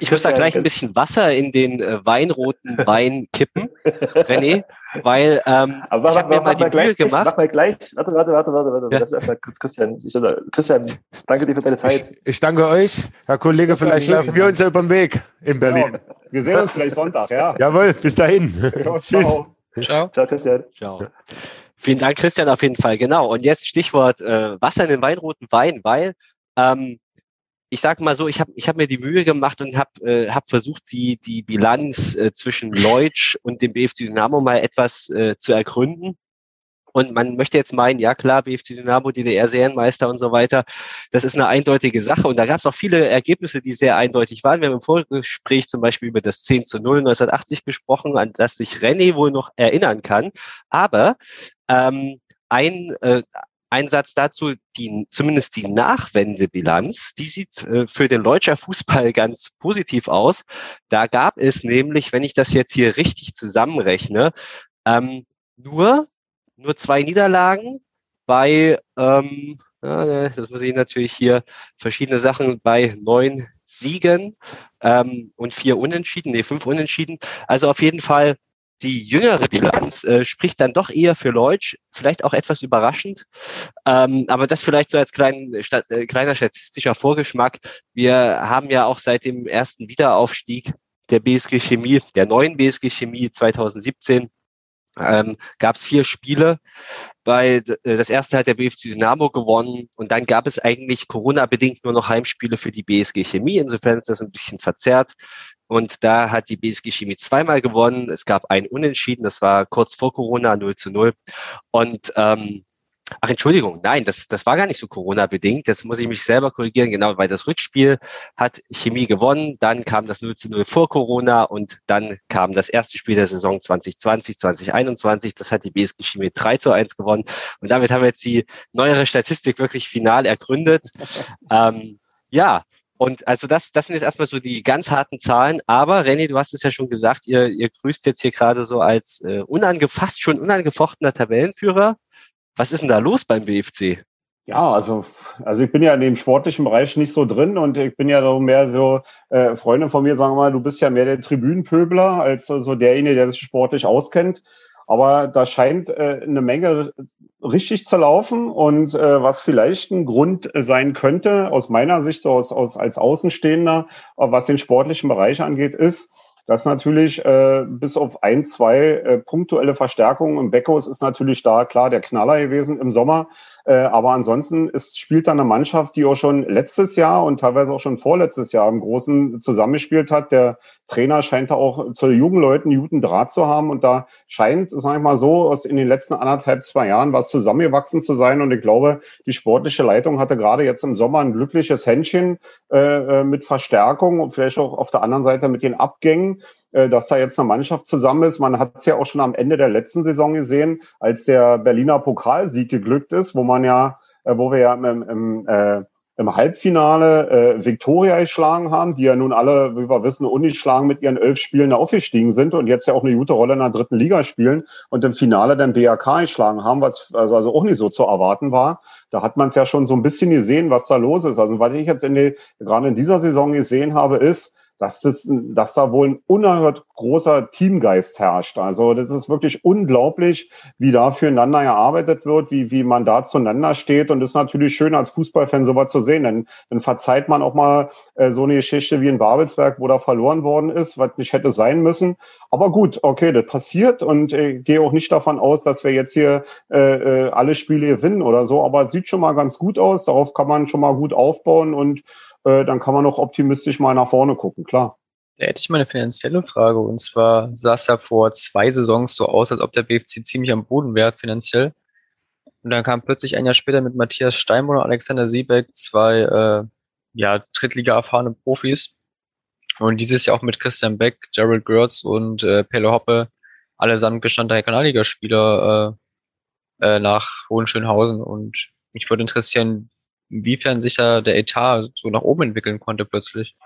Ich muss da gleich ein bisschen Wasser in den äh, weinroten Wein kippen, René, weil ähm, Aber ich habe mir mal die Mühe gemacht. Mach mal gleich. Warte, warte, warte, warte, warte. Ja. Lass erstmal kurz Christian. Ich, Christian, danke dir für deine Zeit. ich, ich danke euch, Herr Kollege. Vielleicht laufen wir uns ja über den Weg in Berlin. Ja, wir sehen uns vielleicht Sonntag, ja. Jawohl, bis dahin. Ja, Tschüss. ciao. Ciao. Ciao, Christian. Ciao. Vielen Dank, Christian, auf jeden Fall. Genau. Und jetzt Stichwort äh, Wasser in den weinroten Wein, weil ähm, ich sage mal so, ich habe ich hab mir die Mühe gemacht und habe äh, hab versucht, die, die Bilanz äh, zwischen Leutsch und dem BFC Dynamo mal etwas äh, zu ergründen. Und man möchte jetzt meinen, ja klar, BFC Dynamo, DDR-Serienmeister und so weiter, das ist eine eindeutige Sache. Und da gab es auch viele Ergebnisse, die sehr eindeutig waren. Wir haben im Vorgespräch zum Beispiel über das 10 zu 0 1980 gesprochen, an das sich René wohl noch erinnern kann. Aber ähm, ein, äh, ein Satz dazu, die, zumindest die Nachwendebilanz, die sieht äh, für den Leutscher Fußball ganz positiv aus. Da gab es nämlich, wenn ich das jetzt hier richtig zusammenrechne, ähm, nur, nur zwei Niederlagen bei, ähm, ja, das muss ich natürlich hier verschiedene Sachen bei neun Siegen ähm, und vier Unentschieden, nee, fünf Unentschieden. Also auf jeden Fall die jüngere Bilanz äh, spricht dann doch eher für Leutsch, vielleicht auch etwas überraschend. Ähm, aber das vielleicht so als klein, sta äh, kleiner statistischer Vorgeschmack. Wir haben ja auch seit dem ersten Wiederaufstieg der BSG Chemie, der neuen BSG Chemie 2017, ähm, gab es vier Spiele. Bei äh, das erste hat der BFC Dynamo gewonnen und dann gab es eigentlich Corona-bedingt nur noch Heimspiele für die BSG Chemie. Insofern ist das ein bisschen verzerrt. Und da hat die BSG Chemie zweimal gewonnen. Es gab ein Unentschieden, das war kurz vor Corona 0 zu 0. Und ähm, Ach, Entschuldigung, nein, das, das war gar nicht so Corona-bedingt. Das muss ich mich selber korrigieren, genau, weil das Rückspiel hat Chemie gewonnen, dann kam das 0 zu 0 vor Corona und dann kam das erste Spiel der Saison 2020, 2021. Das hat die BSG Chemie 3 zu 1 gewonnen. Und damit haben wir jetzt die neuere Statistik wirklich final ergründet. ähm, ja, und also das, das sind jetzt erstmal so die ganz harten Zahlen. Aber René, du hast es ja schon gesagt, ihr, ihr grüßt jetzt hier gerade so als äh, unangefasst, schon unangefochtener Tabellenführer. Was ist denn da los beim BFC? Ja, also, also ich bin ja in dem sportlichen Bereich nicht so drin und ich bin ja so mehr so, äh, Freunde von mir sagen mal, du bist ja mehr der Tribünenpöbler als so derjenige, der sich sportlich auskennt. Aber da scheint äh, eine Menge richtig zu laufen und äh, was vielleicht ein Grund sein könnte, aus meiner Sicht, so aus, aus als Außenstehender, was den sportlichen Bereich angeht, ist, dass natürlich äh, bis auf ein, zwei äh, punktuelle Verstärkungen im Beckhaus ist natürlich da klar der Knaller gewesen im Sommer. Äh, aber ansonsten ist, spielt da eine Mannschaft, die auch schon letztes Jahr und teilweise auch schon vorletztes Jahr im Großen zusammengespielt hat. Der Trainer scheint da auch zu Jugendleuten guten Draht zu haben und da scheint, sag ich mal so, aus in den letzten anderthalb, zwei Jahren was zusammengewachsen zu sein und ich glaube, die sportliche Leitung hatte gerade jetzt im Sommer ein glückliches Händchen äh, äh mit Verstärkung und vielleicht auch auf der anderen Seite mit den Abgängen dass da jetzt eine Mannschaft zusammen ist. Man hat es ja auch schon am Ende der letzten Saison gesehen, als der Berliner Pokalsieg geglückt ist, wo man ja, äh, wo wir ja im, im, äh, im Halbfinale äh, Viktoria geschlagen haben, die ja nun alle, wie wir wissen, ungeschlagen mit ihren elf Spielen aufgestiegen sind und jetzt ja auch eine gute Rolle in der dritten Liga spielen und im Finale dann BRK geschlagen haben, was also, also auch nicht so zu erwarten war. Da hat man es ja schon so ein bisschen gesehen, was da los ist. Also was ich jetzt in die, gerade in dieser Saison gesehen habe, ist, dass, das, dass da wohl ein unerhört großer Teamgeist herrscht. Also das ist wirklich unglaublich, wie da füreinander gearbeitet wird, wie, wie man da zueinander steht. Und ist natürlich schön als Fußballfan sowas zu sehen. Denn dann verzeiht man auch mal äh, so eine Geschichte wie in Babelsberg, wo da verloren worden ist, was nicht hätte sein müssen. Aber gut, okay, das passiert und äh, gehe auch nicht davon aus, dass wir jetzt hier äh, äh, alle Spiele gewinnen oder so. Aber es sieht schon mal ganz gut aus. Darauf kann man schon mal gut aufbauen und äh, dann kann man auch optimistisch mal nach vorne gucken, klar. Da hätte ich mal eine finanzielle Frage. Und zwar sah es ja vor zwei Saisons so aus, als ob der BFC ziemlich am Boden wäre finanziell. Und dann kam plötzlich ein Jahr später mit Matthias Steinbrunn und Alexander Siebeck zwei äh, ja, Drittliga erfahrene Profis. Und dieses Jahr auch mit Christian Beck, Gerald Gertz und äh, Pelle Hoppe, allesamt gestandene Regionalligaspieler äh, äh, nach Hohenschönhausen. Und mich würde interessieren, inwiefern sich da der Etat so nach oben entwickeln konnte plötzlich.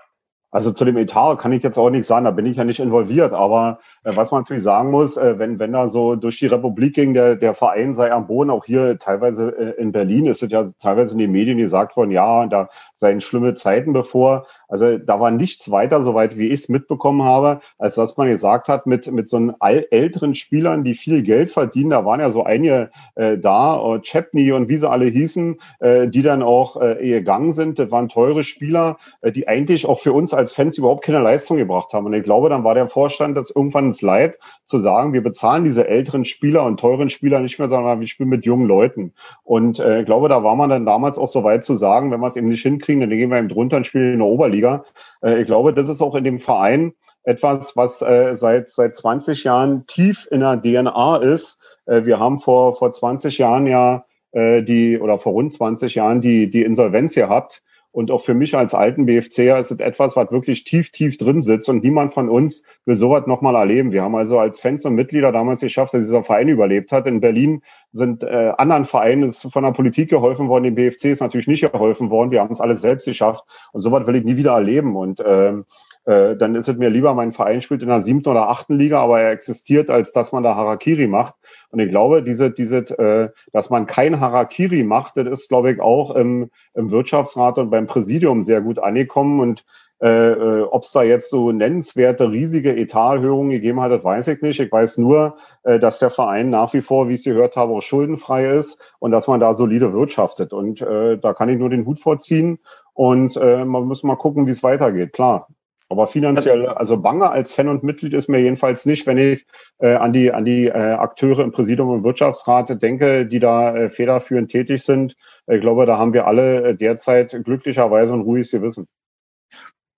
Also zu dem Etat kann ich jetzt auch nichts sagen, da bin ich ja nicht involviert. Aber äh, was man natürlich sagen muss, äh, wenn, wenn da so durch die Republik ging, der, der Verein sei am Boden, auch hier teilweise äh, in Berlin ist es ja teilweise in den Medien gesagt worden, ja, da seien schlimme Zeiten bevor. Also da war nichts weiter, soweit wie ich es mitbekommen habe, als dass man gesagt hat, mit, mit so einen älteren Spielern, die viel Geld verdienen, da waren ja so einige äh, da, äh, Chapney und wie sie alle hießen, äh, die dann auch äh, gegangen sind. Das waren teure Spieler, äh, die eigentlich auch für uns als Fans überhaupt keine Leistung gebracht haben. Und ich glaube, dann war der Vorstand das irgendwann ins Leid, zu sagen, wir bezahlen diese älteren Spieler und teuren Spieler nicht mehr, sondern wir spielen mit jungen Leuten. Und äh, ich glaube, da war man dann damals auch so weit zu sagen, wenn wir es eben nicht hinkriegen, dann gehen wir eben drunter und spielen in der Oberliga. Bundesliga. Äh, ich glaube, das ist auch in dem Verein etwas, was äh, seit, seit 20 Jahren tief in der DNA ist. Äh, wir haben vor, vor 20 Jahren ja die, oder vor rund 20 Jahren die, die Insolvenz gehabt. Und auch für mich als alten BFCer ist es etwas, was wirklich tief, tief drin sitzt und niemand von uns will sowas nochmal erleben. Wir haben also als Fans und Mitglieder damals geschafft, dass dieser Verein überlebt hat. In Berlin sind äh, anderen Vereinen ist von der Politik geholfen worden, dem BFC ist natürlich nicht geholfen worden. Wir haben es alles selbst geschafft und sowas will ich nie wieder erleben. Und ähm, äh, dann ist es mir lieber, mein Verein spielt in der siebten oder achten Liga, aber er existiert, als dass man da Harakiri macht. Und ich glaube, diese, diese, äh, dass man kein Harakiri macht, das ist, glaube ich, auch im, im Wirtschaftsrat und beim Präsidium sehr gut angekommen. Und äh, äh ob es da jetzt so nennenswerte, riesige Etaterhöhungen gegeben hat, das weiß ich nicht. Ich weiß nur, äh, dass der Verein nach wie vor, wie ich es gehört habe, auch schuldenfrei ist und dass man da solide wirtschaftet. Und äh, da kann ich nur den Hut vorziehen. Und äh, man muss mal gucken, wie es weitergeht. Klar, aber finanziell, also bange als Fan und Mitglied ist mir jedenfalls nicht, wenn ich äh, an die, an die äh, Akteure im Präsidium und Wirtschaftsrat denke, die da äh, federführend tätig sind. Ich glaube, da haben wir alle äh, derzeit glücklicherweise ein ruhiges Gewissen.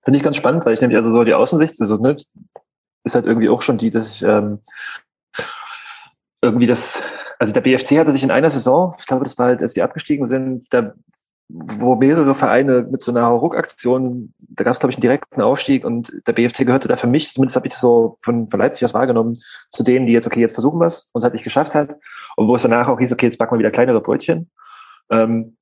Finde ich ganz spannend, weil ich nämlich also so die Außensicht, also, ne, ist halt irgendwie auch schon die, dass ich ähm, irgendwie das, also der BFC hatte sich in einer Saison, ich glaube, das war halt, als wir abgestiegen sind, da wo mehrere Vereine mit so einer Hauruck-Aktion, da gab es, glaube ich, einen direkten Aufstieg und der BFC gehörte da für mich, zumindest habe ich das so von, von Leipzig aus wahrgenommen, zu denen, die jetzt, okay, jetzt versuchen wir und es hat nicht geschafft hat und wo es danach auch hieß, okay, jetzt backen wir wieder kleinere Brötchen. Ähm,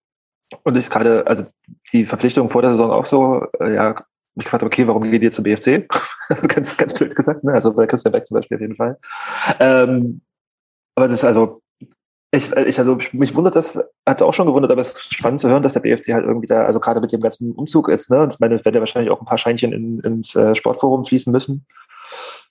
und ich gerade, also die Verpflichtung vor der Saison auch so, äh, ja, ich gefragt, okay, warum geht ihr zum BFC? also ganz, ganz blöd gesagt, ne? Also bei Christian Beck zum Beispiel auf jeden Fall. Ähm, aber das ist also, ich, ich, also mich wundert das, hat es auch schon gewundert, aber es ist spannend zu hören, dass der BFC halt irgendwie da, also gerade mit dem ganzen Umzug jetzt, ne, und ich meine, es werden ja wahrscheinlich auch ein paar Scheinchen in, ins äh, Sportforum fließen müssen,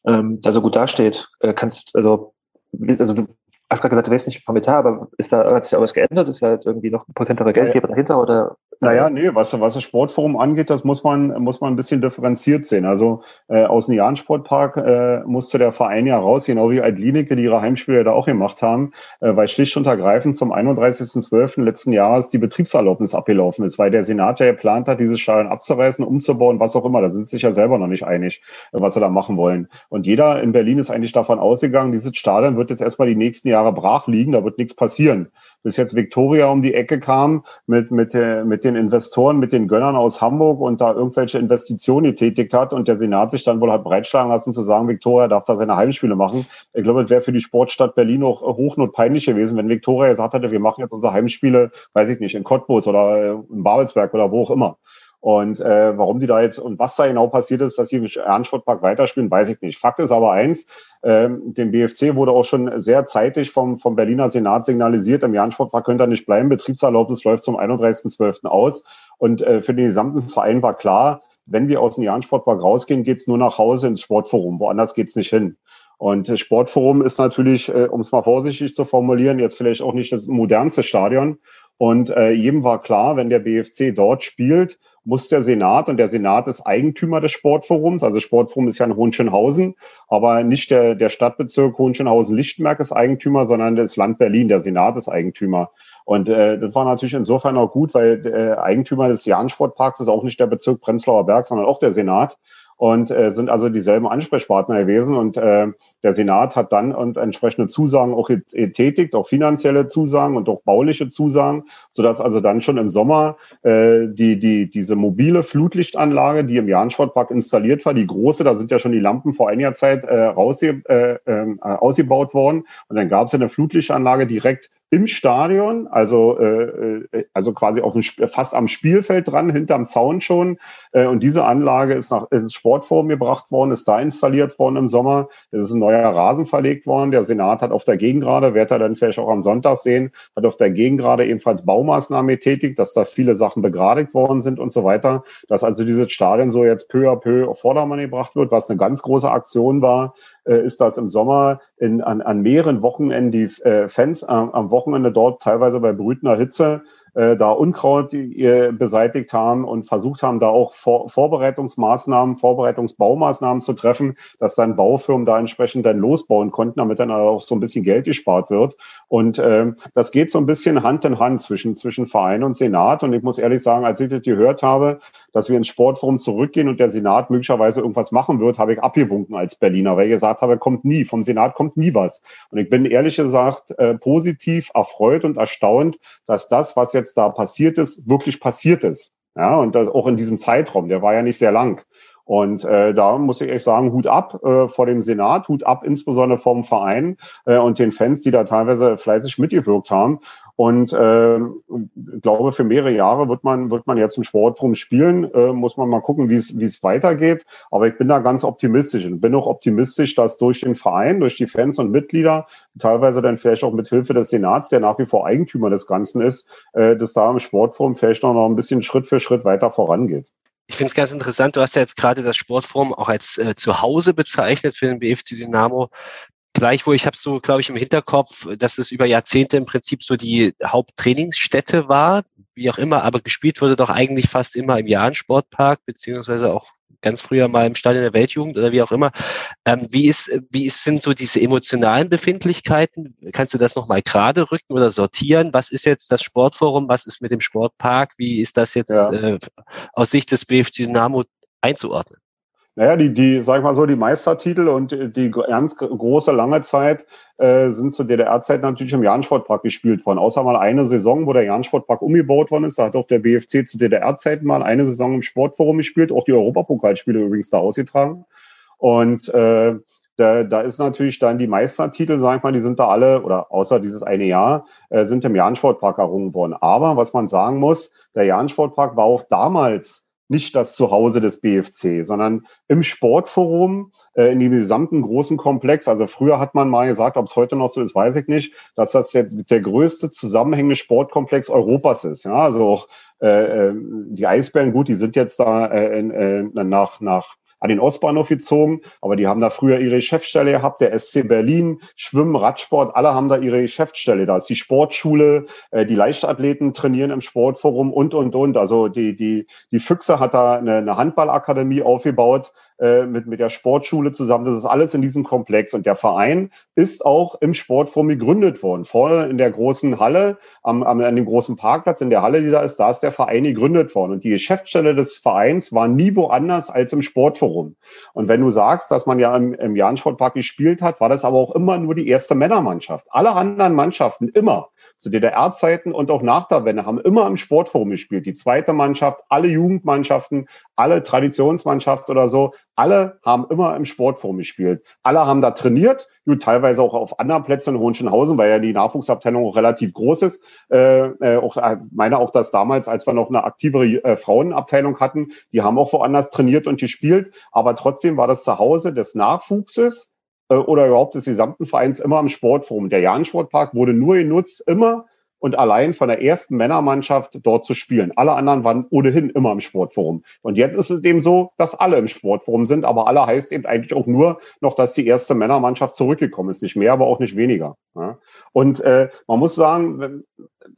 ähm, da so gut dasteht. Äh, kannst, also, also du hast gerade gesagt, du weißt nicht vom Etat, aber ist da, hat sich da was geändert? Ist da jetzt irgendwie noch ein potenterer Geldgeber dahinter oder Naja, nee, was, was das Sportforum angeht, das muss man, muss man ein bisschen differenziert sehen. Also äh, aus dem Jahn-Sportpark äh, musste der Verein ja raus, genau wie Altlinike, die ihre Heimspiele da auch gemacht haben, äh, weil schlicht und ergreifend zum 31.12. letzten Jahres die Betriebserlaubnis abgelaufen ist, weil der Senat ja geplant hat, dieses Stadion abzureißen, umzubauen, was auch immer. Da sind sich ja selber noch nicht einig, äh, was sie da machen wollen. Und jeder in Berlin ist eigentlich davon ausgegangen, dieses Stadion wird jetzt erstmal die nächsten Jahre brach liegen, da wird nichts passieren bis jetzt Victoria um die Ecke kam mit, mit, der, mit den Investoren, mit den Gönnern aus Hamburg und da irgendwelche Investitionen getätigt hat und der Senat sich dann wohl hat breitschlagen lassen zu sagen, Victoria darf da seine Heimspiele machen. Ich glaube, es wäre für die Sportstadt Berlin auch hochnotpeinlich gewesen, wenn Victoria gesagt hätte, wir machen jetzt unsere Heimspiele, weiß ich nicht, in Cottbus oder in Babelsberg oder wo auch immer. Und äh, warum die da jetzt und was da genau passiert ist, dass sie im Ernstsportpark weiterspielen, weiß ich nicht. Fakt ist aber eins, ähm, dem BFC wurde auch schon sehr zeitig vom, vom Berliner Senat signalisiert, im Ernstsportpark könnte er nicht bleiben, Betriebserlaubnis läuft zum 31.12. aus. Und äh, für den gesamten Verein war klar, wenn wir aus dem Jahn-Sportpark rausgehen, geht's nur nach Hause ins Sportforum. Woanders geht's nicht hin. Und das Sportforum ist natürlich, äh, um es mal vorsichtig zu formulieren, jetzt vielleicht auch nicht das modernste Stadion. Und äh, jedem war klar, wenn der BFC dort spielt, muss der Senat, und der Senat ist Eigentümer des Sportforums, also Sportforum ist ja in Hohenschönhausen, aber nicht der, der Stadtbezirk Hohenschönhausen-Lichtenberg ist Eigentümer, sondern das Land Berlin, der Senat ist Eigentümer. Und äh, das war natürlich insofern auch gut, weil äh, Eigentümer des Jahn-Sportparks ist auch nicht der Bezirk Prenzlauer Berg, sondern auch der Senat und äh, sind also dieselben Ansprechpartner gewesen. Und äh, der Senat hat dann und entsprechende Zusagen auch getätigt, auch finanzielle Zusagen und auch bauliche Zusagen, sodass also dann schon im Sommer äh, die, die, diese mobile Flutlichtanlage, die im Jahn-Sportpark installiert war, die große, da sind ja schon die Lampen vor einiger Zeit äh, rausge äh, äh, ausgebaut worden. Und dann gab es eine Flutlichtanlage direkt im Stadion, also, äh, äh, also quasi auf dem, fast am Spielfeld dran, hinterm Zaun schon. Äh, und diese Anlage ist nach ins Sportforum gebracht worden, ist da installiert worden im Sommer. Es ist ein neuer Rasen verlegt worden. Der Senat hat auf der Gegengrade, wird er dann vielleicht auch am Sonntag sehen, hat auf der Gegengrade ebenfalls Baumaßnahmen getätigt, dass da viele Sachen begradigt worden sind und so weiter. Dass also dieses Stadion so jetzt peu à peu auf Vordermann gebracht wird, was eine ganz große Aktion war, äh, ist das im Sommer in, an, an mehreren Wochenenden die äh, Fans äh, am Wochenende dort teilweise bei brütender Hitze äh, da Unkraut äh, beseitigt haben und versucht haben, da auch Vor Vorbereitungsmaßnahmen, Vorbereitungsbaumaßnahmen zu treffen, dass dann Baufirmen da entsprechend dann losbauen konnten, damit dann auch so ein bisschen Geld gespart wird. Und ähm, das geht so ein bisschen Hand in Hand zwischen, zwischen Verein und Senat. Und ich muss ehrlich sagen, als ich das gehört habe, dass wir ins Sportforum zurückgehen und der Senat möglicherweise irgendwas machen wird, habe ich abgewunken als Berliner, weil ich gesagt habe, kommt nie, vom Senat kommt nie was. Und ich bin ehrlich gesagt äh, positiv erfreut und erstaunt, dass das, was jetzt da passiert ist, wirklich passiert ist. Ja, und auch in diesem Zeitraum, der war ja nicht sehr lang. Und äh, da muss ich echt sagen, Hut ab äh, vor dem Senat, Hut ab insbesondere vom Verein äh, und den Fans, die da teilweise fleißig mitgewirkt haben. Und äh, glaube, für mehrere Jahre wird man, wird man jetzt im Sportforum spielen. Äh, muss man mal gucken, wie es weitergeht. Aber ich bin da ganz optimistisch und bin auch optimistisch, dass durch den Verein, durch die Fans und Mitglieder, teilweise dann vielleicht auch mit Hilfe des Senats, der nach wie vor Eigentümer des Ganzen ist, äh, dass da im Sportforum vielleicht noch ein bisschen Schritt für Schritt weiter vorangeht. Ich finde es ganz interessant, du hast ja jetzt gerade das Sportforum auch als äh, Zuhause bezeichnet für den BFC Dynamo. Gleichwohl, ich habe so, glaube ich, im Hinterkopf, dass es über Jahrzehnte im Prinzip so die Haupttrainingsstätte war, wie auch immer, aber gespielt wurde doch eigentlich fast immer im Jahn-Sportpark, beziehungsweise auch ganz früher mal im Stadion der Weltjugend oder wie auch immer. Ähm, wie ist, wie ist, sind so diese emotionalen Befindlichkeiten? Kannst du das nochmal gerade rücken oder sortieren? Was ist jetzt das Sportforum? Was ist mit dem Sportpark? Wie ist das jetzt ja. äh, aus Sicht des BFC Dynamo einzuordnen? Naja, die, die, sag ich mal so, die Meistertitel und die ganz große lange Zeit äh, sind zur DDR-Zeit natürlich im Jahn-Sportpark gespielt worden. Außer mal eine Saison, wo der Jahn-Sportpark umgebaut worden ist. Da hat auch der BFC zu DDR-Zeiten mal eine Saison im Sportforum gespielt, auch die Europapokalspiele übrigens da ausgetragen. Und äh, da, da ist natürlich dann die Meistertitel, sag ich mal, die sind da alle, oder außer dieses eine Jahr, äh, sind im Jahn-Sportpark errungen worden. Aber was man sagen muss, der Jahn-Sportpark war auch damals nicht das Zuhause des BFC, sondern im Sportforum, äh, in dem gesamten großen Komplex. Also früher hat man mal gesagt, ob es heute noch so ist, weiß ich nicht, dass das der, der größte zusammenhängende Sportkomplex Europas ist. Ja, also auch äh, äh die Eisbären, gut, die sind jetzt da äh, äh, nach, nach an den Ostbahnhof gezogen, aber die haben da früher ihre Geschäftsstelle gehabt, der SC Berlin, Schwimmen, Radsport, alle haben da ihre Geschäftsstelle. Da ist die Sportschule, äh, die Leichtathleten trainieren im Sportforum und, und, und. Also die, die, die Füchse hat da eine, eine Handballakademie aufgebaut äh, mit, mit der Sportschule zusammen. Das ist alles in diesem Komplex. Und der Verein ist auch im Sportforum gegründet worden. Vorne in der großen Halle, am, am, an dem großen Parkplatz, in der Halle, die da ist, da ist der Verein gegründet worden. Und die Geschäftsstelle des Vereins war nie woanders als im Sportforum. Und wenn du sagst, dass man ja im, im Jahn-Sportpark gespielt hat, war das aber auch immer nur die erste Männermannschaft. Alle anderen Mannschaften immer zu DDR-Zeiten und auch nach der Wende haben immer im Sportforum gespielt. Die zweite Mannschaft, alle Jugendmannschaften, alle Traditionsmannschaften oder so, alle haben immer im Sportforum gespielt. Alle haben da trainiert, gut, teilweise auch auf anderen Plätzen in Hohenschönhausen, weil ja die Nachwuchsabteilung auch relativ groß ist. Äh, äh, auch, äh, meine auch, dass damals, als wir noch eine aktivere äh, Frauenabteilung hatten, die haben auch woanders trainiert und gespielt. Aber trotzdem war das Zuhause des Nachwuchses oder überhaupt des gesamten Vereins immer im Sportforum. Der Jahn-Sportpark wurde nur genutzt, immer und allein von der ersten Männermannschaft dort zu spielen. Alle anderen waren ohnehin immer im Sportforum. Und jetzt ist es eben so, dass alle im Sportforum sind, aber alle heißt eben eigentlich auch nur noch, dass die erste Männermannschaft zurückgekommen ist. Nicht mehr, aber auch nicht weniger. Und äh, man muss sagen,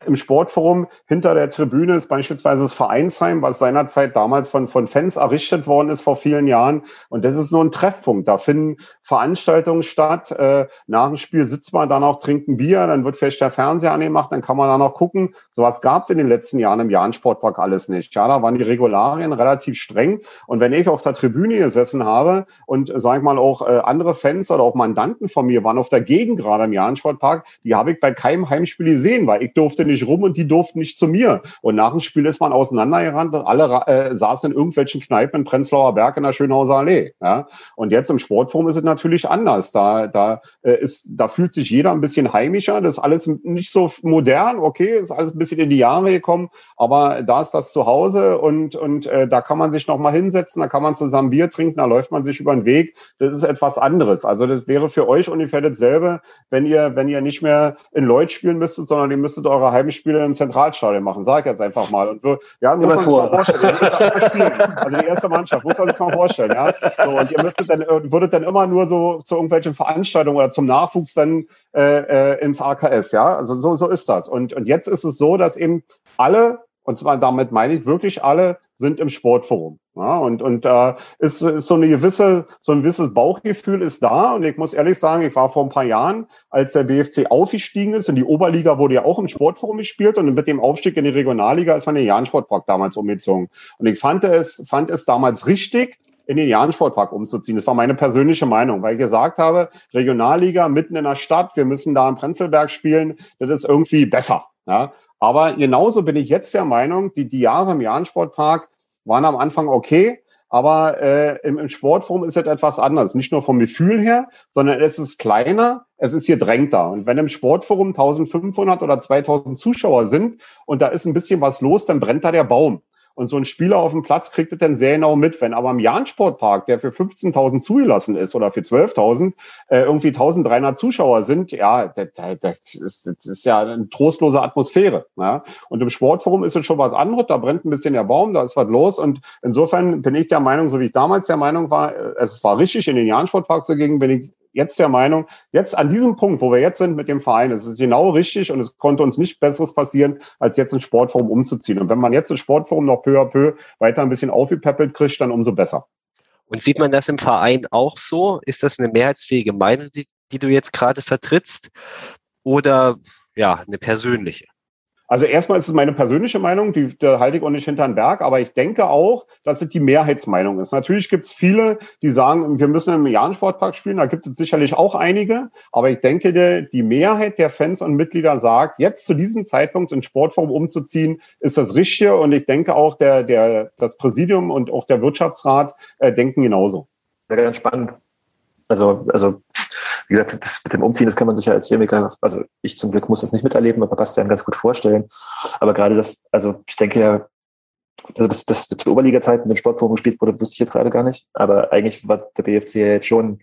im Sportforum hinter der Tribüne ist beispielsweise das Vereinsheim, was seinerzeit damals von, von Fans errichtet worden ist vor vielen Jahren. Und das ist so ein Treffpunkt. Da finden Veranstaltungen statt. Äh, nach dem Spiel sitzt man dann auch, trinkt ein Bier, dann wird vielleicht der Fernseher angemacht, dann kann man da noch gucken. Sowas gab es in den letzten Jahren im Jahn-Sportpark alles nicht. Ja, da waren die Regularien relativ streng. Und wenn ich auf der Tribüne gesessen habe und, sag ich mal, auch äh, andere Fans oder auch Mandanten von mir waren auf der Gegend gerade im Jahn-Sportpark, die habe ich bei keinem Heimspiel gesehen, weil ich durfte nicht rum und die durften nicht zu mir. Und nach dem Spiel ist man auseinandergerannt und alle äh, saßen in irgendwelchen Kneipen in Prenzlauer Berg in der Schönhauser Allee. Ja? Und jetzt im Sportforum ist es natürlich anders. Da, da, äh, ist, da fühlt sich jeder ein bisschen heimischer. Das ist alles nicht so modern, okay, ist alles ein bisschen in die Jahre gekommen, aber da ist das zu Hause und, und äh, da kann man sich noch mal hinsetzen, da kann man zusammen Bier trinken, da läuft man sich über den Weg. Das ist etwas anderes. Also das wäre für euch ungefähr dasselbe, wenn ihr, wenn ihr nicht mehr in Lloyd spielen müsstet, sondern ihr müsstet eure Heimspiele im Zentralstadion machen. Sag ich jetzt einfach mal. Und wir, ja, muss man sich mal vorstellen. also die erste Mannschaft, muss man sich mal vorstellen, ja. So, und ihr müsstet dann, äh, würdet dann immer nur so zu irgendwelchen Veranstaltungen oder zum Nachwuchs dann äh, äh ins AKS, ja. Also so, so ist das. Und, und jetzt ist es so, dass eben alle und zwar damit meine ich wirklich alle sind im Sportforum. Ja, und und äh, ist, ist so eine gewisse, so ein gewisses Bauchgefühl ist da. Und ich muss ehrlich sagen, ich war vor ein paar Jahren, als der BFC aufgestiegen ist, und die Oberliga wurde ja auch im Sportforum gespielt und mit dem Aufstieg in die Regionalliga ist man in den Jahn-Sportpark damals umgezogen. Und ich fand es, fand es damals richtig, in den Jahn-Sportpark umzuziehen. Das war meine persönliche Meinung, weil ich gesagt habe, Regionalliga mitten in der Stadt, wir müssen da in Prenzlberg spielen, das ist irgendwie besser. Ja? Aber genauso bin ich jetzt der Meinung, die, die Jahre im Jahn-Sportpark waren am Anfang okay, aber äh, im, im Sportforum ist es etwas anders. Nicht nur vom Gefühl her, sondern es ist kleiner, es ist hier drängter. Und wenn im Sportforum 1500 oder 2000 Zuschauer sind und da ist ein bisschen was los, dann brennt da der Baum. Und so ein Spieler auf dem Platz kriegt es dann sehr genau mit. Wenn aber im Jahn-Sportpark, der für 15.000 zugelassen ist oder für 12.000, äh, irgendwie 1.300 Zuschauer sind, ja, das, das, ist, das ist ja eine trostlose Atmosphäre. Ja? Und im Sportforum ist es schon was anderes. Da brennt ein bisschen der Baum, da ist was los. Und insofern bin ich der Meinung, so wie ich damals der Meinung war, äh, es war richtig, in den Jahn-Sportpark zu gehen, bin ich jetzt der Meinung, jetzt an diesem Punkt, wo wir jetzt sind mit dem Verein, es ist genau richtig und es konnte uns nicht Besseres passieren, als jetzt ein Sportforum umzuziehen. Und wenn man jetzt ein Sportforum noch peu à peu weiter ein bisschen aufgepäppelt kriegt, dann umso besser. Und sieht man das im Verein auch so? Ist das eine mehrheitsfähige Meinung, die, die du jetzt gerade vertrittst? Oder ja, eine persönliche? Also erstmal ist es meine persönliche Meinung, die, da halte ich auch nicht hinter den Berg, aber ich denke auch, dass es die Mehrheitsmeinung ist. Natürlich gibt es viele, die sagen, wir müssen im Jahn-Sportpark spielen, da gibt es sicherlich auch einige, aber ich denke, die Mehrheit der Fans und Mitglieder sagt, jetzt zu diesem Zeitpunkt in Sportform umzuziehen, ist das Richtige und ich denke auch, der, der, das Präsidium und auch der Wirtschaftsrat äh, denken genauso. Sehr ganz spannend. Also, also wie gesagt, das mit dem Umziehen, das kann man sich ja als Chemiker, also ich zum Glück muss das nicht miterleben, aber Bastian ganz gut vorstellen. Aber gerade das, also ich denke ja, also dass das zur Oberliga-Zeit mit dem Sportforum gespielt wurde, wusste ich jetzt gerade gar nicht. Aber eigentlich war der BFC ja jetzt schon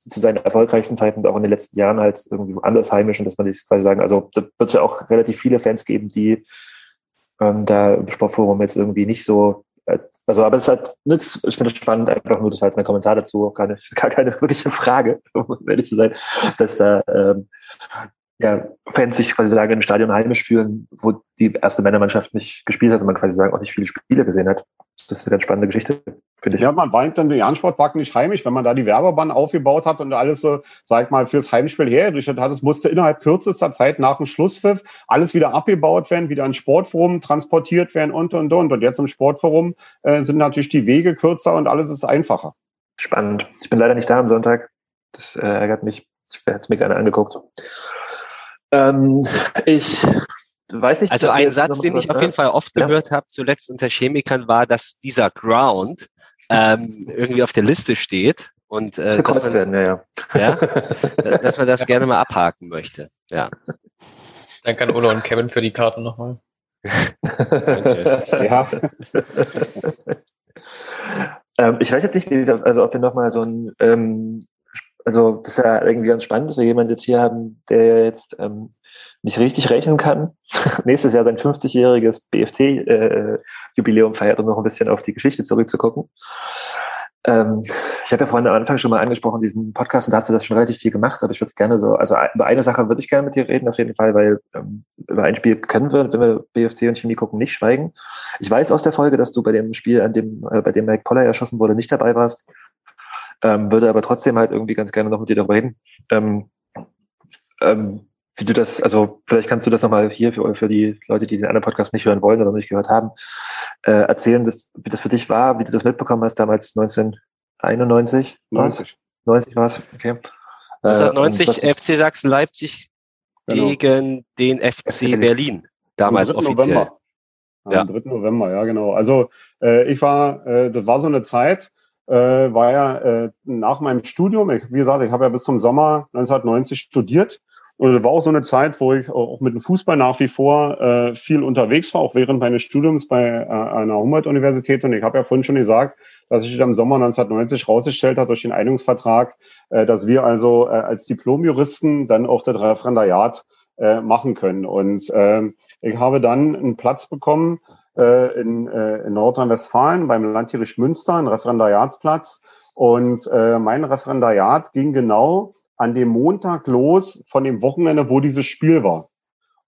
zu seinen erfolgreichsten Zeiten auch in den letzten Jahren halt irgendwie anders heimisch und dass man sich quasi sagen, also da wird es ja auch relativ viele Fans geben, die ähm, da im Sportforum jetzt irgendwie nicht so Also, aber es halt nützt, ich finde es spannend, einfach nur das halt mein Kommentar dazu, auch keine, gar keine wirkliche Frage, um ehrlich zu sein, dass da ähm, ja, Fans sich quasi sagen, im Stadion heimisch fühlen, wo die erste Männermannschaft nicht gespielt hat und man quasi sagen, auch nicht viele Spiele gesehen hat. Das ist eine ganz spannende Geschichte, finde ich. Ja, man weint dann den Jahn-Sportpark nicht heimisch, wenn man da die Werbebahn aufgebaut hat und alles so, sag mal, fürs Heimspiel hergerichtet hat. Es musste innerhalb kürzester Zeit nach dem Schlusspfiff alles wieder abgebaut werden, wieder ins Sportforum transportiert werden und, und, und. Und jetzt im Sportforum äh, sind natürlich die Wege kürzer und alles ist einfacher. Spannend. Ich bin leider nicht da am Sonntag. Das äh, ärgert mich. Ich hätte es mir gerne angeguckt. Ähm, ich weiß nicht. Also ein Satz, den ich auf jeden Fall oft ja. gehört habe, zuletzt unter Chemikern, war, dass dieser Ground ähm, irgendwie auf der Liste steht und äh, dass, man, werden, ja, ja. ja, dass man das gerne mal abhaken möchte. Ja. Dann kann Ulla und Kevin für die Karten nochmal. ja. ähm, ich weiß jetzt nicht, also ob wir nochmal so ein ähm, also das ist ja irgendwie ganz spannend, dass wir jemanden jetzt hier haben, der jetzt ähm, nicht richtig rechnen kann. Nächstes Jahr sein 50-jähriges BFT-Jubiläum äh, feiert, um noch ein bisschen auf die Geschichte zurückzugucken. Ähm, ich habe ja vorhin am Anfang schon mal angesprochen, diesen Podcast, und da hast du das schon relativ viel gemacht, aber ich würde gerne so, also über eine Sache würde ich gerne mit dir reden, auf jeden Fall, weil ähm, über ein Spiel können wir, wenn wir BFC und Chemie gucken, nicht schweigen. Ich weiß aus der Folge, dass du bei dem Spiel, an dem, äh, bei dem Mike Poller erschossen wurde, nicht dabei warst. Ähm, würde aber trotzdem halt irgendwie ganz gerne noch mit dir darüber reden. Ähm, ähm, wie du das, also vielleicht kannst du das nochmal hier für, für die Leute, die den anderen Podcast nicht hören wollen oder nicht gehört haben, äh, erzählen, dass, wie das für dich war, wie du das mitbekommen hast damals 1991? 90. 90 war es, okay. 1990 äh, FC Sachsen-Leipzig genau. gegen den FC, FC Berlin, damals offiziell. November. Ja. Am 3. November, ja genau. Also äh, ich war, äh, das war so eine Zeit, äh, war ja äh, nach meinem Studium, ich, wie gesagt, ich habe ja bis zum Sommer 1990 studiert. Und das war auch so eine Zeit, wo ich auch mit dem Fußball nach wie vor äh, viel unterwegs war, auch während meines Studiums bei äh, einer Humboldt-Universität. Und ich habe ja vorhin schon gesagt, dass sich im Sommer 1990 rausgestellt hat durch den Einigungsvertrag, äh, dass wir also äh, als Diplomjuristen dann auch das Referendariat äh, machen können. Und äh, ich habe dann einen Platz bekommen in, äh, in Nordrhein-Westfalen beim Landtierich Münster, ein Referendariatsplatz. Und äh, mein Referendariat ging genau an dem Montag los von dem Wochenende, wo dieses Spiel war.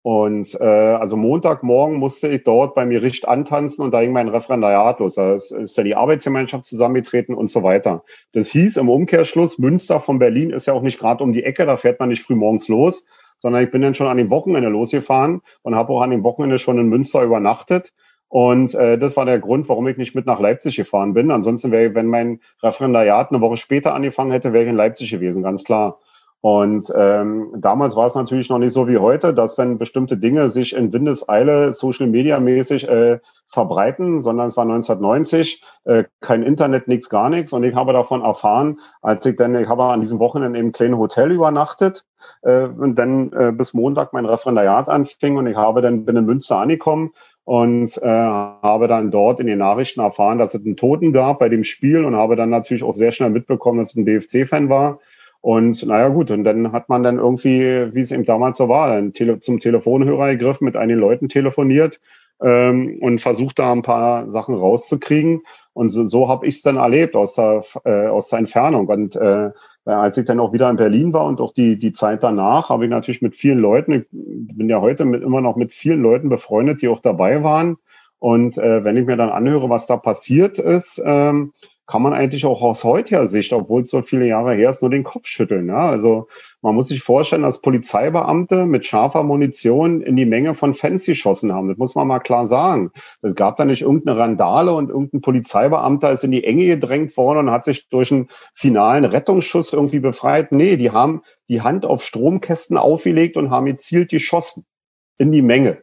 Und äh, also Montagmorgen musste ich dort bei mir Richt antanzen und da ging mein Referendariat los. Da ist, ist ja die Arbeitsgemeinschaft zusammengetreten und so weiter. Das hieß im Umkehrschluss, Münster von Berlin ist ja auch nicht gerade um die Ecke, da fährt man nicht früh morgens los, sondern ich bin dann schon an dem Wochenende losgefahren und habe auch an dem Wochenende schon in Münster übernachtet. Und äh, das war der Grund, warum ich nicht mit nach Leipzig gefahren bin. Ansonsten wäre, wenn mein Referendariat eine Woche später angefangen hätte, wäre ich in Leipzig gewesen, ganz klar. Und ähm, damals war es natürlich noch nicht so wie heute, dass dann bestimmte Dinge sich in Windeseile Social Media mäßig äh, verbreiten, sondern es war 1990, äh, kein Internet, nichts, gar nichts. Und ich habe davon erfahren, als ich dann, ich habe an diesem Wochenende im kleinen Hotel übernachtet äh, und dann äh, bis Montag mein Referendariat anfing und ich habe dann bin in Münster angekommen und äh, habe dann dort in den Nachrichten erfahren, dass es einen Toten gab bei dem Spiel und habe dann natürlich auch sehr schnell mitbekommen, dass es ein BFC-Fan war. Und naja gut, und dann hat man dann irgendwie, wie es eben damals so war, Tele zum Telefonhörer gegriffen, mit einigen Leuten telefoniert ähm, und versucht da ein paar Sachen rauszukriegen. Und so, so habe ich es dann erlebt aus der, äh, aus der Entfernung. Und äh, als ich dann auch wieder in Berlin war und auch die, die Zeit danach, habe ich natürlich mit vielen Leuten, ich bin ja heute mit, immer noch mit vielen Leuten befreundet, die auch dabei waren. Und äh, wenn ich mir dann anhöre, was da passiert ist, ähm, kann man eigentlich auch aus heutiger Sicht, obwohl es so viele Jahre her ist, nur den Kopf schütteln. Ja? Also man muss sich vorstellen, dass Polizeibeamte mit scharfer Munition in die Menge von Fans geschossen haben. Das muss man mal klar sagen. Es gab da nicht irgendeine Randale und irgendein Polizeibeamter ist in die Enge gedrängt worden und hat sich durch einen finalen Rettungsschuss irgendwie befreit. Nee, die haben die Hand auf Stromkästen aufgelegt und haben gezielt geschossen in die Menge.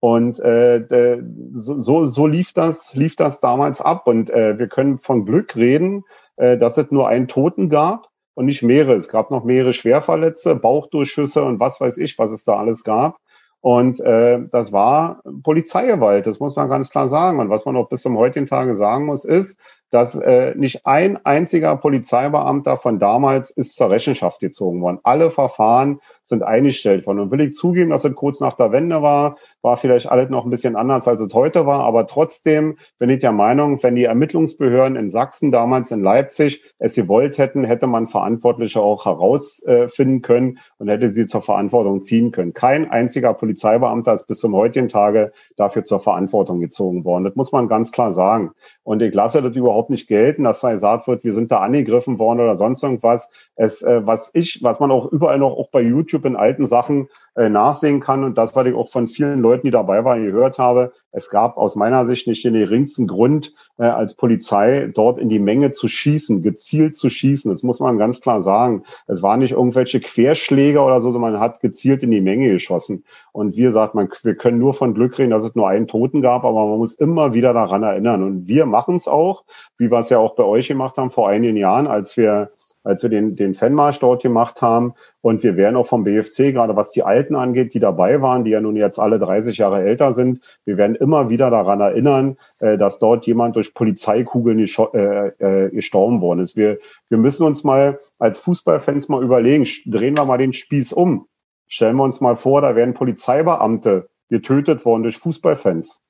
Und äh, so, so lief das, lief das damals ab. Und äh, wir können von Glück reden, äh, dass es nur einen Toten gab und nicht mehrere. Es gab noch mehrere Schwerverletzte, Bauchdurchschüsse und was weiß ich, was es da alles gab. Und äh, das war Polizeigewalt, das muss man ganz klar sagen. Und was man auch bis zum heutigen Tage sagen muss, ist, dass äh, nicht ein einziger Polizeibeamter von damals ist zur Rechenschaft gezogen worden. Alle Verfahren sind eingestellt worden. Und will ich zugeben, dass es kurz nach der Wende war, war vielleicht alles noch ein bisschen anders, als es heute war. Aber trotzdem bin ich der Meinung, wenn die Ermittlungsbehörden in Sachsen, damals in Leipzig, es gewollt hätten, hätte man Verantwortliche auch herausfinden können und hätte sie zur Verantwortung ziehen können. Kein einziger Polizeibeamter ist bis zum heutigen Tage dafür zur Verantwortung gezogen worden. Das muss man ganz klar sagen. Und ich lasse das überhaupt nicht gelten, dass da gesagt wird, wir sind da angegriffen worden oder sonst irgendwas. Es, äh, was ich, was man auch überall noch auch bei YouTube in alten Sachen äh, nachsehen kann und das, was ich auch von vielen Leuten, die dabei waren, gehört habe, es gab aus meiner Sicht nicht den geringsten Grund, äh, als Polizei dort in die Menge zu schießen, gezielt zu schießen. Das muss man ganz klar sagen. Es waren nicht irgendwelche Querschläger oder so, sondern man hat gezielt in die Menge geschossen. Und wie gesagt, man, wir können nur von Glück reden, dass es nur einen Toten gab, aber man muss immer wieder daran erinnern. Und wir machen es auch, wie wir es ja auch bei euch gemacht haben vor einigen Jahren, als wir als wir den, den Fanmarsch dort gemacht haben. Und wir werden auch vom BFC, gerade was die Alten angeht, die dabei waren, die ja nun jetzt alle 30 Jahre älter sind, wir werden immer wieder daran erinnern, äh, dass dort jemand durch Polizeikugeln äh, äh, gestorben worden ist. Wir, wir müssen uns mal als Fußballfans mal überlegen, drehen wir mal den Spieß um. Stellen wir uns mal vor, da werden Polizeibeamte getötet worden durch Fußballfans.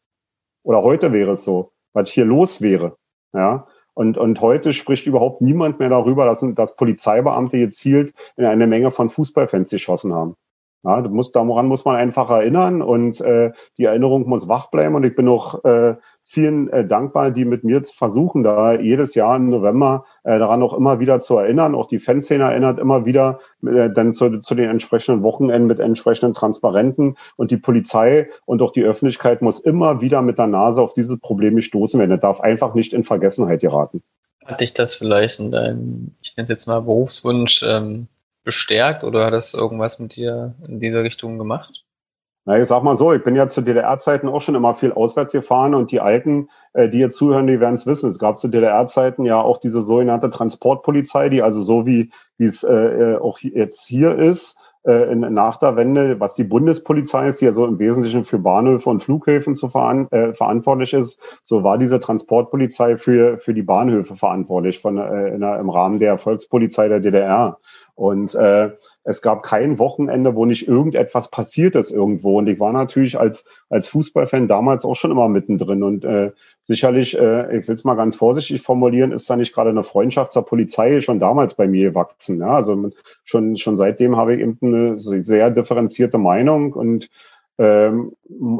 Oder heute wäre es so, was hier los wäre. Ja, und, und heute spricht überhaupt niemand mehr darüber, dass, dass Polizeibeamte gezielt in eine Menge von Fußballfans geschossen haben. Ja, das muss, daran muss man einfach erinnern und äh, die Erinnerung muss wach bleiben. Und ich bin auch äh, vielen äh, dankbar, die mit mir versuchen, da jedes Jahr im November äh, daran auch immer wieder zu erinnern. Auch die Fanszene erinnert immer wieder äh, dann zu, zu den entsprechenden Wochenenden mit entsprechenden Transparenten. Und die Polizei und auch die Öffentlichkeit muss immer wieder mit der Nase auf dieses Problem gestoßen werden. Das darf einfach nicht in Vergessenheit geraten. Hat dich das vielleicht in deinem, ich nenne es jetzt mal Berufswunsch, ähm bestärkt oder hat das irgendwas mit dir in dieser Richtung gemacht? Na, ich sag mal so, ich bin ja zu DDR-Zeiten auch schon immer viel auswärts gefahren und die Alten, äh, die jetzt zuhören, die werden es wissen. Es gab zu DDR-Zeiten ja auch diese sogenannte Transportpolizei, die also so wie, es äh, äh auch jetzt hier ist, äh, in, nach der Wende, was die Bundespolizei ist, die ja so im Wesentlichen für Bahnhöfe und Flughäfen zu veran äh, verantwortlich ist, so war diese Transportpolizei für, für die Bahnhöfe verantwortlich von, äh, in im Rahmen der Volkspolizei der DDR. Und äh, es gab kein Wochenende, wo nicht irgendetwas passiert ist irgendwo. Und ich war natürlich als, als Fußballfan damals auch schon immer mittendrin. Und äh, sicherlich, äh, ich will es mal ganz vorsichtig formulieren, ist da nicht gerade eine Freundschaft zur Polizei schon damals bei mir gewachsen. Ja? Also schon, schon seitdem habe ich eben eine sehr differenzierte Meinung und ähm,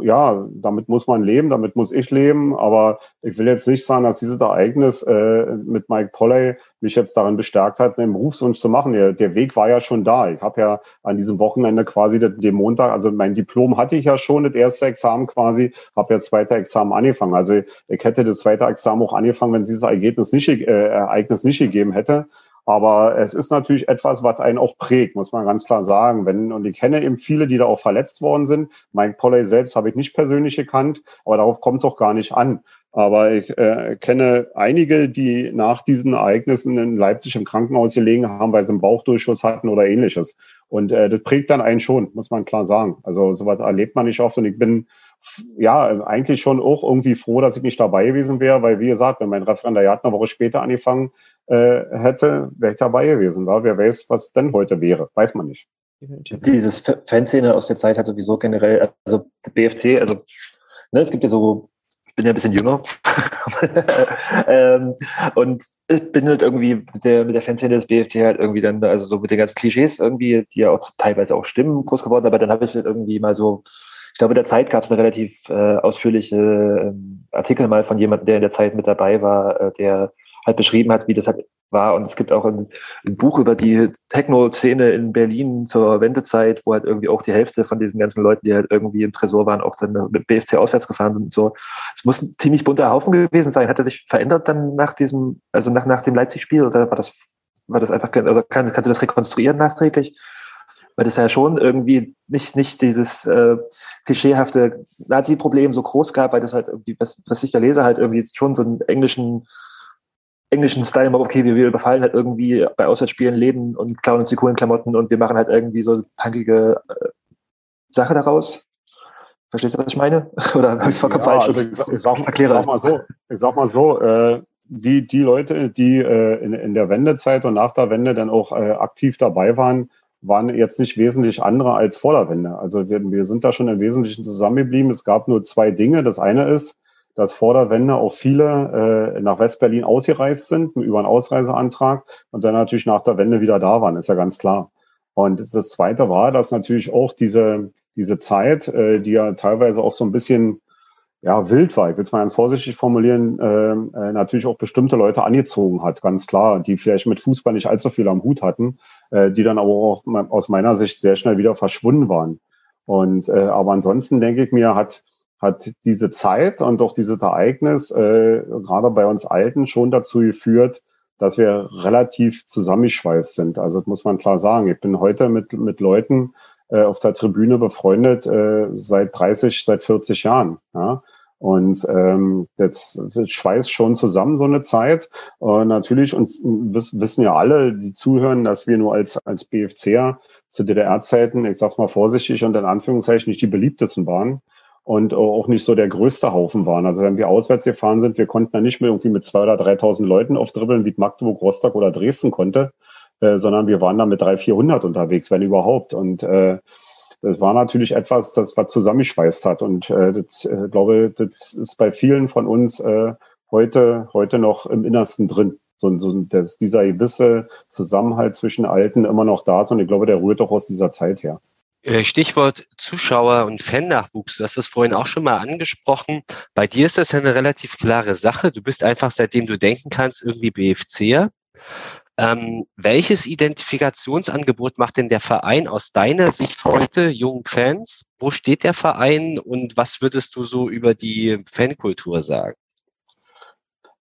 ja, damit muss man leben, damit muss ich leben, aber ich will jetzt nicht sagen, dass dieses Ereignis äh, mit Mike Polley mich jetzt daran bestärkt hat, einen Berufswunsch zu machen. Der, der Weg war ja schon da. Ich habe ja an diesem Wochenende quasi den, den Montag, also mein Diplom hatte ich ja schon, das erste Examen quasi, habe ja das zweite Examen angefangen. Also ich hätte das zweite Examen auch angefangen, wenn es dieses Ergebnis nicht, äh, Ereignis nicht gegeben hätte. Aber es ist natürlich etwas, was einen auch prägt, muss man ganz klar sagen. Wenn, und ich kenne eben viele, die da auch verletzt worden sind. Mike Polley selbst habe ich nicht persönlich gekannt, aber darauf kommt es auch gar nicht an. Aber ich äh, kenne einige, die nach diesen Ereignissen in Leipzig im Krankenhaus gelegen haben, weil sie einen Bauchdurchschuss hatten oder ähnliches. Und äh, das prägt dann einen schon, muss man klar sagen. Also sowas erlebt man nicht oft. Und ich bin ja eigentlich schon auch irgendwie froh, dass ich nicht dabei gewesen wäre, weil wie gesagt, wenn mein Referendariat eine Woche später angefangen äh, hätte, wäre ich dabei gewesen. War. Wer weiß, was denn heute wäre, weiß man nicht. Dieses Fanszene aus der Zeit hat sowieso generell, also BFC, also ne, es gibt ja so, ich bin ja ein bisschen jünger ähm, und ich bin halt irgendwie mit der, mit der Fanszene des BFC halt irgendwie dann, also so mit den ganzen Klischees irgendwie, die ja auch teilweise auch stimmen, groß geworden, aber dann habe ich halt irgendwie mal so ich glaube, in der Zeit gab es eine relativ äh, ausführliche äh, Artikel mal von jemandem, der in der Zeit mit dabei war, äh, der halt beschrieben hat, wie das halt war. Und es gibt auch ein, ein Buch über die Techno-Szene in Berlin zur Wendezeit, wo halt irgendwie auch die Hälfte von diesen ganzen Leuten, die halt irgendwie im Tresor waren, auch dann mit BFC auswärts gefahren sind und so. Es muss ein ziemlich bunter Haufen gewesen sein. Hat er sich verändert dann nach diesem, also nach, nach dem Leipzig-Spiel oder war das, war das einfach, oder kann, kannst du das rekonstruieren nachträglich? Weil das ja schon irgendwie nicht, nicht dieses äh, klischeehafte Nazi-Problem so groß gab, weil das halt irgendwie, was, was ich da lese, halt irgendwie schon so einen englischen englischen Style, okay, wir, wir überfallen halt irgendwie bei Auswärtsspielen Läden und klauen uns die coolen Klamotten und wir machen halt irgendwie so punkige äh, Sache daraus. Verstehst du, was ich meine? Oder habe ich es vollkommen ja, falsch? Also ich, ich, sag, ich, sag, mal so, ich sag mal so, äh, die, die Leute, die äh, in, in der Wendezeit und nach der Wende dann auch äh, aktiv dabei waren, waren jetzt nicht wesentlich andere als vor der Wende. Also wir, wir sind da schon im Wesentlichen zusammengeblieben. Es gab nur zwei Dinge. Das eine ist, dass vor der Wende auch viele äh, nach Westberlin ausgereist sind über einen Ausreiseantrag und dann natürlich nach der Wende wieder da waren, ist ja ganz klar. Und das Zweite war, dass natürlich auch diese, diese Zeit, äh, die ja teilweise auch so ein bisschen ja, wild war, ich will es mal ganz vorsichtig formulieren, äh, äh, natürlich auch bestimmte Leute angezogen hat, ganz klar, die vielleicht mit Fußball nicht allzu viel am Hut hatten, äh, die dann aber auch aus meiner Sicht sehr schnell wieder verschwunden waren. Und äh, aber ansonsten denke ich mir, hat hat diese Zeit und auch dieses Ereignis äh, gerade bei uns Alten schon dazu geführt, dass wir relativ zusammengeschweißt sind. Also das muss man klar sagen. Ich bin heute mit, mit Leuten äh, auf der Tribüne befreundet äh, seit 30, seit 40 Jahren. Ja? Und ähm, das, das schweißt schon zusammen so eine Zeit. Und natürlich, und wissen ja alle, die zuhören, dass wir nur als, als BFCer zu DDR-Zeiten, ich sag's mal vorsichtig und in Anführungszeichen nicht die beliebtesten waren und auch nicht so der größte Haufen waren. Also wenn wir auswärts gefahren sind, wir konnten da nicht mehr irgendwie mit zwei oder 3.000 Leuten aufdribbeln, wie Magdeburg, Rostock oder Dresden konnte, äh, sondern wir waren da mit 300, 400 unterwegs, wenn überhaupt. Und äh, das war natürlich etwas, das was zusammengeschweißt hat. Und äh, das, äh, glaube, das ist bei vielen von uns äh, heute, heute noch im Innersten drin. So, so dass dieser gewisse Zusammenhalt zwischen Alten immer noch da ist. Und ich glaube, der rührt auch aus dieser Zeit her. Äh, Stichwort Zuschauer und Fan-Nachwuchs. Du hast es vorhin auch schon mal angesprochen. Bei dir ist das ja eine relativ klare Sache. Du bist einfach, seitdem du denken kannst, irgendwie BFCer. Ähm, welches Identifikationsangebot macht denn der Verein aus deiner Sicht heute jungen Fans? Wo steht der Verein und was würdest du so über die Fankultur sagen?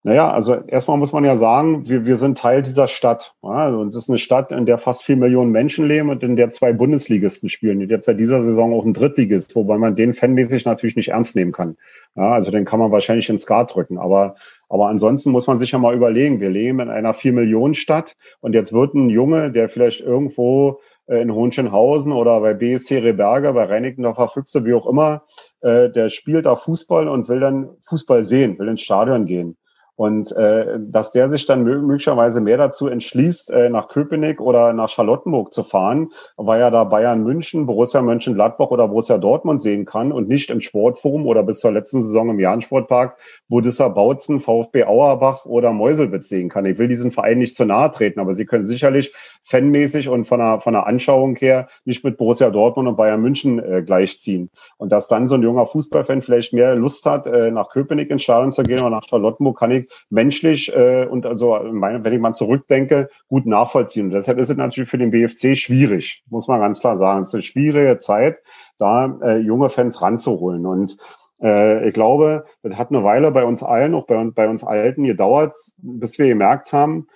Naja, also erstmal muss man ja sagen, wir, wir sind Teil dieser Stadt. Ja, also es ist eine Stadt, in der fast vier Millionen Menschen leben und in der zwei Bundesligisten spielen. Und jetzt seit dieser Saison auch ein Drittligist, wobei man den fanmäßig natürlich nicht ernst nehmen kann. Ja, also den kann man wahrscheinlich ins Skat drücken. Aber, aber ansonsten muss man sich ja mal überlegen, wir leben in einer vier Millionen Stadt und jetzt wird ein Junge, der vielleicht irgendwo äh, in Hohenschönhausen oder bei BSC Reberge, bei Reinickendorfer Füchse, wie auch immer, äh, der spielt da Fußball und will dann Fußball sehen, will ins Stadion gehen. Und äh, dass der sich dann möglicherweise mehr dazu entschließt, äh, nach Köpenick oder nach Charlottenburg zu fahren, weil er da Bayern München, Borussia Mönchengladbach oder Borussia Dortmund sehen kann und nicht im Sportforum oder bis zur letzten Saison im Jahn-Sportpark Budissa Bautzen, VfB Auerbach oder Meuselwitz sehen kann. Ich will diesen Verein nicht zu nahe treten, aber sie können sicherlich fanmäßig und von der, von der Anschauung her nicht mit Borussia Dortmund und Bayern München äh, gleichziehen. Und dass dann so ein junger Fußballfan vielleicht mehr Lust hat, äh, nach Köpenick ins Stadion zu gehen oder nach Charlottenburg, kann ich menschlich äh, und also meine, wenn ich mal zurückdenke, gut nachvollziehen. Und deshalb ist es natürlich für den BFC schwierig, muss man ganz klar sagen. Es ist eine schwierige Zeit, da äh, junge Fans ranzuholen. Und äh, ich glaube, das hat eine Weile bei uns allen, auch bei uns, bei uns Alten gedauert, bis wir gemerkt haben,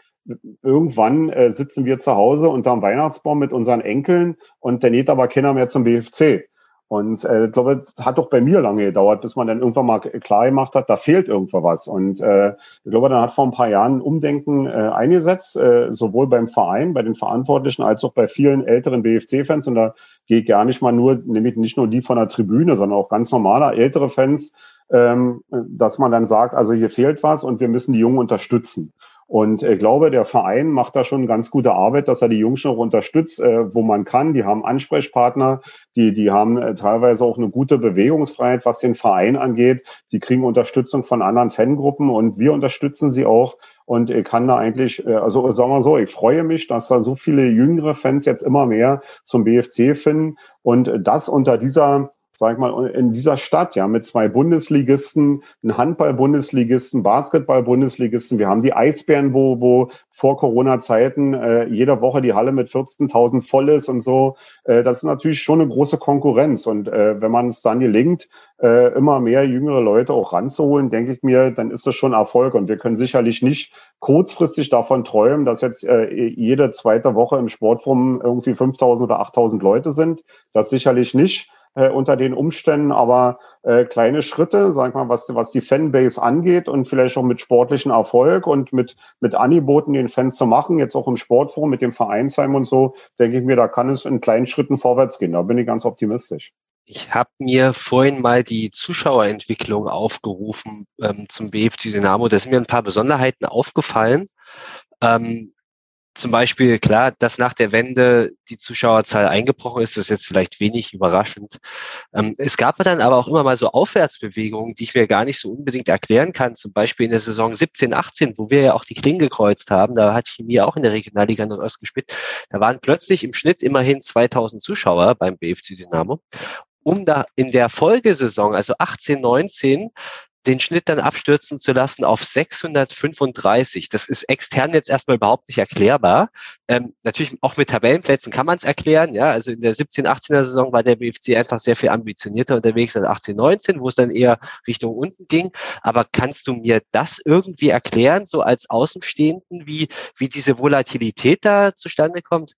irgendwann äh, sitzen wir zu Hause unterm Weihnachtsbaum mit unseren Enkeln und dann geht aber keiner mehr zum BFC. Und äh, ich glaube, hat doch bei mir lange gedauert, bis man dann irgendwann mal klar gemacht hat, da fehlt irgendwo was. Und äh, ich glaube, dann hat vor ein paar Jahren ein Umdenken äh, eingesetzt, äh, sowohl beim Verein, bei den Verantwortlichen, als auch bei vielen älteren BFC-Fans. Und da ich gar nicht mal nur, nämlich nicht nur die von der Tribüne, sondern auch ganz normale ältere Fans, ähm, dass man dann sagt, also hier fehlt was und wir müssen die Jungen unterstützen. Und ich glaube, der Verein macht da schon ganz gute Arbeit, dass er die Jungs noch unterstützt, äh, wo man kann. Die haben Ansprechpartner, die, die haben äh, teilweise auch eine gute Bewegungsfreiheit, was den Verein angeht. Sie kriegen Unterstützung von anderen Fangruppen und wir unterstützen sie auch. Und ich kann da eigentlich, äh, also sagen wir so, ich freue mich, dass da so viele jüngere Fans jetzt immer mehr zum BFC finden und das unter dieser sag ich mal, in dieser Stadt, ja, mit zwei Bundesligisten, ein Handball-Bundesligisten, Basketball-Bundesligisten. Wir haben die Eisbären, wo, wo vor Corona-Zeiten äh, jede Woche die Halle mit 14.000 voll ist und so. Äh, das ist natürlich schon eine große Konkurrenz. Und äh, wenn man es dann gelingt, äh, immer mehr jüngere Leute auch ranzuholen, denke ich mir, dann ist das schon Erfolg. Und wir können sicherlich nicht kurzfristig davon träumen, dass jetzt äh, jede zweite Woche im Sportforum irgendwie 5.000 oder 8.000 Leute sind. Das sicherlich nicht äh, unter den Umständen, aber äh, kleine Schritte, sag ich mal, was, was die Fanbase angeht und vielleicht auch mit sportlichen Erfolg und mit, mit Angeboten den Fans zu machen, jetzt auch im Sportforum mit dem Vereinsheim und so, denke ich mir, da kann es in kleinen Schritten vorwärts gehen. Da bin ich ganz optimistisch. Ich habe mir vorhin mal die Zuschauerentwicklung aufgerufen ähm, zum BFC Dynamo. Da sind mir ein paar Besonderheiten aufgefallen. Ähm, zum Beispiel, klar, dass nach der Wende die Zuschauerzahl eingebrochen ist, ist jetzt vielleicht wenig überraschend. Ähm, es gab dann aber auch immer mal so Aufwärtsbewegungen, die ich mir gar nicht so unbedingt erklären kann. Zum Beispiel in der Saison 17, 18, wo wir ja auch die Klingen gekreuzt haben, da hat Chemie auch in der Regionalliga Nordost gespielt. Da waren plötzlich im Schnitt immerhin 2000 Zuschauer beim BFC Dynamo um da in der Folgesaison, also 18, 19, den Schnitt dann abstürzen zu lassen auf 635. Das ist extern jetzt erstmal überhaupt nicht erklärbar. Ähm, natürlich auch mit Tabellenplätzen kann man es erklären. Ja, also in der 17, 18er Saison war der BFC einfach sehr viel ambitionierter unterwegs als 18, 19, wo es dann eher Richtung unten ging. Aber kannst du mir das irgendwie erklären, so als Außenstehenden, wie, wie diese Volatilität da zustande kommt?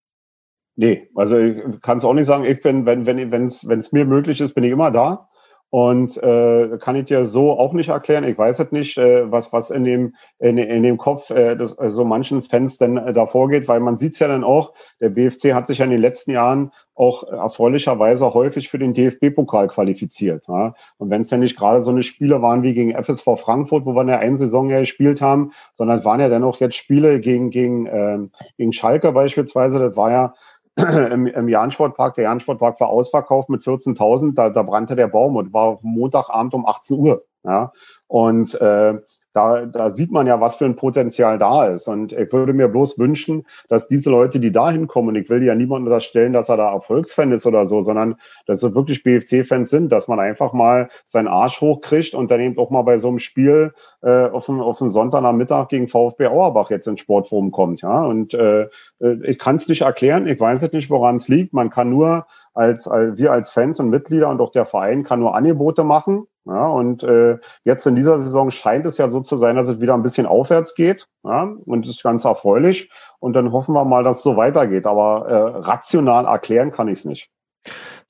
Nee, also ich kann es auch nicht sagen. Ich bin, wenn wenn wenn es mir möglich ist, bin ich immer da. Und äh, kann ich dir so auch nicht erklären. Ich weiß es nicht, äh, was, was in dem, in, in dem Kopf äh, des, äh, so manchen Fans denn äh, da vorgeht, weil man sieht's ja dann auch, der BFC hat sich ja in den letzten Jahren auch erfreulicherweise häufig für den DFB-Pokal qualifiziert. Ja. Und wenn es ja nicht gerade so eine Spiele waren wie gegen FSV Frankfurt, wo wir in der einen Saison ja gespielt haben, sondern es waren ja dennoch jetzt Spiele gegen, gegen, ähm, gegen Schalke beispielsweise, das war ja im, im Jahn-Sportpark. Der Jahn-Sportpark war ausverkauft mit 14.000. Da, da brannte der Baum und war Montagabend um 18 Uhr. Ja? Und äh, da, da sieht man ja, was für ein Potenzial da ist. Und ich würde mir bloß wünschen, dass diese Leute, die da hinkommen, und ich will ja niemandem unterstellen, dass er da Erfolgsfan ist oder so, sondern dass sie wirklich BFC-Fans sind, dass man einfach mal seinen Arsch hochkriegt und dann eben auch mal bei so einem Spiel äh, auf, einen, auf einen Sonntagnachmittag gegen VfB Auerbach jetzt ins Sportforum kommt. Ja? Und äh, äh ich kann es nicht erklären, ich weiß nicht, woran es liegt. Man kann nur als, als wir als Fans und Mitglieder und auch der Verein kann nur Angebote machen. Ja, und äh, jetzt in dieser Saison scheint es ja so zu sein, dass es wieder ein bisschen aufwärts geht. Ja, und das ist ganz erfreulich. Und dann hoffen wir mal, dass es so weitergeht. Aber äh, rational erklären kann ich es nicht.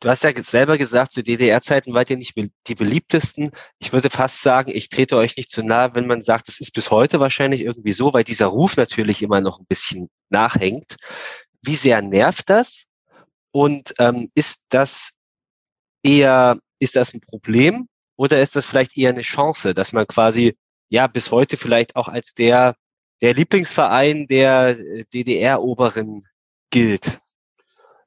Du hast ja selber gesagt, zu DDR-Zeiten wart ihr nicht die beliebtesten. Ich würde fast sagen, ich trete euch nicht zu nahe, wenn man sagt, es ist bis heute wahrscheinlich irgendwie so, weil dieser Ruf natürlich immer noch ein bisschen nachhängt. Wie sehr nervt das? Und ähm, ist das eher, ist das ein Problem oder ist das vielleicht eher eine Chance, dass man quasi ja bis heute vielleicht auch als der, der Lieblingsverein der äh, DDR-Oberen gilt?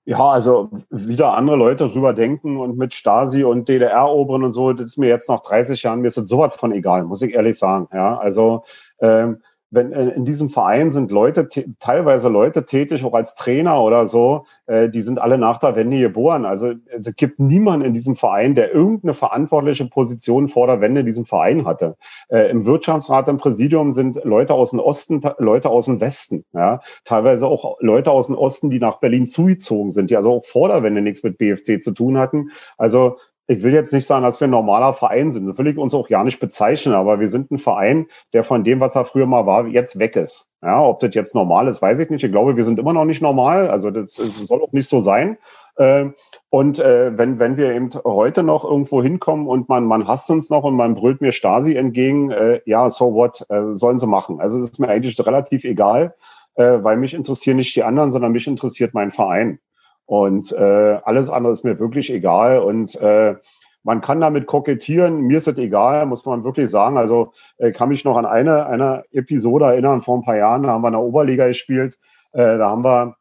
Ja, also wieder andere Leute drüber denken und mit Stasi und DDR-Oberen und so, das ist mir jetzt nach 30 Jahren, mir ist das sowas von egal, muss ich ehrlich sagen. Ja, also ähm, wenn äh, in diesem Verein sind Leute, teilweise Leute tätig, auch als Trainer oder so, äh, die sind alle nach der Wende geboren. Also es gibt niemanden in diesem Verein, der irgendeine verantwortliche Position vor der Wende in diesem Verein hatte. Äh, Im Wirtschaftsrat, im Präsidium sind Leute aus dem Osten, Leute aus dem Westen, ja, teilweise auch Leute aus dem Osten, die nach Berlin zugezogen sind, die also auch vor der Wende nichts mit BFC zu tun hatten. Also ich will jetzt nicht sagen, dass wir ein normaler Verein sind. Das will ich uns auch gar nicht bezeichnen, aber wir sind ein Verein, der von dem, was er früher mal war, jetzt weg ist. Ja, ob das jetzt normal ist, weiß ich nicht. Ich glaube, wir sind immer noch nicht normal. Also das soll auch nicht so sein. Ähm, und äh, wenn, wenn wir eben heute noch irgendwo hinkommen und man, man hasst uns noch und man brüllt mir Stasi entgegen, äh, ja, so what, äh, sollen sie machen. Also es ist mir eigentlich relativ egal, weil mich interessieren nicht die anderen, sondern mich interessiert mein Verein. Und äh, alles andere ist mir wirklich egal. Und äh, man kann damit kokettieren. Mir ist das egal, muss man wirklich sagen. Also äh, kann mich noch an eine, eine Episode erinnern vor ein paar Jahren. Da haben wir in der Oberliga gespielt. Äh, da haben wir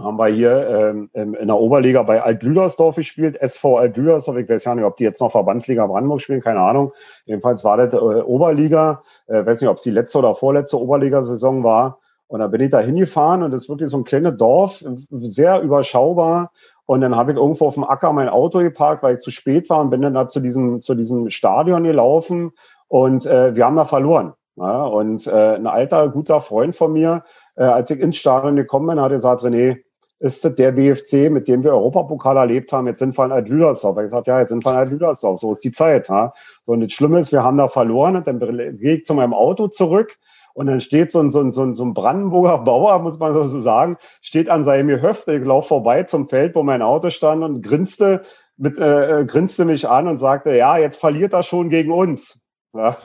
haben wir hier ähm, in der Oberliga bei Alt-Lüdersdorf gespielt, SV Alt-Lüdersdorf. Ich weiß ja nicht, ob die jetzt noch Verbandsliga Brandenburg spielen, keine Ahnung. Jedenfalls war das äh, Oberliga. Äh, weiß nicht, ob es die letzte oder vorletzte Oberligasaison war. Und da bin ich da hingefahren und das ist wirklich so ein kleines Dorf, sehr überschaubar. Und dann habe ich irgendwo auf dem Acker mein Auto geparkt, weil ich zu spät war und bin dann da zu diesem, zu diesem Stadion gelaufen und äh, wir haben da verloren. Ja, und äh, ein alter, guter Freund von mir, äh, als ich ins Stadion gekommen bin, hat er gesagt, René, ist das der BFC, mit dem wir Europapokal erlebt haben, jetzt sind wir in Alt-Lüdersdorf. Ich gesagt, ja, jetzt sind wir in Alt-Lüdersdorf, so ist die Zeit. Ja. So, und das Schlimme ist, wir haben da verloren und dann gehe ich zu meinem Auto zurück und dann steht so ein, so ein, so ein, Brandenburger Bauer, muss man so sagen, steht an seinem Gehöft. Ich laufe vorbei zum Feld, wo mein Auto stand und grinste, mit, äh, äh, grinste mich an und sagte, ja, jetzt verliert er schon gegen uns. Ja.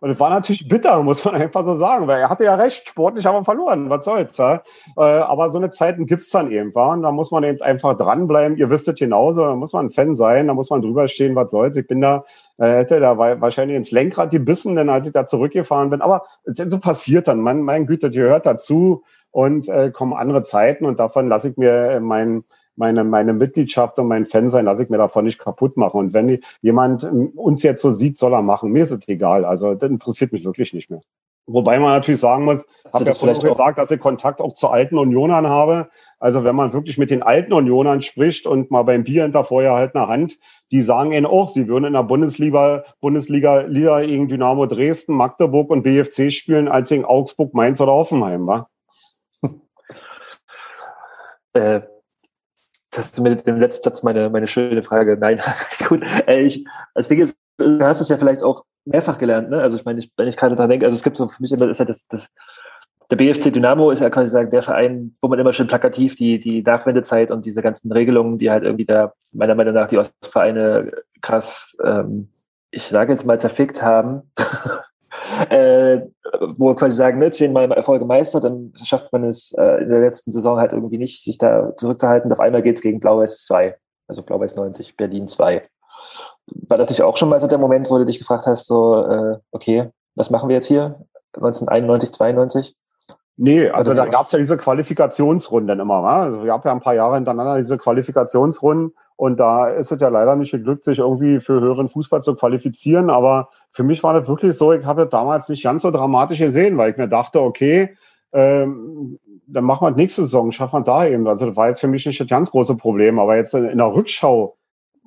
Und es war natürlich bitter, muss man einfach so sagen, weil er hatte ja recht, sportlich haben wir verloren, was soll's. Ja? Äh, aber so eine Zeiten gibt's dann eben, wa? Und da muss man eben einfach dranbleiben. Ihr wisst es genauso, da muss man ein Fan sein, da muss man drüber stehen, was soll's. Ich bin da, äh, hätte da wahrscheinlich ins Lenkrad gebissen, denn als ich da zurückgefahren bin. Aber so passiert dann, mein, mein Güte, die gehört dazu und äh, kommen andere Zeiten und davon lasse ich mir mein meine, meine Mitgliedschaft und mein Fan sein, lasse ich mir davon nicht kaputt machen. Und wenn jemand uns jetzt so sieht, soll er machen. Mir ist es egal. Also das interessiert mich wirklich nicht mehr. Wobei man natürlich sagen muss, habe ja vorhin gesagt, dass ich Kontakt auch zu alten Unionern habe. Also wenn man wirklich mit den alten Unionern spricht und mal beim Bier hinter Feuer halt eine Hand, die sagen ihnen auch, sie würden in der Bundesliga, Bundesliga Liga gegen Dynamo Dresden, Magdeburg und BFC spielen, als gegen Augsburg, Mainz oder Offenheim, wa? äh, hast du mit dem letzten Satz meine, meine schöne Frage. Nein, ist gut. Äh, ich, das Ding ist, du hast es ja vielleicht auch mehrfach gelernt, ne? Also ich meine, ich, wenn ich gerade daran denke, also es gibt so für mich immer, ist halt das, das der BFC Dynamo ist ja quasi sagen, der Verein, wo man immer schön plakativ die, die Nachwendezeit und diese ganzen Regelungen, die halt irgendwie da meiner Meinung nach die Ostvereine krass, ähm, ich sage jetzt mal, zerfickt haben, äh, wo quasi sagen, ne, zehnmal Erfolge Meister, dann schafft man es äh, in der letzten Saison halt irgendwie nicht, sich da zurückzuhalten. Auf einmal geht es gegen Blau-Weiß 2, also Blau-Weiß 90, Berlin 2. War das nicht auch schon mal so der Moment, wo du dich gefragt hast, so, äh, okay, was machen wir jetzt hier? 1991, 92? Nee, also, also da gab es ja diese Qualifikationsrunden immer. Wa? Also gab ja ein paar Jahre hintereinander diese Qualifikationsrunden und da ist es ja leider nicht geglückt, sich irgendwie für höheren Fußball zu qualifizieren. Aber für mich war das wirklich so, ich habe das damals nicht ganz so dramatisch gesehen, weil ich mir dachte, okay, ähm, dann machen wir nächste Saison, schaffen wir da eben. Also das war jetzt für mich nicht das ganz große Problem. Aber jetzt in, in der Rückschau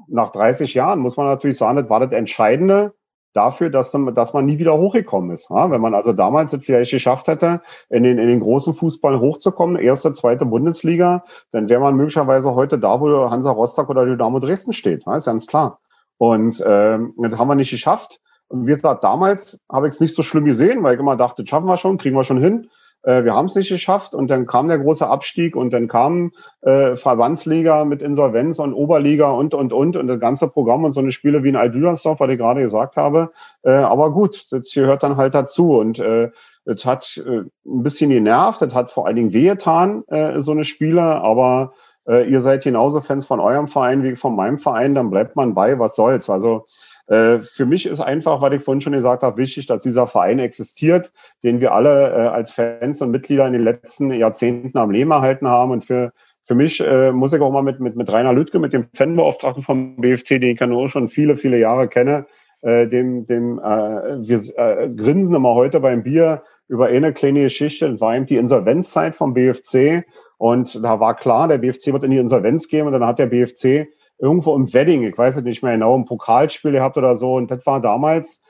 nach 30 Jahren muss man natürlich sagen, das war das Entscheidende dafür, dass, dann, dass man nie wieder hochgekommen ist. Ja, wenn man also damals es vielleicht geschafft hätte, in den, in den großen Fußball hochzukommen, erste, zweite Bundesliga, dann wäre man möglicherweise heute da, wo Hansa Rostock oder Dynamo Dresden steht. Ja, ist ganz klar. Und ähm, das haben wir nicht geschafft. Und wie gesagt, damals habe ich es nicht so schlimm gesehen, weil ich immer dachte, schaffen wir schon, kriegen wir schon hin. Äh, wir haben es nicht geschafft und dann kam der große Abstieg und dann kam äh, Verbandsliga mit Insolvenz und Oberliga und, und, und und das ganze Programm und so eine Spiele wie in Aldülersdorf, was ich gerade gesagt habe. Äh, aber gut, das gehört dann halt dazu und äh, es hat äh, ein bisschen genervt, das hat vor allen Dingen wehgetan, äh, so eine Spiele, aber äh, ihr seid genauso Fans von eurem Verein wie von meinem Verein, dann bleibt man bei, was soll's. Also für mich ist einfach, was ich vorhin schon gesagt habe, wichtig, dass dieser Verein existiert, den wir alle äh, als Fans und Mitglieder in den letzten Jahrzehnten am Leben erhalten haben. Und für, für mich äh, muss ich auch mal mit, mit, mit Rainer Lüttke, mit dem Fanbeauftragten vom BFC, den ich ja nur schon viele, viele Jahre kenne, äh, dem, dem äh, wir äh, grinsen immer heute beim Bier über eine kleine Geschichte. Das war eben die Insolvenzzeit vom BFC. Und da war klar, der BFC wird in die Insolvenz gehen. Und dann hat der BFC irgendwo im Wedding, ich weiß es nicht mehr genau, ein Pokalspiel gehabt oder so. Und das war damals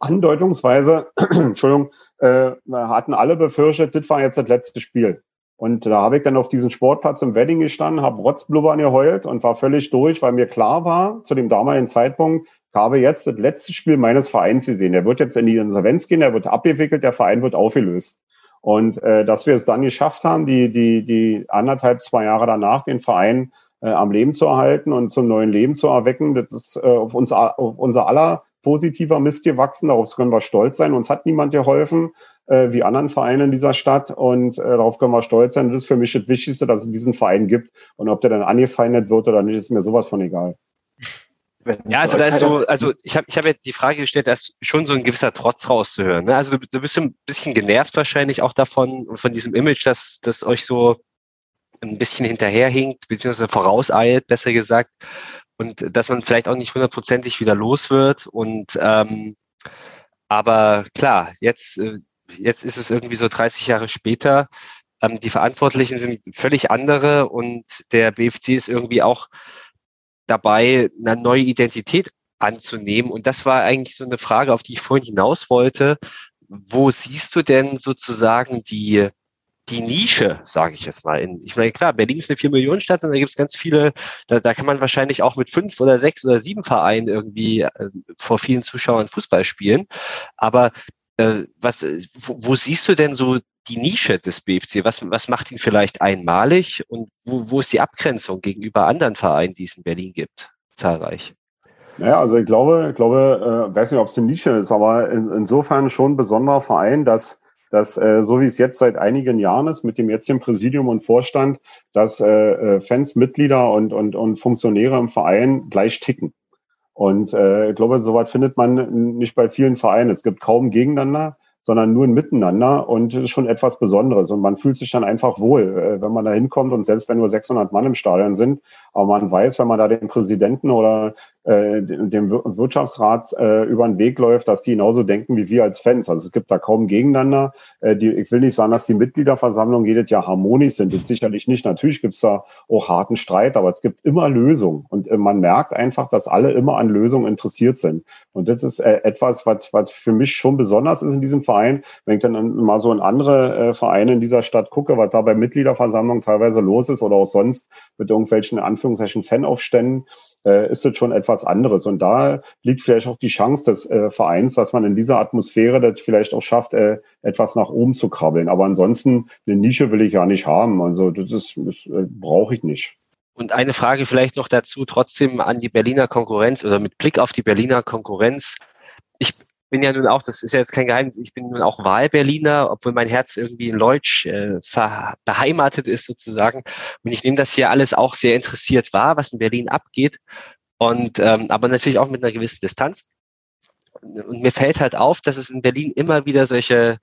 andeutungsweise, Entschuldigung, äh, hatten alle befürchtet, das war jetzt das letzte Spiel. Und da habe ich dann auf diesem Sportplatz im Wedding gestanden, habe Rotzblubbern geheult und war völlig durch, weil mir klar war, zu dem damaligen Zeitpunkt, ich habe jetzt das letzte Spiel meines Vereins gesehen. Der wird jetzt in die Insolvenz gehen, der wird abgewickelt, der Verein wird aufgelöst. Und äh, dass wir es dann geschafft haben, die, die, die anderthalb, zwei Jahre danach den Verein äh, am Leben zu erhalten und zum neuen Leben zu erwecken. Das ist äh, auf, uns, auf unser aller positiver Mist gewachsen. Darauf können wir stolz sein. Uns hat niemand geholfen, äh, wie anderen Vereinen in dieser Stadt. Und äh, darauf können wir stolz sein. Das ist für mich das Wichtigste, dass es diesen Verein gibt. Und ob der dann angefeindet wird oder nicht, ist mir sowas von egal. Ja, also da ist so, also ich habe ich hab ja die Frage gestellt, da ist schon so ein gewisser Trotz rauszuhören. Ne? Also du, du bist ein bisschen genervt wahrscheinlich auch davon, von diesem Image, dass das euch so ein bisschen hinterherhinkt, beziehungsweise vorauseilt, besser gesagt, und dass man vielleicht auch nicht hundertprozentig wieder los wird. Und ähm, aber klar, jetzt, äh, jetzt ist es irgendwie so 30 Jahre später. Ähm, die Verantwortlichen sind völlig andere und der BFC ist irgendwie auch dabei, eine neue Identität anzunehmen. Und das war eigentlich so eine Frage, auf die ich vorhin hinaus wollte. Wo siehst du denn sozusagen die, die Nische, sage ich jetzt mal. In, ich meine, klar, Berlin ist eine vier Millionen Stadt und da gibt es ganz viele, da, da kann man wahrscheinlich auch mit fünf oder sechs oder sieben Vereinen irgendwie äh, vor vielen Zuschauern Fußball spielen. Aber äh, was, wo, wo siehst du denn so die Nische des BFC? Was, was macht ihn vielleicht einmalig und wo, wo ist die Abgrenzung gegenüber anderen Vereinen, die es in Berlin gibt? Zahlreich. Naja, also ich glaube, ich glaube, äh, weiß nicht, ob es eine Nische ist, aber in, insofern schon ein besonderer Verein, dass dass äh, so wie es jetzt seit einigen Jahren ist mit dem jetzigen Präsidium und Vorstand, dass äh, äh, Fans, Mitglieder und, und, und Funktionäre im Verein gleich ticken. Und äh, ich glaube, soweit findet man nicht bei vielen Vereinen. Es gibt kaum gegeneinander sondern nur ein Miteinander und ist schon etwas Besonderes. Und man fühlt sich dann einfach wohl, äh, wenn man da hinkommt und selbst wenn nur 600 Mann im Stadion sind, aber man weiß, wenn man da den Präsidenten oder äh, dem Wirtschaftsrat äh, über den Weg läuft, dass die genauso denken wie wir als Fans. Also es gibt da kaum Gegeneinander. Äh, die, ich will nicht sagen, dass die Mitgliederversammlungen jedes Jahr harmonisch sind. Das sicherlich nicht. Natürlich gibt es da auch harten Streit, aber es gibt immer Lösungen. Und äh, man merkt einfach, dass alle immer an Lösungen interessiert sind. Und das ist äh, etwas, was, was für mich schon besonders ist in diesem Verein. Wenn ich dann mal so in andere äh, Vereine in dieser Stadt gucke, was da bei Mitgliederversammlungen teilweise los ist oder auch sonst mit irgendwelchen Anführungszeichen Fanaufständen, äh, ist das schon etwas anderes. Und da liegt vielleicht auch die Chance des äh, Vereins, dass man in dieser Atmosphäre das vielleicht auch schafft, äh, etwas nach oben zu krabbeln. Aber ansonsten eine Nische will ich ja nicht haben. Also das das äh, brauche ich nicht. Und eine Frage vielleicht noch dazu, trotzdem an die Berliner Konkurrenz oder mit Blick auf die Berliner Konkurrenz. Ich bin ja nun auch, das ist ja jetzt kein Geheimnis, ich bin nun auch Wahlberliner, obwohl mein Herz irgendwie in Leutsch äh, beheimatet ist sozusagen. Und ich nehme das hier alles auch sehr interessiert wahr, was in Berlin abgeht. Und ähm, aber natürlich auch mit einer gewissen Distanz. Und mir fällt halt auf, dass es in Berlin immer wieder solche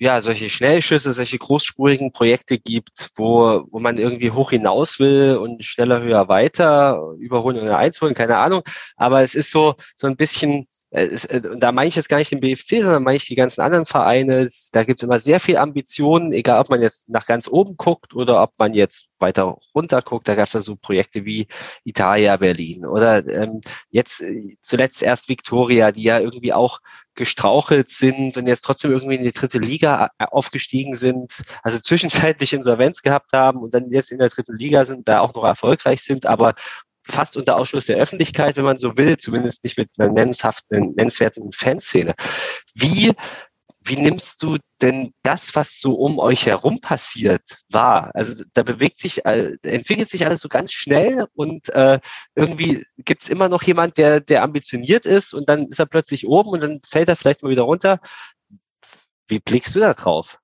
ja, solche Schnellschüsse, solche großspurigen Projekte gibt, wo, wo man irgendwie hoch hinaus will und schneller, höher, weiter, überholen oder einzuholen, keine Ahnung. Aber es ist so, so ein bisschen, da meine ich jetzt gar nicht den BFC, sondern meine ich die ganzen anderen Vereine. Da gibt es immer sehr viel Ambitionen, egal ob man jetzt nach ganz oben guckt oder ob man jetzt weiter runter guckt. Da gab es da so Projekte wie Italia Berlin oder ähm, jetzt äh, zuletzt erst Victoria, die ja irgendwie auch gestrauchelt sind und jetzt trotzdem irgendwie in die dritte Liga aufgestiegen sind, also zwischenzeitlich Insolvenz gehabt haben und dann jetzt in der dritten Liga sind, da auch noch erfolgreich sind, aber fast unter Ausschluss der Öffentlichkeit, wenn man so will, zumindest nicht mit einer nennenshaften, nennenswerten Fanszene. Wie, wie nimmst du denn das, was so um euch herum passiert, wahr? Also da bewegt sich, entwickelt sich alles so ganz schnell und äh, irgendwie gibt's immer noch jemand, der, der ambitioniert ist und dann ist er plötzlich oben und dann fällt er vielleicht mal wieder runter. Wie blickst du da drauf?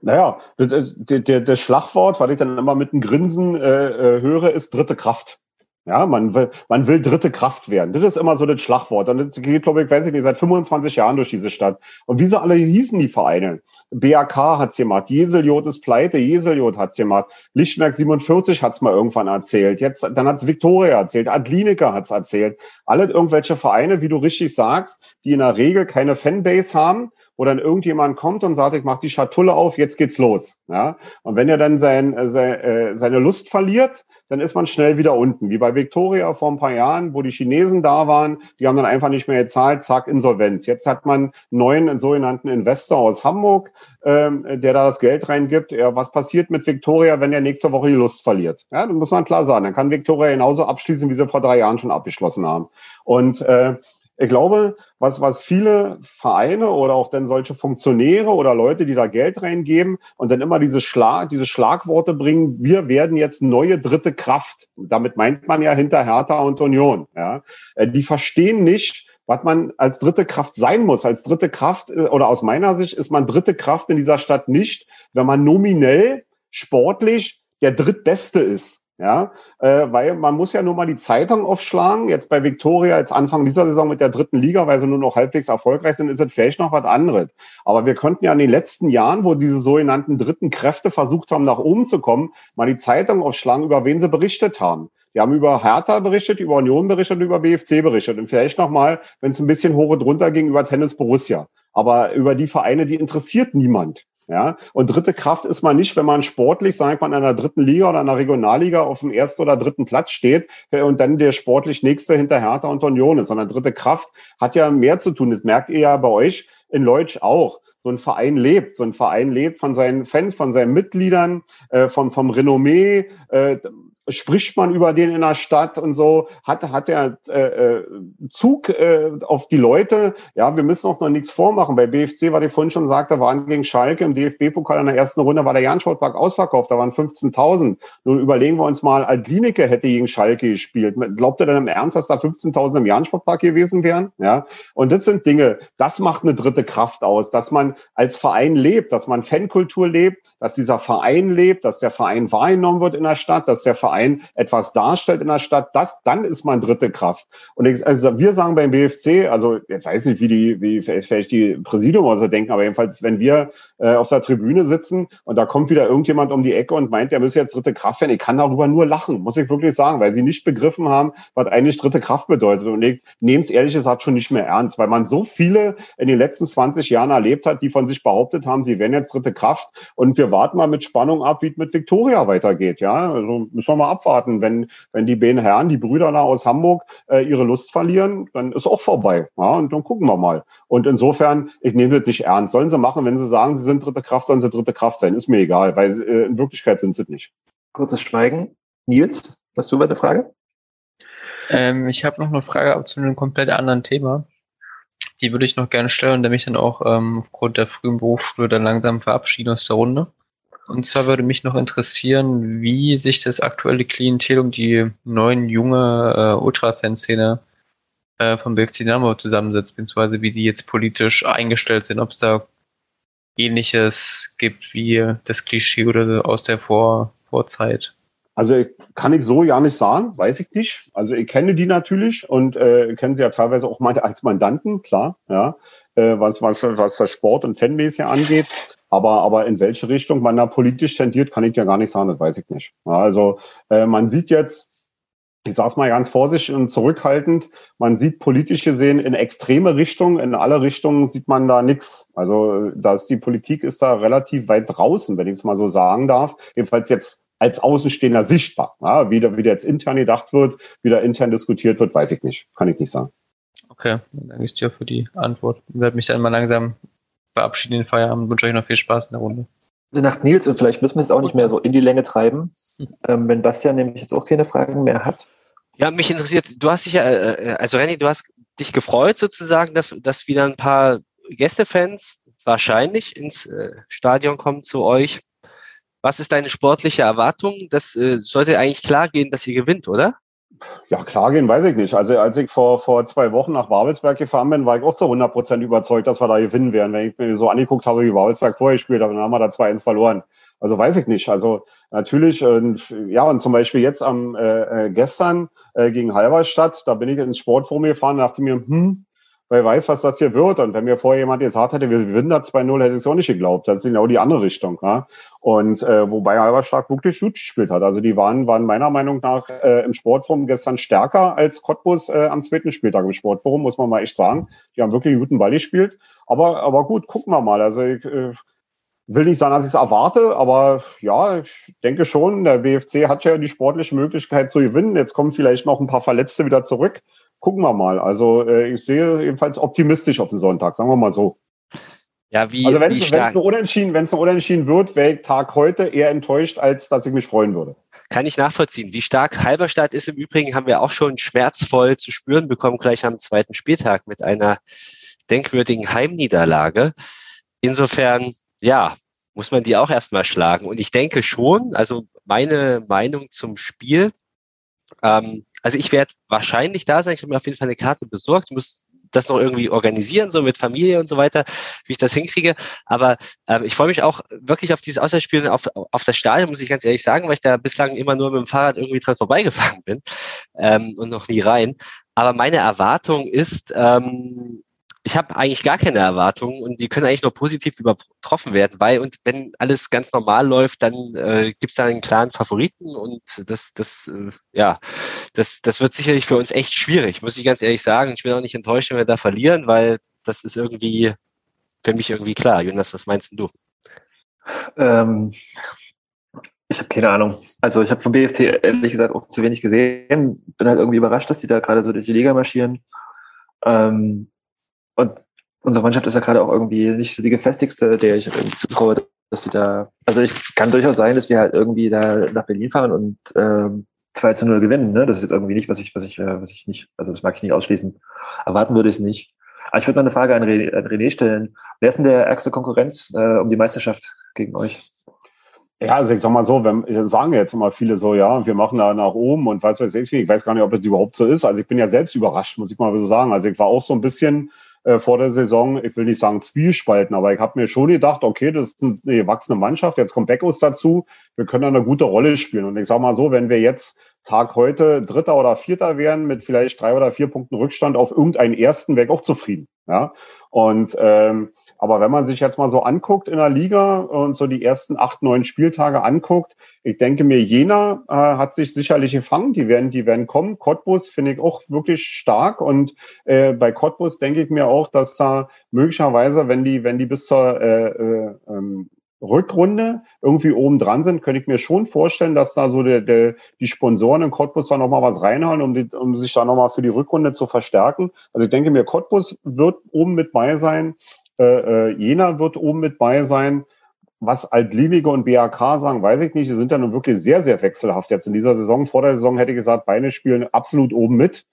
Naja, das, das Schlagwort, was ich dann immer mit einem Grinsen äh, äh höre, ist dritte Kraft. Ja, man will, man will dritte Kraft werden. Das ist immer so das Schlagwort. Und das geht, glaube ich, weiß ich nicht, seit 25 Jahren durch diese Stadt. Und wie sie alle hießen, die Vereine? BAK hat's gemacht, Jeseljot ist pleite, Jeseljot hat's gemacht, Lichtenberg 47 hat's mal irgendwann erzählt. Jetzt, dann hat's Viktoria erzählt, Adlinica hat's erzählt. Alle irgendwelche Vereine, wie du richtig sagst, die in der Regel keine Fanbase haben, wo dann irgendjemand kommt und sagt, ich mach die Schatulle auf, jetzt geht's los. Ja? Und wenn er dann sein, äh, äh seine Lust verliert, dann ist man schnell wieder unten. Wie bei Victoria vor ein paar Jahren, wo die Chinesen da waren, die haben dann einfach nicht mehr gezahlt, zack, Insolvenz. Jetzt hat man einen neuen sogenannten Investor aus Hamburg, ähm, der da das Geld reingibt. Ja, was passiert mit Victoria, wenn er nächste Woche die Lust verliert? Ja, dann muss man klar sagen, dann kann Victoria genauso abschließen, wie sie vor drei Jahren schon abgeschlossen haben. Und äh, ich glaube, was, was viele Vereine oder auch dann solche Funktionäre oder Leute, die da Geld reingeben und dann immer diese, Schlag, diese Schlagworte bringen, wir werden jetzt neue dritte Kraft. Damit meint man ja hinter Hertha und Union. Ja. Äh, die verstehen nicht, was man als dritte Kraft sein muss. Als dritte Kraft, äh, oder aus meiner Sicht ist man dritte Kraft in dieser Stadt nicht, wenn man nominell sportlich der drittbeste ist. Ja, äh, weil man muss ja nur mal die Zeitung aufschlagen. Jetzt bei Viktoria, jetzt Anfang dieser Saison mit der dritten Liga, weil sie nur noch halbwegs erfolgreich sind, ist es vielleicht noch was anderes. Aber wir könnten ja in den letzten Jahren, wo diese sogenannten dritten Kräfte versucht haben, nach oben zu kommen, mal die Zeitung aufschlagen, über wen sie berichtet haben. Die haben über Hertha berichtet, über Union berichtet über BFC berichtet. Und vielleicht nochmal, wenn es ein bisschen hoch und runter ging, über Tennis Borussia. Aber über die Vereine, die interessiert niemand. Ja, und dritte Kraft ist man nicht, wenn man sportlich, sagt man, in einer dritten Liga oder einer Regionalliga auf dem ersten oder dritten Platz steht äh, und dann der sportlich nächste hinter Hertha und Union ist, sondern dritte Kraft hat ja mehr zu tun. Das merkt ihr ja bei euch in Leutsch auch. So ein Verein lebt, so ein Verein lebt von seinen Fans, von seinen Mitgliedern, äh, vom, vom Renommee. Äh, spricht man über den in der Stadt und so, hat, hat der äh, äh, Zug äh, auf die Leute. Ja, wir müssen auch noch nichts vormachen. Bei BFC, was ich vorhin schon sagte, waren gegen Schalke im DFB-Pokal in der ersten Runde war der Jahn-Sportpark ausverkauft, da waren 15.000. Nun überlegen wir uns mal, Altlinike hätte gegen Schalke gespielt. Glaubt ihr denn im Ernst, dass da 15.000 im Jahn-Sportpark gewesen wären? Ja, und das sind Dinge, das macht eine dritte Kraft aus, dass man als Verein lebt, dass man Fankultur lebt, dass dieser Verein lebt, dass der Verein wahrgenommen wird in der Stadt, dass der Verein etwas darstellt in der Stadt, das, dann ist man dritte Kraft. Und ich, also wir sagen beim BFC, also ich weiß nicht, wie die, wie vielleicht die Präsidium oder so denken, aber jedenfalls, wenn wir äh, auf der Tribüne sitzen und da kommt wieder irgendjemand um die Ecke und meint, der müsse jetzt dritte Kraft werden, ich kann darüber nur lachen, muss ich wirklich sagen, weil sie nicht begriffen haben, was eigentlich dritte Kraft bedeutet. Und ich nehme es ehrlich gesagt schon nicht mehr ernst, weil man so viele in den letzten 20 Jahren erlebt hat, die von sich behauptet haben, sie wären jetzt dritte Kraft. Und wir warten mal mit Spannung ab, wie es mit Viktoria weitergeht. Ja, also müssen wir mal abwarten. Wenn, wenn die beiden Herren, die Brüder da aus Hamburg, äh, ihre Lust verlieren, dann ist auch vorbei. Ja, und dann gucken wir mal. Und insofern, ich nehme das nicht ernst. Sollen sie machen, wenn sie sagen, sie sind dritte Kraft, sollen sie dritte Kraft sein. Ist mir egal, weil äh, in Wirklichkeit sind sie nicht. Kurzes Schweigen. Nils, hast du eine Frage? Ähm, ich habe noch eine Frage zu einem komplett anderen Thema. Die würde ich noch gerne stellen, der mich dann auch ähm, aufgrund der frühen Berufsschule dann langsam verabschieden aus der Runde. Und zwar würde mich noch interessieren, wie sich das aktuelle Klientel um die neuen junge äh, Ultra-Fanszene äh, vom BFC Dynamo zusammensetzt, beziehungsweise wie die jetzt politisch eingestellt sind, ob es da ähnliches gibt wie das Klischee oder aus der Vor Vorzeit. Also kann ich so ja nicht sagen, weiß ich nicht. Also ich kenne die natürlich und äh, kenne sie ja teilweise auch mal als Mandanten, klar, ja, äh, was, was, was das Sport und Fanbase ja angeht. Aber, aber in welche Richtung man da politisch tendiert, kann ich ja gar nicht sagen, das weiß ich nicht. Also äh, man sieht jetzt, ich sage es mal ganz vorsichtig und zurückhaltend, man sieht politisch gesehen in extreme Richtungen, in alle Richtungen sieht man da nichts. Also dass die Politik ist da relativ weit draußen, wenn ich es mal so sagen darf. Jedenfalls jetzt als Außenstehender sichtbar. Ja, wie, da, wie da jetzt intern gedacht wird, wie da intern diskutiert wird, weiß ich nicht. Kann ich nicht sagen. Okay, danke ich dir für die Antwort. Ich werde mich dann mal langsam verabschieden in den Feierabend. Wünsche euch noch viel Spaß in der Runde. Gute Nacht, Nils. Und vielleicht müssen wir es auch nicht mehr so in die Länge treiben, ähm, wenn Bastian nämlich jetzt auch keine Fragen mehr hat. Ja, mich interessiert, du hast dich ja, äh, also Renny, du hast dich gefreut sozusagen, dass, dass wieder ein paar Gästefans wahrscheinlich ins äh, Stadion kommen zu euch. Was ist deine sportliche Erwartung? Das äh, sollte eigentlich klar gehen, dass ihr gewinnt, oder? Ja, klar gehen, weiß ich nicht. Also als ich vor, vor zwei Wochen nach Babelsberg gefahren bin, war ich auch zu 100 Prozent überzeugt, dass wir da gewinnen werden. Wenn ich mir so angeguckt habe, wie Babelsberg vorher gespielt hat, dann haben wir da 2-1 verloren. Also weiß ich nicht. Also natürlich, und, ja, und zum Beispiel jetzt am äh, äh gestern äh, gegen Halberstadt, da bin ich ins Sportforum gefahren und dachte mir, hm, wer weiß, was das hier wird. Und wenn mir vorher jemand gesagt hätte, wir gewinnen da 2-0, hätte ich es auch nicht geglaubt. Das ist genau die andere Richtung. Ja? Und äh, wobei Halberstadt wirklich gut gespielt hat. Also die waren, waren meiner Meinung nach äh, im Sportforum gestern stärker als Cottbus äh, am zweiten Spieltag im Sportforum, muss man mal echt sagen. Die haben wirklich guten Ball gespielt. Aber, aber gut, gucken wir mal. Also ich äh, will nicht sagen, dass ich es erwarte, aber ja, ich denke schon, der BFC hat ja die sportliche Möglichkeit zu gewinnen. Jetzt kommen vielleicht noch ein paar Verletzte wieder zurück gucken wir mal. Also äh, ich sehe jedenfalls optimistisch auf den Sonntag, sagen wir mal so. Ja, wie, also wenn es eine Unentschieden, wenn es eine Unentschieden wird, wäre ich Tag heute eher enttäuscht, als dass ich mich freuen würde. Kann ich nachvollziehen. Wie stark Halberstadt ist im Übrigen, haben wir auch schon schmerzvoll zu spüren bekommen, gleich am zweiten Spieltag mit einer denkwürdigen Heimniederlage. Insofern, ja, muss man die auch erstmal schlagen. Und ich denke schon, also meine Meinung zum Spiel, ähm, also ich werde wahrscheinlich da sein. Ich habe mir auf jeden Fall eine Karte besorgt. Ich muss das noch irgendwie organisieren, so mit Familie und so weiter, wie ich das hinkriege. Aber ähm, ich freue mich auch wirklich auf dieses Auswärtsspiel auf, auf das Stadion, muss ich ganz ehrlich sagen, weil ich da bislang immer nur mit dem Fahrrad irgendwie dran vorbeigefahren bin ähm, und noch nie rein. Aber meine Erwartung ist, ähm, ich habe eigentlich gar keine Erwartungen und die können eigentlich nur positiv übertroffen werden, weil und wenn alles ganz normal läuft, dann äh, gibt es da einen klaren Favoriten und das, das, äh, ja, das, das wird sicherlich für uns echt schwierig, muss ich ganz ehrlich sagen. Ich bin auch nicht enttäuscht, wenn wir da verlieren, weil das ist irgendwie für mich irgendwie klar. Jonas, was meinst du? Ähm, ich habe keine Ahnung. Also ich habe vom BFT ehrlich gesagt auch zu wenig gesehen. Bin halt irgendwie überrascht, dass die da gerade so durch die Liga marschieren. Ähm, und unsere Mannschaft ist ja gerade auch irgendwie nicht so die gefestigste, der ich irgendwie zutraue, dass sie da, also ich kann durchaus sein, dass wir halt irgendwie da nach Berlin fahren und ähm, 2 zu 0 gewinnen. Ne? Das ist jetzt irgendwie nicht, was ich, was ich, äh, was ich nicht, also das mag ich nicht ausschließen. Erwarten würde ich es nicht. Aber ich würde noch eine Frage an René, an René stellen. Wer ist denn der ärgste Konkurrenz äh, um die Meisterschaft gegen euch? Ja, also ich sag mal so, wenn, sagen jetzt immer viele so, ja, wir machen da nach oben und weiß was ich, ich weiß gar nicht, ob das überhaupt so ist. Also ich bin ja selbst überrascht, muss ich mal so sagen. Also ich war auch so ein bisschen äh, vor der Saison, ich will nicht sagen Zwiespalten, aber ich habe mir schon gedacht, okay, das ist eine gewachsene Mannschaft, jetzt kommt Beckos dazu, wir können eine gute Rolle spielen. Und ich sag mal so, wenn wir jetzt Tag heute Dritter oder Vierter wären mit vielleicht drei oder vier Punkten Rückstand auf irgendeinen ersten, wäre ich auch zufrieden. Ja. Und ähm, aber wenn man sich jetzt mal so anguckt in der Liga und so die ersten acht, neun Spieltage anguckt, ich denke mir, Jena äh, hat sich sicherlich gefangen. Die werden, die werden kommen. Cottbus finde ich auch wirklich stark. Und äh, bei Cottbus denke ich mir auch, dass da möglicherweise, wenn die, wenn die bis zur äh, äh, ähm, Rückrunde irgendwie oben dran sind, könnte ich mir schon vorstellen, dass da so der, der, die Sponsoren in Cottbus da nochmal was reinhauen, um, die, um sich da nochmal für die Rückrunde zu verstärken. Also ich denke mir, Cottbus wird oben mit bei sein. Äh, äh, Jena wird oben mit bei sein. Was Altlinige und BAK sagen, weiß ich nicht. Die sind ja nun wirklich sehr, sehr wechselhaft jetzt in dieser Saison. Vor der Saison hätte ich gesagt, beide spielen absolut oben mit.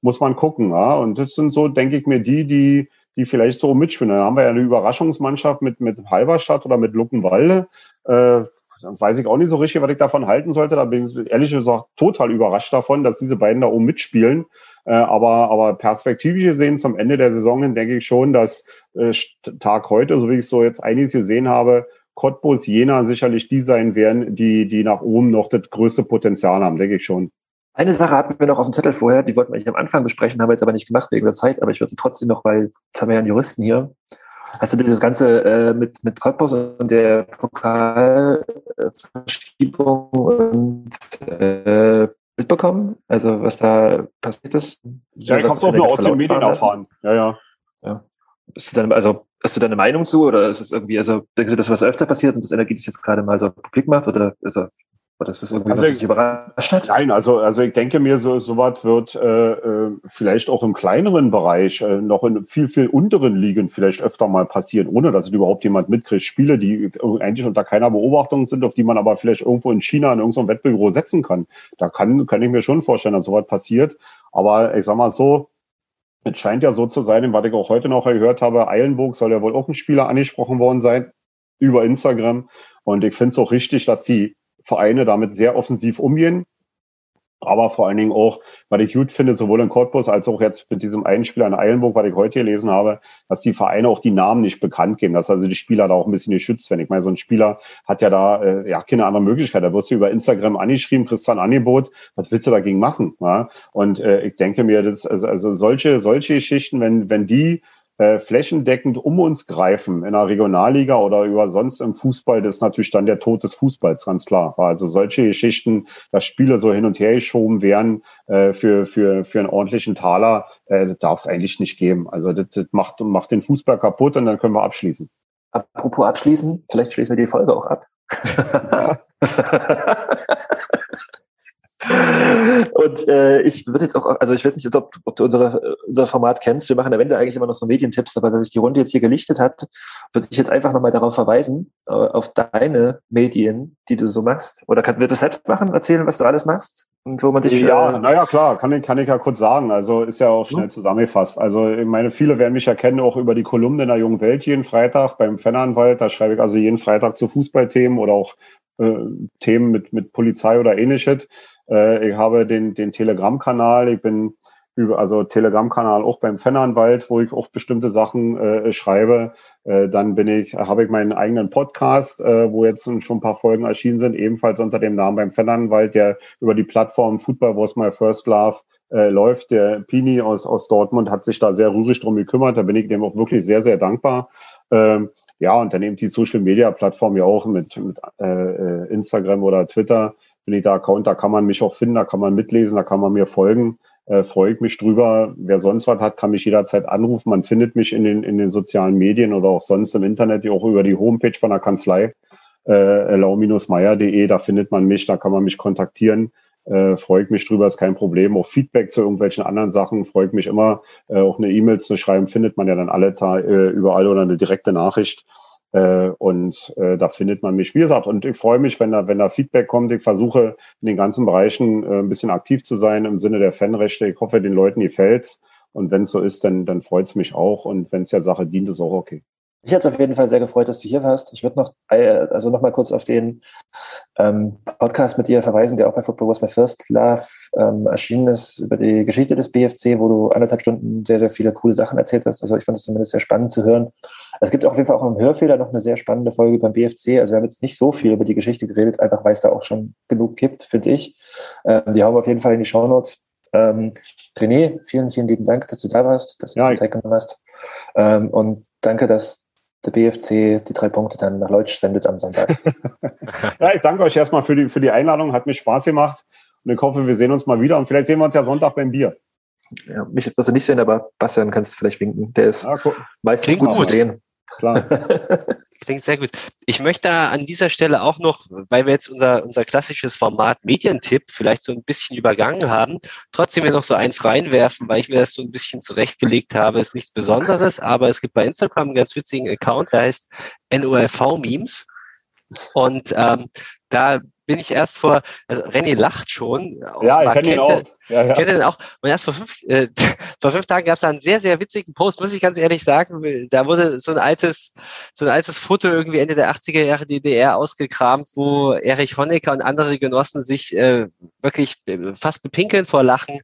Muss man gucken. Ja? Und das sind so, denke ich mir, die, die, die vielleicht so mitspielen. Dann haben wir ja eine Überraschungsmannschaft mit, mit Halberstadt oder mit Luckenwalde. Äh, weiß ich auch nicht so richtig, was ich davon halten sollte. Da bin ich ehrlich gesagt total überrascht davon, dass diese beiden da oben mitspielen. Äh, aber, aber perspektivisch gesehen zum Ende der Saison denke ich schon, dass äh, Tag heute, so wie ich so jetzt einiges gesehen habe, Cottbus, Jena sicherlich die sein werden, die, die nach oben noch das größte Potenzial haben, denke ich schon. Eine Sache hatten wir noch auf dem Zettel vorher, die wollten wir eigentlich am Anfang besprechen, haben wir jetzt aber nicht gemacht wegen der Zeit, aber ich würde sie trotzdem noch, weil jetzt haben wir ja einen Juristen hier. Hast du dieses Ganze äh, mit, mit Cottbus und der Pokalverschiebung und äh, mitbekommen? Also was da passiert ist? Ja, ich habe es auch nur aus den Medien erfahren. Ja, ja. ja. Dann, also, hast du deine Meinung zu oder ist es irgendwie, also denkst du, dass was öfter passiert und das Energie das jetzt gerade mal so publik macht oder also, ist das irgendwie, also was dich überrascht hat? Nein, also, also ich denke mir, so, so was wird äh, äh, vielleicht auch im kleineren Bereich, äh, noch in viel, viel unteren Ligen vielleicht öfter mal passieren, ohne dass es überhaupt jemand mitkriegt. Spiele, die eigentlich unter keiner Beobachtung sind, auf die man aber vielleicht irgendwo in China in irgendeinem Wettbüro setzen kann. Da kann, kann ich mir schon vorstellen, dass sowas passiert. Aber ich sag mal so, es scheint ja so zu sein, was ich auch heute noch gehört habe, Eilenburg soll ja wohl auch ein Spieler angesprochen worden sein über Instagram. Und ich finde es auch richtig, dass die Vereine damit sehr offensiv umgehen. Aber vor allen Dingen auch, weil ich gut finde, sowohl in Cottbus als auch jetzt mit diesem einen Spieler in Eilenburg, was ich heute gelesen habe, dass die Vereine auch die Namen nicht bekannt geben, dass also die Spieler da auch ein bisschen geschützt werden. Ich meine, so ein Spieler hat ja da äh, ja keine andere Möglichkeit. Da wirst du über Instagram angeschrieben, kriegst ein Angebot, was willst du dagegen machen? Ja? Und äh, ich denke mir, das, also, also solche, solche Geschichten, wenn, wenn die äh, flächendeckend um uns greifen in der Regionalliga oder über sonst im Fußball, das ist natürlich dann der Tod des Fußballs, ganz klar. Also solche Geschichten, dass Spiele so hin und her geschoben werden äh, für, für, für einen ordentlichen Taler, äh, darf es eigentlich nicht geben. Also das, das macht, macht den Fußball kaputt und dann können wir abschließen. Apropos abschließen, vielleicht schließen wir die Folge auch ab. Und äh, ich würde jetzt auch, also ich weiß nicht, ob, ob du unsere, unser Format kennst. Wir machen am Ende eigentlich immer noch so Medientipps, aber dass sich die Runde jetzt hier gelichtet hat, würde ich jetzt einfach nochmal darauf verweisen, äh, auf deine Medien, die du so machst. Oder kann, wird das selbst machen, erzählen, was du alles machst? Und wo man dich, ja, äh, naja, klar, kann ich, kann ich ja kurz sagen. Also ist ja auch schnell zusammengefasst. Also ich meine, viele werden mich erkennen, auch über die Kolumne in der Jungen Welt jeden Freitag beim Fennanwalt. Da schreibe ich also jeden Freitag zu Fußballthemen oder auch äh, Themen mit, mit Polizei oder ähnliches. Äh, ich habe den, den Telegram-Kanal, ich bin über, also Telegram-Kanal auch beim Fennanwalt, wo ich auch bestimmte Sachen äh, schreibe. Äh, dann bin ich, habe ich meinen eigenen Podcast, äh, wo jetzt schon ein paar Folgen erschienen sind, ebenfalls unter dem Namen beim Fennanwalt, der über die Plattform Football Was My First Love äh, läuft. Der Pini aus, aus Dortmund hat sich da sehr rührig drum gekümmert. Da bin ich dem auch wirklich sehr, sehr dankbar. Ähm, ja, und dann eben die Social Media Plattform ja auch mit, mit äh, äh Instagram oder Twitter da Account, da kann man mich auch finden, da kann man mitlesen, da kann man mir folgen. Äh, freue ich mich drüber. Wer sonst was hat, kann mich jederzeit anrufen. Man findet mich in den, in den sozialen Medien oder auch sonst im Internet, auch über die Homepage von der Kanzlei, äh, lau-meier.de, da findet man mich, da kann man mich kontaktieren. Äh, freue ich mich drüber, ist kein Problem. Auch Feedback zu irgendwelchen anderen Sachen freue ich mich immer. Äh, auch eine E-Mail zu schreiben, findet man ja dann alle äh, überall oder eine direkte Nachricht. Äh, und äh, da findet man mich, wie gesagt, und ich freue mich, wenn da, wenn da Feedback kommt. Ich versuche in den ganzen Bereichen äh, ein bisschen aktiv zu sein im Sinne der Fanrechte. Ich hoffe, den Leuten gefällt's. Und wenn es so ist, dann, dann freut's mich auch. Und wenn es der Sache dient, ist auch okay. Ich hätte es auf jeden Fall sehr gefreut, dass du hier warst. Ich würde noch, äh, also noch mal kurz auf den ähm, Podcast mit dir verweisen, der auch bei Football Was My First Love ähm, erschienen ist, über die Geschichte des BFC, wo du anderthalb Stunden sehr, sehr viele coole Sachen erzählt hast. Also ich fand es zumindest sehr spannend zu hören. Es gibt auf jeden Fall auch im Hörfehler noch eine sehr spannende Folge beim BFC. Also wir haben jetzt nicht so viel über die Geschichte geredet, einfach weil es da auch schon genug gibt, finde ich. Ähm, die haben wir auf jeden Fall in die Shownotes. Ähm, René, vielen, vielen lieben Dank, dass du da warst, dass du ja, Zeit genommen hast. Ähm, und danke, dass der BFC die drei Punkte dann nach Leutsch sendet am Sonntag. ja, ich danke euch erstmal für die, für die Einladung, hat mir Spaß gemacht und ich hoffe, wir sehen uns mal wieder und vielleicht sehen wir uns ja Sonntag beim Bier. Ja, mich wirst du nicht sehen, aber Bastian kannst du vielleicht winken. Der ist ja, meistens gut, gut zu sehen. Klar. Klingt sehr gut. Ich möchte an dieser Stelle auch noch, weil wir jetzt unser, unser klassisches Format Medientipp vielleicht so ein bisschen übergangen haben, trotzdem mir noch so eins reinwerfen, weil ich mir das so ein bisschen zurechtgelegt habe. Ist nichts Besonderes, aber es gibt bei Instagram einen ganz witzigen Account, der heißt NOLV-Memes. Und ähm, da bin ich erst vor, also René lacht schon. Ja, ich kenne ihn auch. Ja, ja. Kennt ihn auch. Und erst vor fünf, äh, vor fünf Tagen gab es da einen sehr, sehr witzigen Post, muss ich ganz ehrlich sagen. Da wurde so ein altes, so ein altes Foto irgendwie Ende der 80er Jahre DDR ausgekramt, wo Erich Honecker und andere Genossen sich äh, wirklich fast bepinkeln vor Lachen.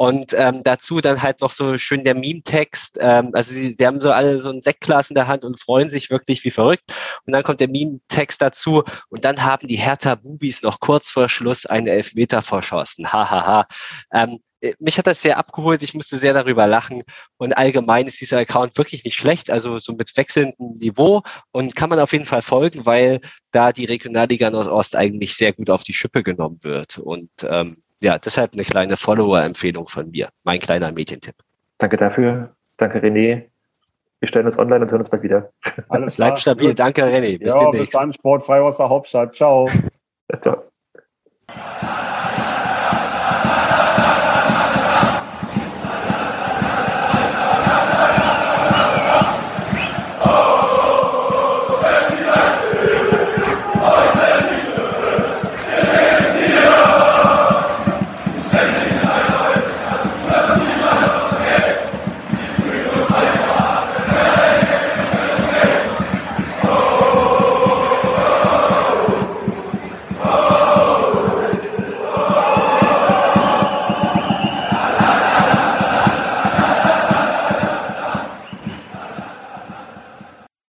Und ähm, dazu dann halt noch so schön der Meme-Text. Ähm, also sie, sie haben so alle so ein Sektglas in der Hand und freuen sich wirklich wie verrückt. Und dann kommt der Meme-Text dazu. Und dann haben die Hertha Bubis noch kurz vor Schluss einen Elfmeter verschossen. Hahaha. Ha, ha. Ähm, mich hat das sehr abgeholt, ich musste sehr darüber lachen und allgemein ist dieser Account wirklich nicht schlecht, also so mit wechselndem Niveau und kann man auf jeden Fall folgen, weil da die Regionalliga Nordost eigentlich sehr gut auf die Schippe genommen wird und ähm, ja, deshalb eine kleine Follower-Empfehlung von mir, mein kleiner Medientipp. Danke dafür, danke René. Wir stellen uns online und hören uns bald wieder. Alles klar. Bleibt stabil. Danke, René. Bis ja, demnächst. Bis dann. Sportfrei aus der Hauptstadt. Ciao. Ciao.